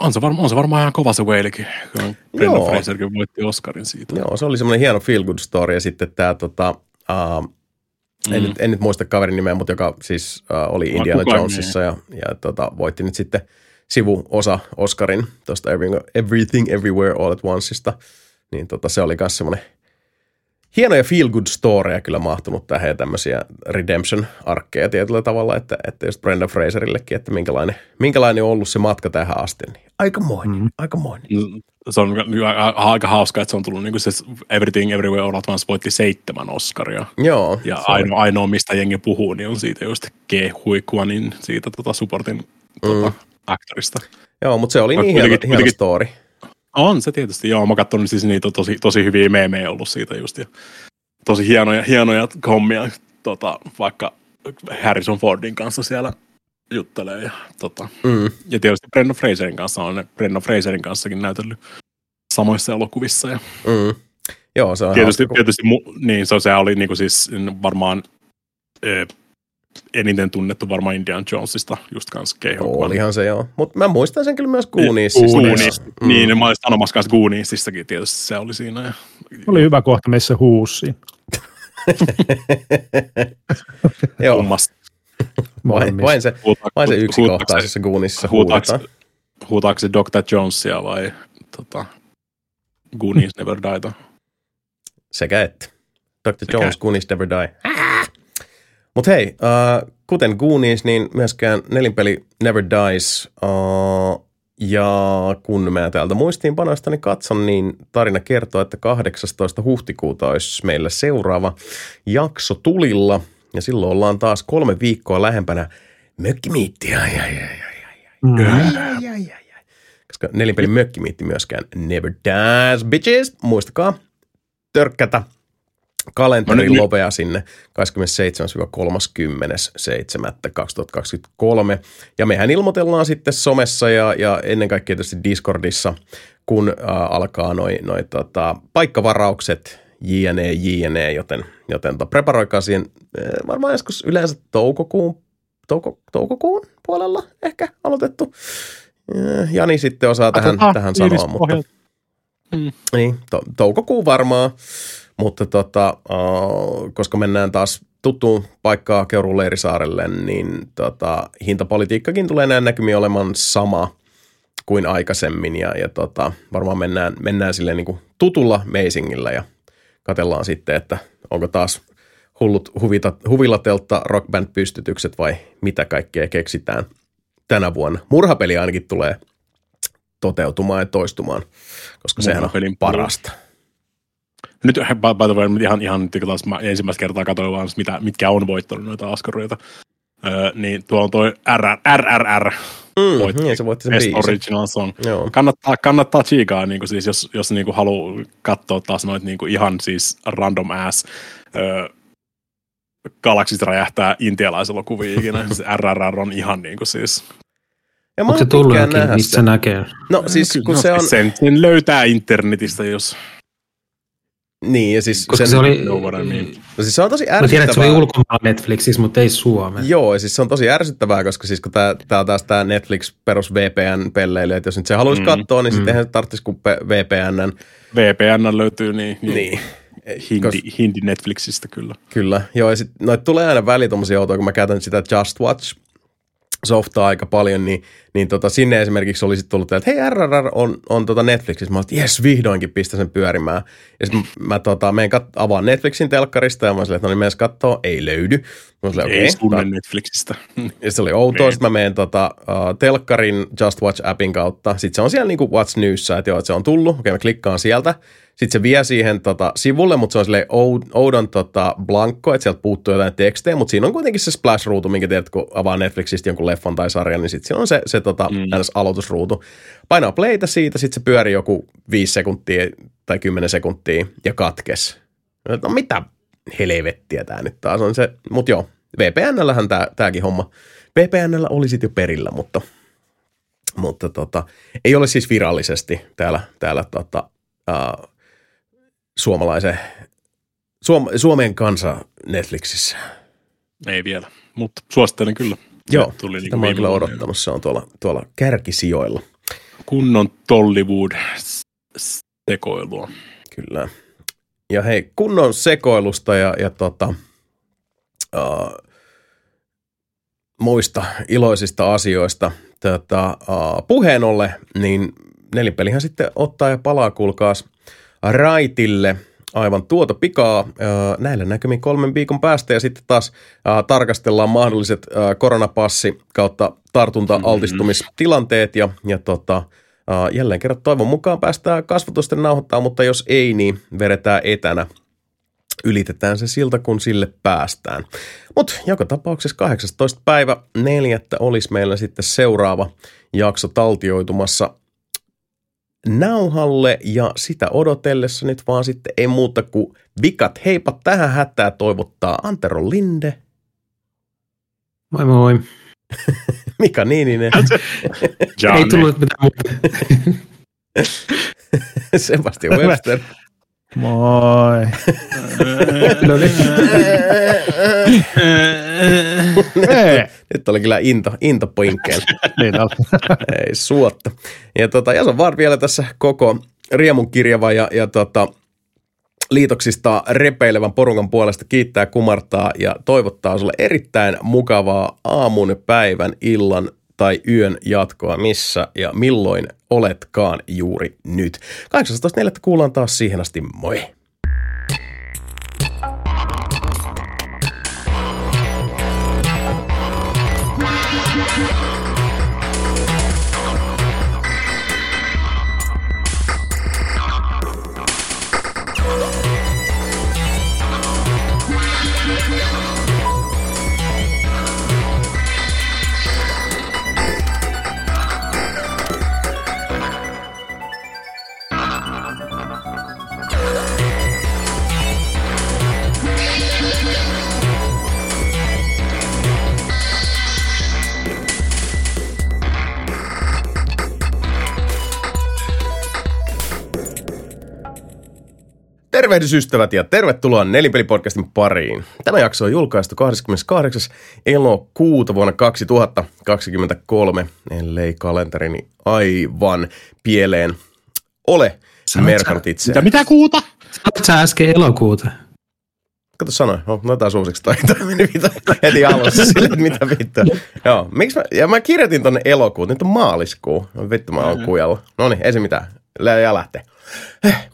On se, varma, on se varmaan ihan kova se Whalekin, kun Brendan Fraserkin voitti Oscarin siitä. Joo, se oli semmoinen hieno feel good story. Ja sitten tämä, tota, uh, mm. en, nyt, en nyt muista kaverin nimeä, mutta joka siis uh, oli Indiana Jonesissa ja, ja tota, voitti nyt sitten sivuosa Oscarin tuosta Everything Everywhere All at Onceista. Niin tota, se oli myös semmoinen hienoja feel good storyja kyllä mahtunut tähän tämmöisiä redemption-arkkeja tietyllä tavalla, että, että just Brenda Fraserillekin, että minkälainen, minkälainen on ollut se matka tähän asti. Niin aikamoinen, mm. aikamoinen. Mm, se on aika hauska, että se on tullut niin kuin se Everything Everywhere All at Once voitti seitsemän Oscaria. Joo. Ja ainoa, ainoa, mistä jengi puhuu, niin on siitä just Ke Hui Kwanin, siitä tota supportin mm. tota, aktorista. Joo, mutta se oli niin hieno, hieno story. On se tietysti, joo. Mä katson siis niitä tosi, tosi hyviä meemejä ollut siitä just. Ja tosi hienoja, hienoja hommia, tota, vaikka Harrison Fordin kanssa siellä juttelee. Ja, tota, mm. ja tietysti Brendan Fraserin kanssa on Brendan Fraserin kanssakin näytellyt samoissa elokuvissa. Ja mm. Joo, se on tietysti, tietysti mu, niin, se, se oli niinku siis varmaan e, eniten tunnettu varmaan Indiana Jonesista, just kanssa keihon. Olihan se joo, mutta mä muistan sen kyllä myös Gooniesista. Niin, Goonies. Mm. Niin, mä olin sanomassa kanssa Gooniesistakin tietysti se oli siinä. Ja... Oli hyvä kohta missä huusi. joo. Kummasta. Vain, vain, se, vain se yksi kohtaisessa Goonisissa huudetaan. Huutaako se Dr. Jonesia vai tota, Goonies Never Die? Sekä että. Dr. Sekä. Jones, Goonies Never Die. Mutta hei, uh, kuten Goonies, niin myöskään nelinpeli Never Dies. Uh, ja kun mä täältä muistiinpanoistani katson, niin tarina kertoo, että 18. huhtikuuta olisi meillä seuraava jakso tulilla. Ja silloin ollaan taas kolme viikkoa lähempänä mökkimiittiä. Ai, ai, ai, ai, ai, mm. ai, ai, ai, ai, ai. Koska nelinpelin mökkimiitti myöskään never dies, bitches. Muistakaa törkkätä kalenteri no, lovea sinne 27-30.7.2023. Ja mehän ilmoitellaan sitten somessa ja, ja ennen kaikkea tietysti Discordissa, kun äh, alkaa noin noi, tota, paikkavaraukset jne, jne, joten, joten to, preparoikaa siihen äh, varmaan joskus yleensä toukokuun, touko, toukokuun puolella ehkä aloitettu. Äh, Jani sitten osaa tähän, tähän sanoa, mutta mm. niin, to, toukokuun varmaan. Mutta tota, koska mennään taas tuttuun paikkaan Keurun leirisaarelle, niin tota, hintapolitiikkakin tulee näin näkymiin olemaan sama kuin aikaisemmin. Ja, ja tota, varmaan mennään, mennään sille niin kuin tutulla meisingillä ja katellaan sitten, että onko taas hullut huvita, huvilatelta rockband-pystytykset vai mitä kaikkea keksitään tänä vuonna. Murhapeli ainakin tulee toteutumaan ja toistumaan, koska sehän on parasta. Puolella nyt by the way, ihan, ihan nyt taas mä ensimmäistä kertaa katsoin vaan, mitä, mitkä on voittanut noita askaroita. Öö, niin tuo on toi RR, RRR. Mm, voitti, niin, se voitti sen Best Original Song. Joo. Kannattaa, kannattaa chiikaa, niin siis, jos, jos niin haluaa katsoa taas noita niin ihan siis random ass öö, galaksista räjähtää intialaisella kuvia ikinä. se RRR on ihan niin kuin siis ja Onko se tullut jokin, mistä se näkee? No siis kun no, se on... Sen, sen löytää internetistä, jos... Niin, ja siis... Koska sen, se oli... No siis se on tosi ärsyttävää. Mä tiedän, että se oli ulkomaan Netflixissä, mutta ei Suomeen. Joo, ja siis se on tosi ärsyttävää, koska siis kun tää, tää on taas tää Netflix perus VPN-pelleily, että jos nyt se haluaisi mm, katsoa, niin mm. sitten eihän se tarvitsisi kuin VPN. VPN löytyy niin. Niin. Hindi, Kos... hindi Netflixistä kyllä. Kyllä, joo, ja sitten noit tulee aina väliin tommosia outoja, kun mä käytän sitä Just Watch softaa aika paljon, niin, niin tota, sinne esimerkiksi olisi tullut, että hei RRR on, on tota Netflixissä. Mä olisin, että jes, vihdoinkin pistä sen pyörimään. Ja sitten mä tota, menen kat- avaan Netflixin telkkarista ja mä olin, että no niin menen katsoa, ei löydy. Mä olin, okay, ei tunne Netflixistä. Ja se oli outoa, sitten mä menen tota, uh, telkkarin Just Watch-appin kautta. Sitten se on siellä niinku What's Newssä, että joo, että se on tullut. Okei, mä klikkaan sieltä. Sitten se vie siihen tota, sivulle, mutta se on silleen oudon tota, blankko, että sieltä puuttuu jotain tekstejä, mutta siinä on kuitenkin se splash-ruutu, minkä tiedät, kun avaa Netflixistä jonkun leffan tai sarjan, niin sitten siinä on se, se tota, mm. aloitusruutu. Painaa playtä siitä, sitten se pyörii joku 5 sekuntia tai 10 sekuntia ja katkes. No mitä helvettiä tämä nyt taas on se, mutta joo, VPNllähän tämä, tämäkin homma. VPNllä oli sitten jo perillä, mutta, mutta tota, ei ole siis virallisesti täällä, täällä tota, uh, suomalaisen, Suom, Suomen kansa Netflixissä. Ei vielä, mutta suosittelen kyllä. Joo, tuli niin mä kyllä odottanut. Se on tuolla, tuolla kärkisijoilla. Kunnon Tollywood sekoilua. Kyllä. Ja hei, kunnon sekoilusta ja, ja tota, uh, muista iloisista asioista tota, uh, puheen niin nelipelihän sitten ottaa ja palaa, kuulkaas, raitille aivan tuota pikaa näillä näkymin kolmen viikon päästä ja sitten taas tarkastellaan mahdolliset koronapassi kautta tartunta-altistumistilanteet ja, ja tota, jälleen kerran toivon mukaan päästään kasvatusten nauhoittaa, mutta jos ei, niin vedetään etänä ylitetään se siltä, kun sille päästään. Mutta joka tapauksessa 18. päivä neljättä olisi meillä sitten seuraava jakso taltioitumassa nauhalle ja sitä odotellessa nyt vaan sitten ei muuta kuin vikat heipat tähän hätää toivottaa Antero Linde. Moi moi. Mika Niininen. ei tullut mitään muuta. Sebastian Webster. Moi. no niin. Nyt oli kyllä into, into poinkkeella. niin Ei suotta. Ja, tota, ja se on vaan vielä tässä koko riemun kirjava ja, ja tota, liitoksista repeilevän porukan puolesta kiittää, kumartaa ja toivottaa sulle erittäin mukavaa aamun, päivän, illan tai yön jatkoa missä ja milloin oletkaan juuri nyt. 18.4. kuullaan taas siihen asti, moi! Tervehdysystävät ja tervetuloa Nelipelipodcastin pariin. Tämä jakso on julkaistu 28. elokuuta vuonna 2023, ellei kalenterini aivan pieleen ole merkannut itse. Mitä, mitä kuuta? Sanoit sä äsken elokuuta? Kato sanoin, no, no taas uusiksi toi, toi meni heti alussa sille, että mitä vittua. Joo, miksi mä, ja mä kirjoitin tonne elokuun, nyt on maaliskuu. No, vittu mä oon kujalla. No niin, ei se mitään, ja lähtee. Eh.